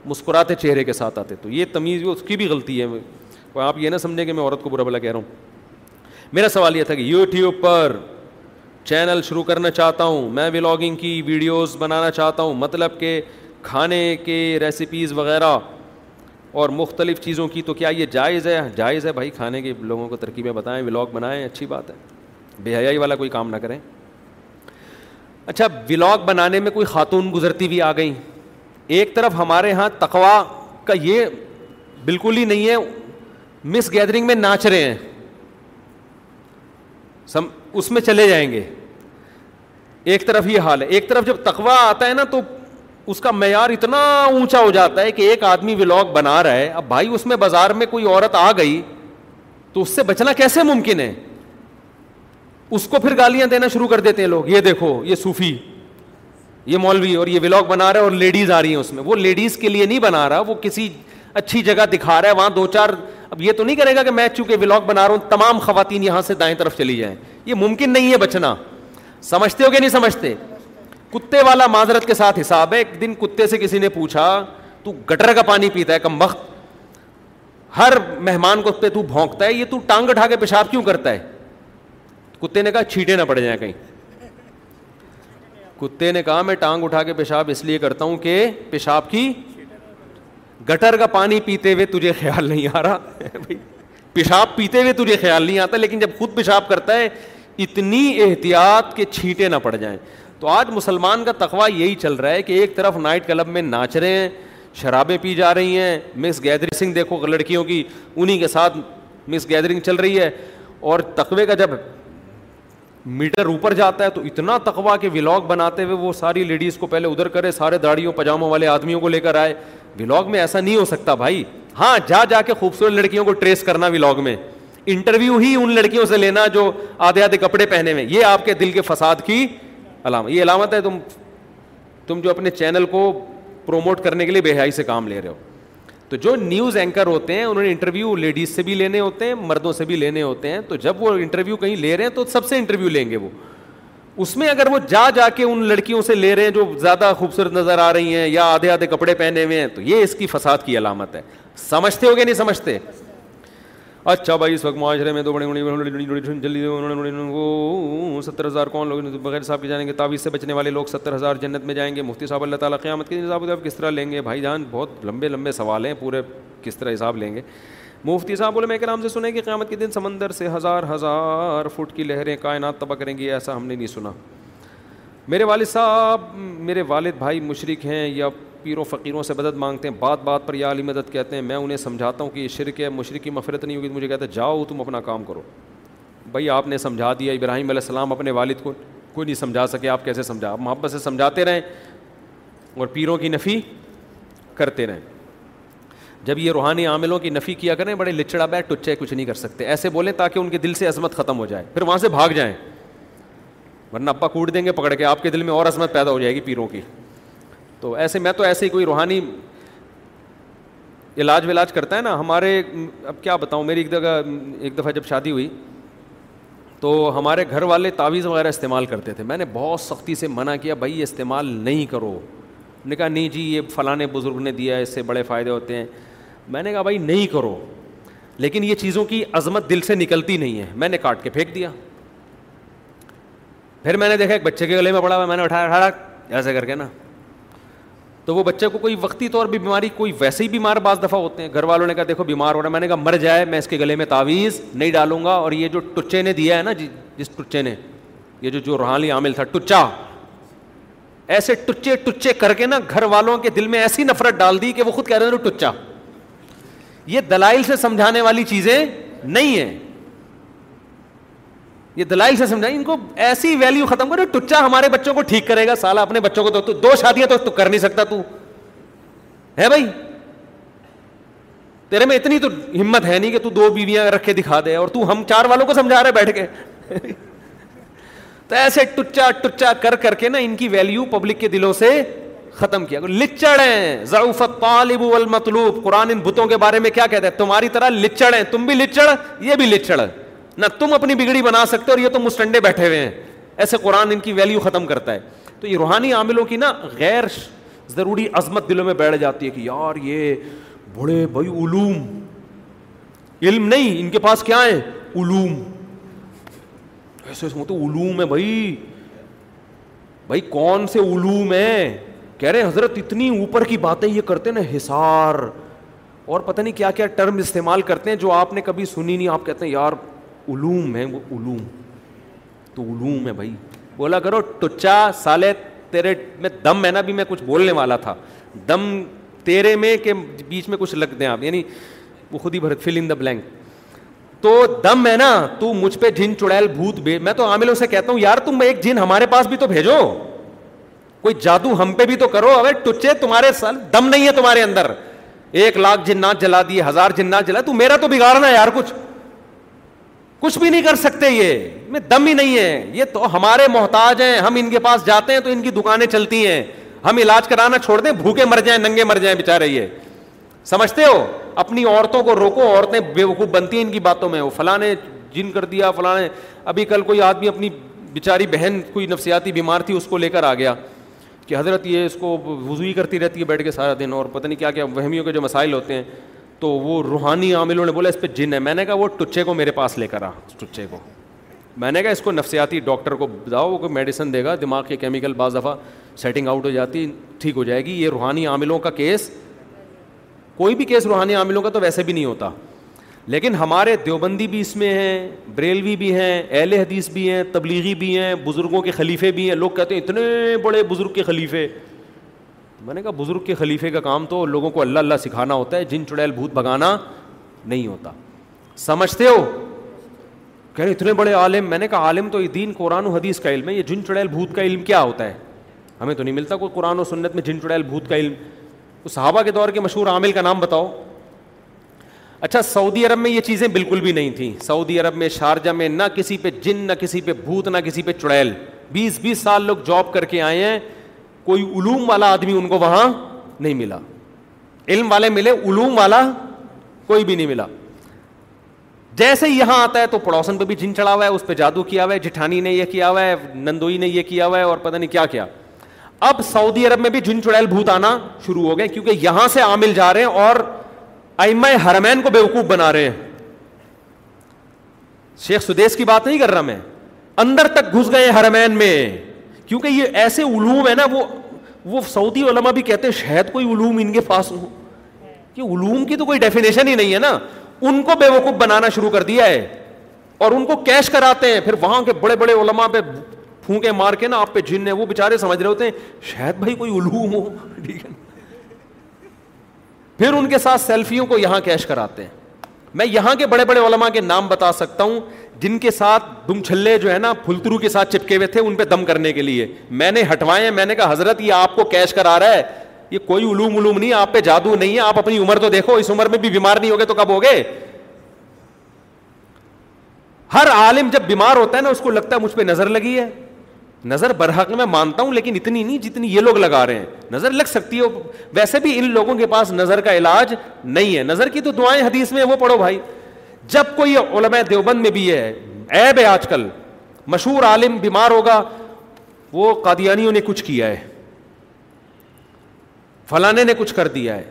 مسکراتے چہرے کے ساتھ آتے تو یہ تمیز اس کی بھی غلطی ہے آپ یہ نہ سمجھیں کہ میں عورت کو برا بلا کہہ رہا ہوں میرا سوال یہ تھا کہ یوٹیوب پر چینل شروع کرنا چاہتا ہوں میں ولاگنگ کی ویڈیوز بنانا چاہتا ہوں مطلب کہ کھانے کے ریسیپیز وغیرہ اور مختلف چیزوں کی تو کیا یہ جائز ہے جائز ہے بھائی کھانے کے لوگوں کو ترکیبیں بتائیں ولاگ بنائیں اچھی بات ہے بے حیائی والا کوئی کام نہ کریں اچھا ولاگ بنانے میں کوئی خاتون گزرتی ہوئی آ گئیں ایک طرف ہمارے یہاں تقوا کا یہ بالکل ہی نہیں ہے مس گیدرنگ میں ناچ رہے ہیں سم اس میں چلے جائیں گے ایک طرف یہ حال ہے ایک طرف جب تقوا آتا ہے نا تو اس کا معیار اتنا اونچا ہو جاتا ہے کہ ایک آدمی ولاگ بنا رہا ہے اب بھائی اس میں بازار میں کوئی عورت آ گئی تو اس سے بچنا کیسے ممکن ہے اس کو پھر گالیاں دینا شروع کر دیتے ہیں لوگ یہ دیکھو یہ سوفی یہ مولوی اور یہ ولاگ بنا رہا ہے اور لیڈیز آ رہی ہیں اس میں وہ لیڈیز کے لیے نہیں بنا رہا وہ کسی اچھی جگہ دکھا رہا ہے وہاں دو چار اب یہ تو نہیں کرے گا کہ میں چونکہ ولاگ بنا رہا ہوں تمام خواتین یہاں سے دائیں طرف چلی جائیں یہ ممکن نہیں ہے بچنا سمجھتے ہو کہ نہیں سمجھتے کتے والا معذرت کے ساتھ حساب ہے ایک دن کتے سے کسی نے پوچھا تو گٹر کا پانی پیتا ہے کم وقت ہر مہمان کو پہ تو بھونکتا ہے یہ تو ٹانگ اٹھا کے پیشاب کیوں کرتا ہے کتے نے کہا چھیٹے نہ پڑ جائیں کہیں کتے نے کہا میں ٹانگ اٹھا کے پیشاب اس لیے کرتا ہوں کہ پیشاب کی گٹر کا پانی پیتے ہوئے تجھے خیال نہیں آ رہا پیشاب پیتے ہوئے تجھے خیال نہیں آتا لیکن جب خود پیشاب کرتا ہے اتنی احتیاط کے چھینٹے نہ پڑ جائیں تو آج مسلمان کا تقوی یہی چل رہا ہے کہ ایک طرف نائٹ کلب میں ناچ رہے ہیں شرابیں پی جا رہی ہیں مس گیدرنگ دیکھو لڑکیوں کی انہیں کے ساتھ مس گیدرنگ چل رہی ہے اور تقوے کا جب میٹر اوپر جاتا ہے تو اتنا تقوا کے ولاگ بناتے ہوئے وہ ساری لیڈیز کو پہلے ادھر کرے سارے داڑیوں پجاموں والے آدمیوں کو لے کر آئے ولاگ میں ایسا نہیں ہو سکتا بھائی ہاں جا جا کے خوبصورت لڑکیوں کو ٹریس کرنا ولاگ میں انٹرویو ہی ان لڑکیوں سے لینا جو آدھے آدھے کپڑے پہنے میں علامت یہ علامت ہے تم تم جو اپنے چینل کو پروموٹ کرنے کے لیے بے حیائی سے کام لے رہے ہو تو جو نیوز اینکر ہوتے ہیں انہوں نے انٹرویو لیڈیز سے بھی لینے ہوتے ہیں مردوں سے بھی لینے ہوتے ہیں تو جب وہ انٹرویو کہیں لے رہے ہیں تو سب سے انٹرویو لیں گے وہ اس میں اگر وہ جا جا کے ان لڑکیوں سے لے رہے ہیں جو زیادہ خوبصورت نظر آ رہی ہیں یا آدھے آدھے کپڑے پہنے ہوئے ہیں تو یہ اس کی فساد کی علامت ہے سمجھتے ہو گیا نہیں سمجھتے اچھا بھائی اس وقت معاشرے میں بڑے جلدی ستر ہزار کون لوگ بغیر صاحب کے جائیں گے تعویذ سے بچنے والے لوگ ستر ہزار جنت میں جائیں گے مفتی صاحب اللہ تعالیٰ قیامت کے کس طرح لیں گے بھائی جان بہت لمبے لمبے سوال ہیں پورے کس طرح حساب لیں گے مفتی صاحب علماء کے نام سے سنیں کہ قیامت کے دن سمندر سے ہزار ہزار فٹ کی لہریں کائنات تباہ کریں گی ایسا ہم نے نہیں سنا میرے والد صاحب میرے والد بھائی مشرق ہیں یا پیر و فقیروں سے مدد مانگتے ہیں بات بات پر یا علی مدد کہتے ہیں میں انہیں سمجھاتا ہوں کہ یہ شرک ہے مشرق کی مفرت نہیں ہوگی مجھے کہتے جاؤ تم اپنا کام کرو بھائی آپ نے سمجھا دیا ابراہیم علیہ السلام اپنے والد کو کوئی نہیں سمجھا سکے آپ کیسے سمجھا محبت سے سمجھاتے رہیں اور پیروں کی نفی کرتے رہیں جب یہ روحانی عاملوں کی نفی کیا کریں بڑے لچڑا بیٹھ ٹچے کچھ نہیں کر سکتے ایسے بولیں تاکہ ان کے دل سے عظمت ختم ہو جائے پھر وہاں سے بھاگ جائیں ورنہ ابا کوٹ دیں گے پکڑ کے آپ کے دل میں اور عظمت پیدا ہو جائے گی پیروں کی تو ایسے میں تو ایسے ہی کوئی روحانی علاج ولاج کرتا ہے نا ہمارے اب کیا بتاؤں میری ایک دفعہ ایک دفعہ جب شادی ہوئی تو ہمارے گھر والے تعویذ وغیرہ استعمال کرتے تھے میں نے بہت سختی سے منع کیا بھائی یہ استعمال نہیں کرو نے کہا نہیں جی یہ فلاں بزرگ نے دیا ہے اس سے بڑے فائدے ہوتے ہیں میں نے کہا بھائی نہیں کرو لیکن یہ چیزوں کی عظمت دل سے نکلتی نہیں ہے میں نے کاٹ کے پھینک دیا پھر میں نے دیکھا ایک بچے کے گلے میں پڑا ہوا میں نے اٹھایا اٹھایا ایسے کر کے نا تو وہ بچے کو کوئی وقتی طور پہ بیماری کوئی ویسے ہی بیمار بعض دفعہ ہوتے ہیں گھر والوں نے کہا دیکھو بیمار ہو رہا ہے میں نے کہا مر جائے میں اس کے گلے میں تعویذ نہیں ڈالوں گا اور یہ جو ٹچے نے دیا ہے نا جی، جس ٹچے نے یہ جو جو روحانی عامل تھا ٹچا ایسے ٹچے ٹچے کر کے نا گھر والوں کے دل میں ایسی نفرت ڈال دی کہ وہ خود کہہ رہے ہیں ٹچا یہ دلائل سے سمجھانے والی چیزیں نہیں ہیں یہ دلائل سے سمجھائیں ان کو ایسی ویلیو ختم کرو ٹچا ہمارے بچوں کو ٹھیک کرے گا سالہ اپنے بچوں کو تو دو شادیاں تو کر نہیں سکتا تو ہے بھائی تیرے میں اتنی تو ہمت ہے نہیں کہ تو دو بیویاں رکھ کے دکھا دے اور تو ہم چار والوں کو سمجھا رہے بیٹھ کے تو ایسے ٹچا ٹچا کر کر کے نا ان کی ویلیو پبلک کے دلوں سے ختم کیا لچڑ ہیں ضعف طالب والمطلوب قرآن ان بتوں کے بارے میں کیا کہتا ہے تمہاری طرح لچڑ ہیں تم بھی لچڑ یہ بھی لچڑ نہ تم اپنی بگڑی بنا سکتے اور یہ تو مسٹنڈے بیٹھے ہوئے ہیں ایسے قرآن ان کی ویلیو ختم کرتا ہے تو یہ روحانی عاملوں کی نا غیر ضروری عظمت دلوں میں بیٹھ جاتی ہے کہ یار یہ بڑے بھائی علوم علم نہیں ان کے پاس کیا ہے علوم ایسے تو علوم ہے بھائی بھائی کون سے علوم ہیں کہہ رہے ہیں حضرت اتنی اوپر کی باتیں یہ کرتے نا حسار اور پتہ نہیں کیا کیا ٹرم استعمال کرتے ہیں جو آپ نے کبھی سنی نہیں آپ کہتے ہیں یار علوم علوم علوم ہے ہے وہ تو بھائی بولا کرو ٹچا سالے تیرے میں دم ہے نا بھی میں کچھ بولنے والا تھا دم تیرے میں کہ بیچ میں کچھ لگ دیں آپ یعنی وہ خود ہی فل ان دا بلینک تو دم ہے نا تو مجھ پہ جن چڑیل بھوت بے میں تو عاملوں سے کہتا ہوں یار تم ایک جن ہمارے پاس بھی تو بھیجو کوئی جادو ہم پہ بھی تو کرو اگر ٹچے تمہارے سال دم نہیں ہے تمہارے اندر ایک لاکھ جنات جلا دیے ہزار جنات جلا تو میرا تو بگاڑنا ہے یار کچھ کچھ بھی نہیں کر سکتے یہ میں دم ہی نہیں ہے یہ تو ہمارے محتاج ہیں ہم ان کے پاس جاتے ہیں تو ان کی دکانیں چلتی ہیں ہم علاج کرانا چھوڑ دیں بھوکے مر جائیں ننگے مر جائیں بےچارے یہ سمجھتے ہو اپنی عورتوں کو روکو عورتیں بے وقوف بنتی ہیں ان کی باتوں میں وہ فلاں جن کر دیا فلاں ابھی کل کوئی آدمی اپنی بےچاری بہن کوئی نفسیاتی بیمار تھی اس کو لے کر آ گیا کہ حضرت یہ اس کو وضوئی کرتی رہتی ہے بیٹھ کے سارا دن اور پتہ نہیں کیا کیا وہمیوں کے جو مسائل ہوتے ہیں تو وہ روحانی عاملوں نے بولا اس پہ جن ہے میں نے کہا وہ ٹچے کو میرے پاس لے کر آ اس ٹچے کو میں نے کہا اس کو نفسیاتی ڈاکٹر کو بتاؤ وہ کوئی میڈیسن دے گا دماغ کے کیمیکل بعض دفعہ سیٹنگ آؤٹ ہو جاتی ٹھیک ہو جائے گی یہ روحانی عاملوں کا کیس کوئی بھی کیس روحانی عاملوں کا تو ویسے بھی نہیں ہوتا لیکن ہمارے دیوبندی بھی اس میں ہیں بریلوی بھی ہیں اہل حدیث بھی ہیں تبلیغی بھی ہیں بزرگوں کے خلیفے بھی ہیں لوگ کہتے ہیں اتنے بڑے بزرگ کے خلیفے میں نے کہا بزرگ کے خلیفے کا کام تو لوگوں کو اللہ اللہ سکھانا ہوتا ہے جن چڑیل بھوت بھگانا نہیں ہوتا سمجھتے ہو کہہ رہے اتنے بڑے عالم میں نے کہا عالم تو یہ دین قرآن و حدیث کا علم ہے یہ جن چڑیل بھوت کا علم کیا ہوتا ہے ہمیں تو نہیں ملتا کوئی قرآن و سنت میں جن چڑیل بھوت کا علم صحابہ کے دور کے مشہور عامل کا نام بتاؤ اچھا سعودی عرب میں یہ چیزیں بالکل بھی نہیں تھیں سعودی عرب میں شارجہ میں نہ کسی پہ جن نہ کسی پہ بھوت نہ کسی پہ چڑیل بیس بیس سال لوگ جاب کر کے آئے ہیں کوئی علوم والا آدمی ان کو وہاں نہیں ملا علم والے ملے علوم والا کوئی بھی نہیں ملا جیسے یہاں آتا ہے تو پڑوسن پہ بھی جن چڑھا ہوا ہے اس پہ جادو کیا ہوا ہے جٹھانی نے یہ کیا ہوا ہے نندوئی نے یہ کیا ہوا ہے اور پتہ نہیں کیا کیا اب سعودی عرب میں بھی جن چڑیل بھوت آنا شروع ہو گئے کیونکہ یہاں سے عامل جا رہے ہیں اور ہرمین کو بے وقوف بنا رہے ہیں شیخ سدیس کی بات نہیں کر رہا میں اندر تک گھس گئے ہرمین میں کیونکہ یہ ایسے علوم ہے نا وہ وہ سعودی علماء بھی کہتے ہیں شاید کوئی علوم ان کے پاس ہو کہ علوم کی تو کوئی ڈیفینیشن ہی نہیں ہے نا ان کو بے وقوف بنانا شروع کر دیا ہے اور ان کو کیش کراتے ہیں پھر وہاں کے بڑے بڑے علماء پہ پھونکے مار کے نا آپ پہ جن ہے وہ بےچارے سمجھ رہے ہوتے ہیں شاید بھائی کوئی علوم ہو ٹھیک ہے پھر ان کے ساتھ سیلفیوں کو یہاں کیش کراتے ہیں میں یہاں کے بڑے بڑے علماء کے نام بتا سکتا ہوں جن کے ساتھ دم چھلے جو ہے نا پھلترو کے ساتھ چپکے ہوئے تھے ان پہ دم کرنے کے لیے میں نے ہٹوائے میں نے کہا حضرت یہ آپ کو کیش کرا رہا ہے یہ کوئی علوم علوم نہیں آپ پہ جادو نہیں ہے آپ اپنی عمر تو دیکھو اس عمر میں بھی بیمار نہیں ہوگے تو کب ہوگے ہر عالم جب بیمار ہوتا ہے نا اس کو لگتا ہے مجھ پہ نظر لگی ہے نظر برحق میں مانتا ہوں لیکن اتنی نہیں جتنی یہ لوگ لگا رہے ہیں نظر لگ سکتی ہے ویسے بھی ان لوگوں کے پاس نظر کا علاج نہیں ہے نظر کی تو دعائیں حدیث میں وہ پڑھو بھائی جب کوئی علماء دیوبند میں بھی ہے عیب ہے آج کل مشہور عالم بیمار ہوگا وہ قادیانیوں نے کچھ کیا ہے فلانے نے کچھ کر دیا ہے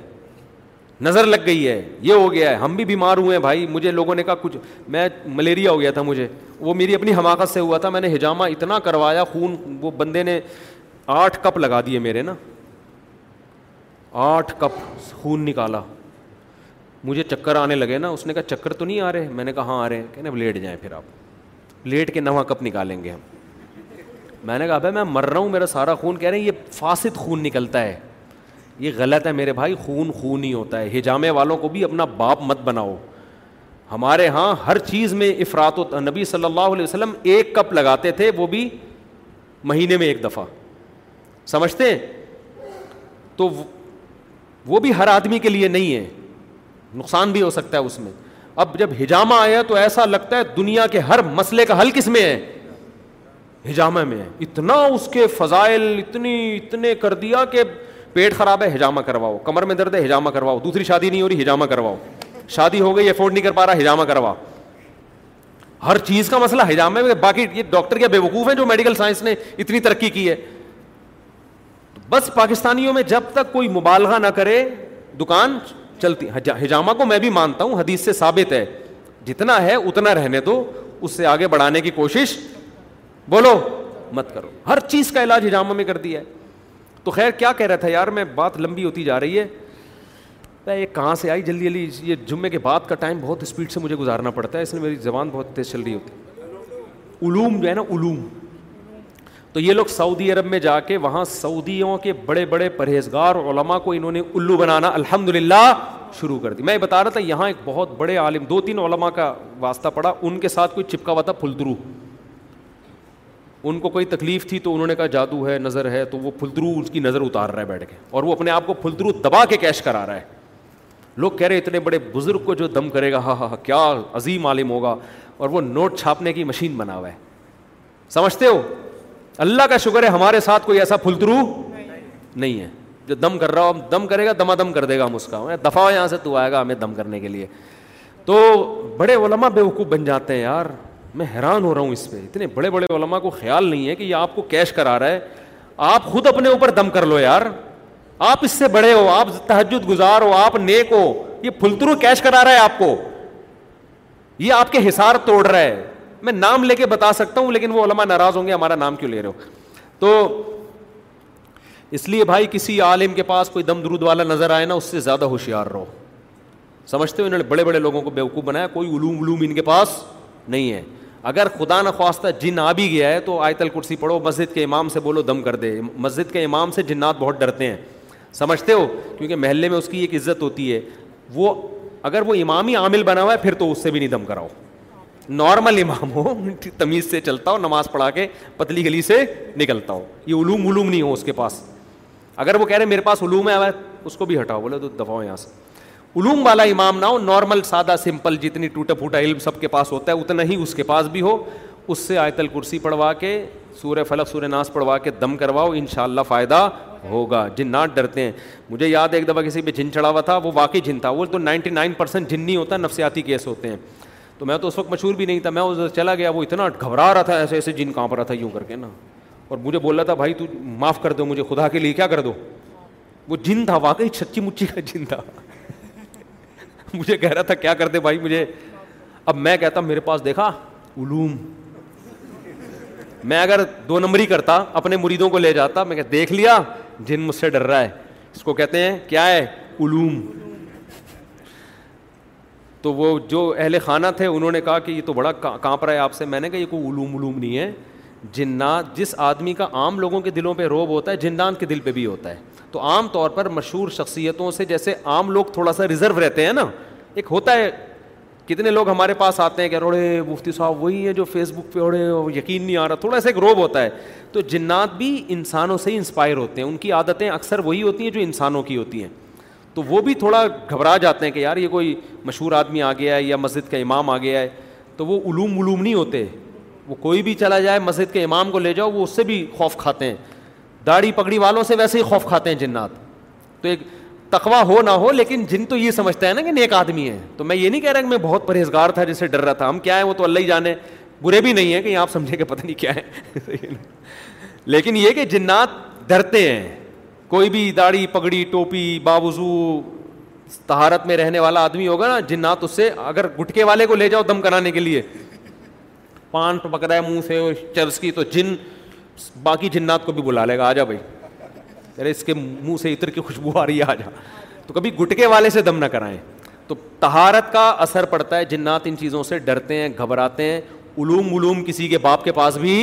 نظر لگ گئی ہے یہ ہو گیا ہے ہم بھی بیمار ہوئے ہیں بھائی مجھے لوگوں نے کہا کچھ میں ملیریا ہو گیا تھا مجھے وہ میری اپنی حماقت سے ہوا تھا میں نے ہجامہ اتنا کروایا خون وہ بندے نے آٹھ کپ لگا دیے میرے نا آٹھ کپ خون نکالا مجھے چکر آنے لگے نا اس نے کہا چکر تو نہیں آ رہے میں نے کہا ہاں آ رہے ہیں کہنے اب لیٹ جائیں پھر آپ لیٹ کے نواں کپ نکالیں گے ہم میں نے کہا بھائی میں مر رہا ہوں میرا سارا خون کہہ رہے ہیں یہ فاسد خون نکلتا ہے یہ غلط ہے میرے بھائی خون خون ہی ہوتا ہے ہجامے والوں کو بھی اپنا باپ مت بناؤ ہمارے ہاں ہر چیز میں افراد و نبی صلی اللہ علیہ وسلم ایک کپ لگاتے تھے وہ بھی مہینے میں ایک دفعہ سمجھتے ہیں تو وہ بھی ہر آدمی کے لیے نہیں ہے نقصان بھی ہو سکتا ہے اس میں اب جب ہجامہ آیا تو ایسا لگتا ہے دنیا کے ہر مسئلے کا حل کس میں ہے ہجامہ میں ہے اتنا اس کے فضائل اتنی اتنے کر دیا کہ پیٹ خراب ہے ہجامہ کرواؤ کمر میں درد ہے ہجامہ کرواؤ دوسری شادی نہیں ہو رہی ہجامہ کرواؤ شادی ہو گئی افورڈ نہیں کر پا رہا ہجامہ کرواؤ ہر چیز کا مسئلہ ہجامہ میں باقی یہ ڈاکٹر کیا بے وقوف ہے جو میڈیکل سائنس نے اتنی ترقی کی ہے بس پاکستانیوں میں جب تک کوئی مبالغہ نہ کرے دکان چلتی ہجامہ کو میں بھی مانتا ہوں حدیث سے ثابت ہے جتنا ہے اتنا رہنے دو اس سے آگے بڑھانے کی کوشش بولو مت کرو ہر چیز کا علاج ہجامہ میں کر دیا ہے تو خیر کیا کہہ رہا تھا یار میں بات لمبی ہوتی جا رہی ہے میں یہ کہاں سے آئی جلدی جلدی یہ جمعے کے بعد کا ٹائم بہت اسپیڈ سے مجھے گزارنا پڑتا ہے اس لیے میری زبان بہت تیز چل رہی ہوتی علوم جو ہے نا علوم تو یہ لوگ سعودی عرب میں جا کے وہاں سعودیوں کے بڑے بڑے پرہیزگار علماء کو انہوں نے الو بنانا الحمد للہ شروع کر دی میں بتا رہا تھا یہاں ایک بہت بڑے عالم دو تین علماء کا واسطہ پڑا ان کے ساتھ کوئی چپکا ہوا تھا پھلدرو ان کو کوئی تکلیف تھی تو انہوں نے کہا جادو ہے نظر ہے تو وہ پھلترو اس کی نظر اتار رہا ہے بیٹھ کے اور وہ اپنے آپ کو پھلترو دبا کے کیش کرا رہا ہے لوگ کہہ رہے اتنے بڑے بزرگ کو جو دم کرے گا ہاں ہاں ہاں کیا عظیم عالم ہوگا اور وہ نوٹ چھاپنے کی مشین بنا ہوا ہے سمجھتے ہو اللہ کا شکر ہے ہمارے ساتھ کوئی ایسا پھلترو نہیں ہے جو دم کر رہا ہو دم کرے گا دما دم کر دے گا ہم اس کا دفاع یہاں سے تو آئے گا ہمیں دم کرنے کے لیے تو بڑے علما بے وقوف بن جاتے ہیں یار میں حیران ہو رہا ہوں اس پہ اتنے بڑے بڑے علما کو خیال نہیں ہے کہ یہ آپ کو کیش کرا رہا ہے آپ خود اپنے اوپر دم کر لو یار آپ اس سے بڑے ہو آپ تحجد گزار ہو آپ نیک ہو یہ پھلترو کیش کرا رہا ہے آپ کو یہ آپ کے حسار توڑ رہا ہے میں نام لے کے بتا سکتا ہوں لیکن وہ علما ناراض ہوں گے ہمارا نام کیوں لے رہے ہو تو اس لیے بھائی کسی عالم کے پاس کوئی دم درود والا نظر آئے نا اس سے زیادہ ہوشیار رہو سمجھتے ہو انہوں نے بڑے بڑے لوگوں کو بیوقوف بنایا کوئی علوم علوم ان کے پاس نہیں ہے اگر خدا نخواستہ جن آ بھی گیا ہے تو آیت الکرسی پڑھو مسجد کے امام سے بولو دم کر دے مسجد کے امام سے جنات بہت ڈرتے ہیں سمجھتے ہو کیونکہ محلے میں اس کی ایک عزت ہوتی ہے وہ اگر وہ امام ہی عامل بنا ہوا ہے پھر تو اس سے بھی نہیں دم کراؤ نارمل امام ہو تمیز سے چلتا ہو نماز پڑھا کے پتلی گلی سے نکلتا ہو یہ علوم علوم نہیں ہو اس کے پاس اگر وہ کہہ رہے میرے پاس علوم ہے ہے اس کو بھی ہٹاؤ بولے تو دفاع یہاں سے علوم والا امام نہ ہو نارمل سادہ سمپل جتنی ٹوٹا پھوٹا علم سب کے پاس ہوتا ہے اتنا ہی اس کے پاس بھی ہو اس سے آیت الکرسی پڑھوا کے سورہ فلق سورہ ناس پڑھوا کے دم کرواؤ ان شاء اللہ فائدہ ہوگا جنات ڈرتے ہیں مجھے یاد ہے ایک دفعہ کسی پہ جن چڑھا ہوا تھا وہ واقعی جن تھا وہ تو نائنٹی نائن پرسینٹ جن نہیں ہوتا نفسیاتی کیس ہوتے ہیں تو میں تو اس وقت مشہور بھی نہیں تھا میں اس چلا گیا وہ اتنا گھبرا رہا تھا ایسے ایسے جن کہاں رہا تھا یوں کر کے نا اور مجھے بول رہا تھا بھائی تو معاف کر دو مجھے خدا کے لیے کیا کر دو وہ جن تھا واقعی چچی مچی کا جن تھا مجھے کہہ رہا تھا کیا کرتے بھائی مجھے اب میں کہتا میرے پاس دیکھا علوم میں اگر دو نمبری کرتا اپنے مریدوں کو لے جاتا میں کہ دیکھ لیا جن مجھ سے ڈر رہا ہے اس کو کہتے ہیں کیا ہے علوم تو وہ جو اہل خانہ تھے انہوں نے کہا کہ یہ تو بڑا کانپ رہا ہے آپ سے میں نے کہا یہ کوئی علوم علوم نہیں ہے جنات جس آدمی کا عام لوگوں کے دلوں پہ روب ہوتا ہے جنات کے دل پہ بھی ہوتا ہے تو عام طور پر مشہور شخصیتوں سے جیسے عام لوگ تھوڑا سا ریزرو رہتے ہیں نا ایک ہوتا ہے کتنے لوگ ہمارے پاس آتے ہیں کہ روڑے مفتی صاحب وہی ہیں جو فیس بک پہ اوڑے یقین نہیں آ رہا تھوڑا سا ایک روب ہوتا ہے تو جنات بھی انسانوں سے انسپائر ہوتے ہیں ان کی عادتیں اکثر وہی ہوتی ہیں جو انسانوں کی ہوتی ہیں تو وہ بھی تھوڑا گھبرا جاتے ہیں کہ یار یہ کوئی مشہور آدمی آ گیا ہے یا مسجد کا امام آ گیا ہے تو وہ علوم علوم نہیں ہوتے وہ کوئی بھی چلا جائے مسجد کے امام کو لے جاؤ وہ اس سے بھی خوف کھاتے ہیں داڑھی پگڑی والوں سے ویسے ہی خوف کھاتے ہیں جنات تو ایک تقوا ہو نہ ہو لیکن جن تو یہ سمجھتا ہے نا کہ نیک آدمی ہے تو میں یہ نہیں کہہ رہا کہ میں بہت پرہیزگار تھا جسے ڈر رہا تھا ہم کیا ہے وہ تو اللہ ہی جانے برے بھی نہیں ہیں کہ کہ آپ پتہ نہیں کیا ہے لیکن یہ کہ جنات ڈرتے ہیں کوئی بھی داڑھی پگڑی ٹوپی باوضو تہارت میں رہنے والا آدمی ہوگا نا جنات اس سے اگر گٹکے والے کو لے جاؤ دم کرانے کے لیے پان پکڑا ہے منہ سے چرس کی تو جن باقی جنات کو بھی بلا لے گا آ جا بھائی ارے اس کے منہ سے عطر کی خوشبو آ رہی ہے آ جا تو کبھی گٹکے والے سے دم نہ کرائیں تو تہارت کا اثر پڑتا ہے جنات ان چیزوں سے ڈرتے ہیں گھبراتے ہیں علوم علوم کسی کے باپ کے پاس بھی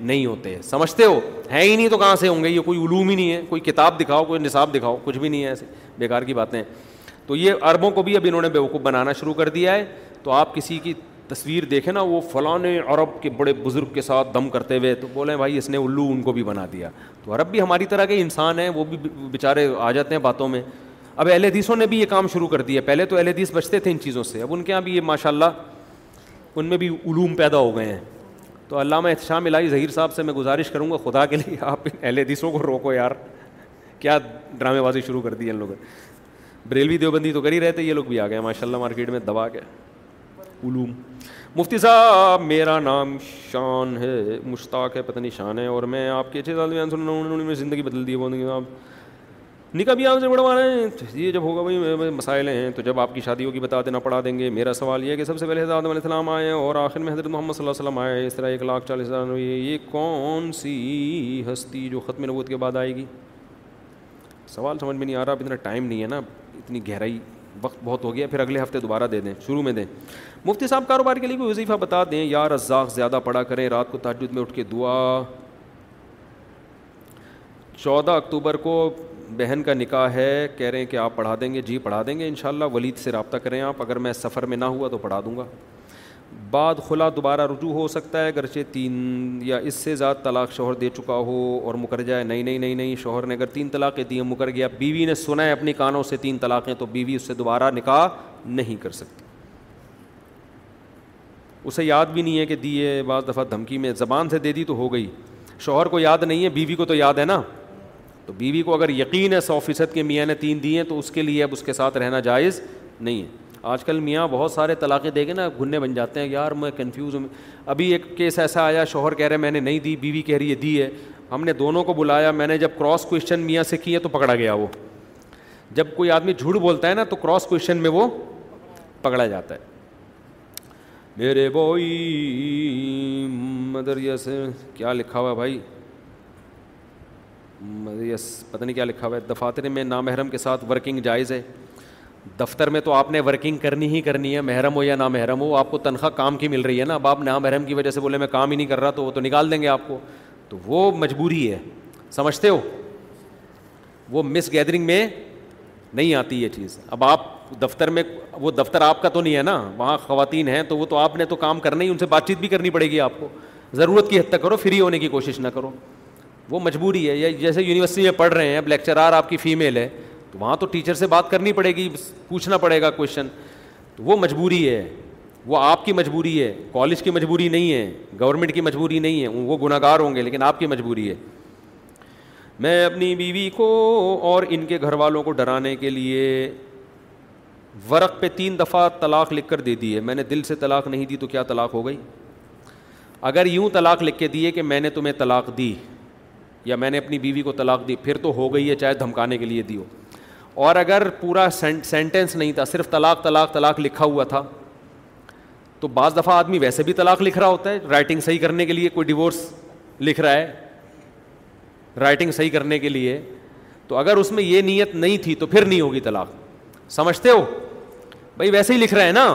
نہیں ہوتے ہیں سمجھتے ہو ہیں ہی نہیں تو کہاں سے ہوں گے یہ کوئی علوم ہی نہیں ہے کوئی کتاب دکھاؤ کوئی نصاب دکھاؤ کچھ بھی نہیں ہے ایسے بیکار کی باتیں تو یہ عربوں کو بھی اب انہوں نے بیوقوف بنانا شروع کر دیا ہے تو آپ کسی کی تصویر دیکھے نا وہ فلاں عرب کے بڑے بزرگ کے ساتھ دم کرتے ہوئے تو بولے بھائی اس نے الو ان کو بھی بنا دیا تو عرب بھی ہماری طرح کے انسان ہیں وہ بھی بیچارے آ جاتے ہیں باتوں میں اب اہل حدیثوں نے بھی یہ کام شروع کر دیا پہلے تو اہل حدیث بچتے تھے ان چیزوں سے اب ان کے یہاں بھی یہ ماشاء اللہ ان میں بھی علوم پیدا ہو گئے ہیں تو علامہ احتشام الہی ظہیر صاحب سے میں گزارش کروں گا خدا کے لیے آپ اہل حدیثوں کو روکو یار کیا ڈرامے بازی شروع کر دی ان لوگوں نے بریلوی دیوبندی تو کر ہی رہے تھے یہ لوگ بھی آ گئے ماشاء اللہ مارکیٹ میں دبا کے علوم مفتی صاحب میرا نام شان ہے مشتاق ہے پتہ نہیں شان ہے اور میں آپ کے اچھے سال میں زندگی بدل دی بولے صاحب نکاح بھی آپ سے رہے ہیں یہ جب ہوگا بھائی مسائل ہیں تو جب آپ کی شادیوں کی بتا دینا پڑھا دیں گے میرا سوال یہ ہے کہ سب سے پہلے حضرت علیہ السلام آئے ہیں اور آخر میں حضرت محمد صلی اللہ علیہ وسلم آئے اس طرح ایک لاکھ چالیس ہزار یہ کون سی ہستی جو ختم نبوت کے بعد آئے گی سوال سمجھ میں نہیں آ رہا اب اتنا ٹائم نہیں ہے نا اتنی گہرائی وقت بہت ہو گیا پھر اگلے ہفتے دوبارہ دے دیں شروع میں دیں مفتی صاحب کاروبار کے لیے کوئی وظیفہ بتا دیں یا رزاق زیادہ پڑا کریں رات کو تاجد میں اٹھ کے دعا چودہ اکتوبر کو بہن کا نکاح ہے کہہ رہے ہیں کہ آپ پڑھا دیں گے جی پڑھا دیں گے انشاءاللہ ولید سے رابطہ کریں آپ اگر میں سفر میں نہ ہوا تو پڑھا دوں گا بعد خلا دوبارہ رجوع ہو سکتا ہے اگرچہ تین یا اس سے زیادہ طلاق شوہر دے چکا ہو اور مکر جائے نہیں نہیں نہیں نہیں شوہر نے اگر تین طلاقیں دی مکر گیا بیوی نے سنا ہے اپنی کانوں سے تین طلاقیں تو بیوی اس سے دوبارہ نکاح نہیں کر سکتی اسے یاد بھی نہیں ہے کہ دیے بعض دفعہ دھمکی میں زبان سے دے دی تو ہو گئی شوہر کو یاد نہیں ہے بیوی کو تو یاد ہے نا تو بیوی کو اگر یقین ہے سو فیصد کے میاں نے تین دی ہیں تو اس کے لیے اب اس کے ساتھ رہنا جائز نہیں ہے آج کل میاں بہت سارے طلاقیں دے گئے نا گھننے بن جاتے ہیں یار میں کنفیوز ہوں ابھی ایک کیس ایسا آیا شوہر کہہ رہے میں نے نہیں دی بیوی کہہ رہی ہے دی ہے ہم نے دونوں کو بلایا میں نے جب کراس کوشچن میاں سے کیے تو پکڑا گیا وہ جب کوئی آدمی جھوٹ بولتا ہے نا تو کراس کوشچن میں وہ پکڑا جاتا ہے میرے بوئی مدریس کیا لکھا ہوا بھائی مدریس پتہ نہیں کیا لکھا ہوا ہے دفاتر میں نامحرم کے ساتھ ورکنگ جائز ہے دفتر میں تو آپ نے ورکنگ کرنی ہی کرنی ہے محرم ہو یا نامحرم ہو آپ کو تنخواہ کام کی مل رہی ہے نا اب آپ نامحرم کی وجہ سے بولے میں کام ہی نہیں کر رہا تو وہ تو نکال دیں گے آپ کو تو وہ مجبوری ہے سمجھتے ہو وہ مس گیدرنگ میں نہیں آتی یہ چیز اب آپ دفتر میں وہ دفتر آپ کا تو نہیں ہے نا وہاں خواتین ہیں تو وہ تو آپ نے تو کام کرنا ہی ان سے بات چیت بھی کرنی پڑے گی آپ کو ضرورت کی حد تک کرو فری ہونے کی کوشش نہ کرو وہ مجبوری ہے یا جیسے یونیورسٹی میں پڑھ رہے ہیں اب لیکچرار آپ کی فیمیل ہے تو وہاں تو ٹیچر سے بات کرنی پڑے گی پوچھنا پڑے گا کوشچن تو وہ مجبوری ہے وہ آپ کی مجبوری ہے کالج کی مجبوری نہیں ہے گورنمنٹ کی مجبوری نہیں ہے وہ گناہ گار ہوں گے لیکن آپ کی مجبوری ہے میں اپنی بیوی کو اور ان کے گھر والوں کو ڈرانے کے لیے ورق پہ تین دفعہ طلاق لکھ کر دے دی ہے میں نے دل سے طلاق نہیں دی تو کیا طلاق ہو گئی اگر یوں طلاق لکھ کے دیے کہ میں نے تمہیں طلاق دی یا میں نے اپنی بیوی کو طلاق دی پھر تو ہو گئی ہے چاہے دھمکانے کے لیے دی ہو اور اگر پورا سینٹینس نہیں تھا صرف طلاق طلاق طلاق لکھا ہوا تھا تو بعض دفعہ آدمی ویسے بھی طلاق لکھ رہا ہوتا ہے رائٹنگ صحیح کرنے کے لیے کوئی ڈیورس لکھ رہا ہے رائٹنگ صحیح کرنے کے لیے تو اگر اس میں یہ نیت نہیں تھی تو پھر نہیں ہوگی طلاق سمجھتے ہو بھائی ویسے ہی لکھ رہے ہیں نا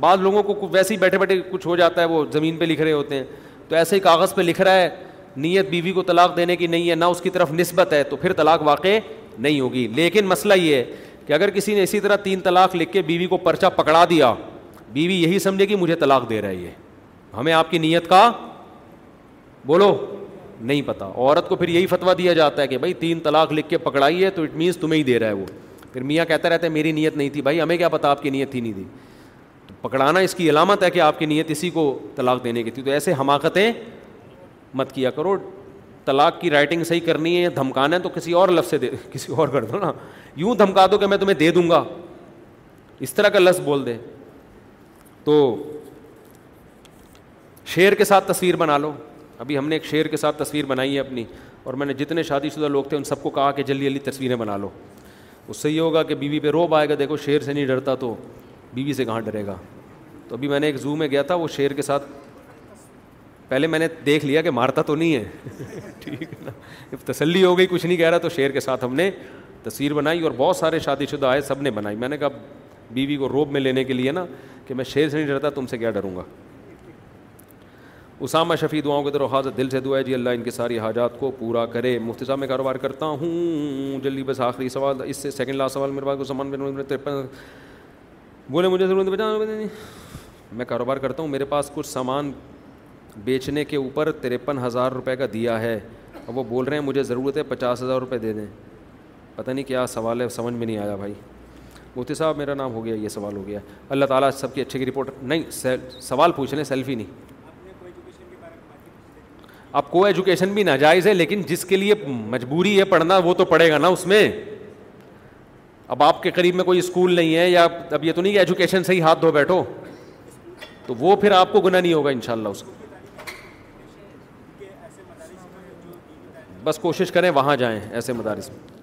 بعض لوگوں کو ویسے ہی بیٹھے بیٹھے کچھ ہو جاتا ہے وہ زمین پہ لکھ رہے ہوتے ہیں تو ایسے ہی کاغذ پہ لکھ رہا ہے نیت بیوی کو طلاق دینے کی نہیں ہے نہ اس کی طرف نسبت ہے تو پھر طلاق واقع نہیں ہوگی لیکن مسئلہ یہ ہے کہ اگر کسی نے اسی طرح تین طلاق لکھ کے بیوی کو پرچہ پکڑا دیا بیوی یہی سمجھے کہ مجھے طلاق دے رہا ہے یہ ہمیں آپ کی نیت کا بولو نہیں پتا عورت کو پھر یہی فتویٰ دیا جاتا ہے کہ بھائی تین طلاق لکھ کے پکڑائی ہے تو اٹ مینس تمہیں ہی دے رہا ہے وہ پھر میاں کہتا رہتا ہے میری نیت نہیں تھی بھائی ہمیں کیا پتا آپ کی نیت تھی نہیں تھی تو پکڑانا اس کی علامت ہے کہ آپ کی نیت اسی کو طلاق دینے کی تھی تو ایسے حماقتیں مت کیا کرو طلاق کی رائٹنگ صحیح کرنی ہے دھمکانا ہے تو کسی اور لفظ سے دے کسی اور کر دو نا یوں دھمکا دو کہ میں تمہیں دے دوں گا اس طرح کا لفظ بول دے تو شعر کے ساتھ تصویر بنا لو ابھی ہم نے ایک شعر کے ساتھ تصویر بنائی ہے اپنی اور میں نے جتنے شادی شدہ لوگ تھے ان سب کو کہا کہ جلدی جلدی تصویریں بنا لو اس سے یہ ہوگا کہ بیوی پہ روب آئے گا دیکھو شیر سے نہیں ڈرتا تو بیوی سے کہاں ڈرے گا تو ابھی میں نے ایک زو میں گیا تھا وہ شیر کے ساتھ پہلے میں نے دیکھ لیا کہ مارتا تو نہیں ہے ٹھیک ہے نا جب تسلی ہو گئی کچھ نہیں کہہ رہا تو شیر کے ساتھ ہم نے تصویر بنائی اور بہت سارے شادی شدہ آئے سب نے بنائی میں نے کہا بیوی کو روب میں لینے کے لیے نا کہ میں شیر سے نہیں ڈرتا تم سے کیا ڈروں گا اسامہ شفیع دعاؤں کے گے حاضر دل سے دعا ہے جی اللہ ان کے ساری حاجات کو پورا کرے مفتی صاحب میں کاروبار کرتا ہوں جلدی بس آخری سوال اس سے سیکنڈ لاسٹ سوال میرے پاس سامان ترپن بولے مجھے ضرورت بچانا میں کاروبار کرتا ہوں میرے پاس کچھ سامان بیچنے کے اوپر ترپن ہزار روپے کا دیا ہے اب وہ بول رہے ہیں مجھے ضرورت ہے پچاس ہزار روپے دے دیں پتہ نہیں کیا سوال ہے سمجھ میں نہیں آیا بھائی مفتی صاحب میرا نام ہو گیا یہ سوال ہو گیا اللہ تعالیٰ سب کی اچھے کی رپورٹ نہیں سوال پوچھ لیں سیلفی نہیں اب کو ایجوکیشن بھی ناجائز ہے لیکن جس کے لیے مجبوری ہے پڑھنا وہ تو پڑھے گا نا اس میں اب آپ کے قریب میں کوئی اسکول نہیں ہے یا اب یہ تو نہیں کہ ایجوکیشن سے ہی ہاتھ دھو بیٹھو تو وہ پھر آپ کو گناہ نہیں ہوگا ان شاء اللہ اس کو بس کوشش کریں وہاں جائیں ایسے مدارس میں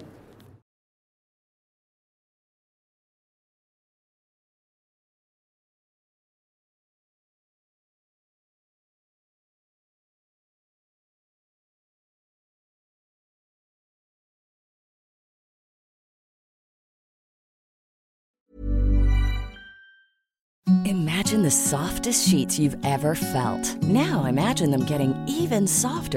softest sheet you ever felt نا amazing even soft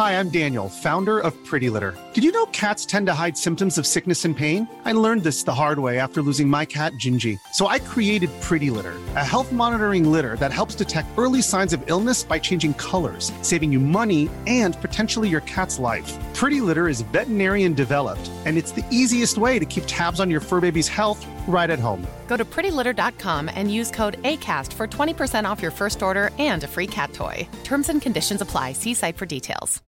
Hi, I'm Daniel, founder of Pretty Litter. Did you know cats tend to hide symptoms of sickness and pain? I learned this the hard way after losing my cat, Gingy. So I created Pretty Litter, a health monitoring litter that helps detect early signs of illness by changing colors, saving you money and potentially your cat's life. Pretty Litter is veterinarian developed, and it's the easiest way to keep tabs on your fur baby's health right at home. Go to prettylitter.com and use code ACAST for 20% off your first order and a free cat toy. Terms and conditions apply. See site for details.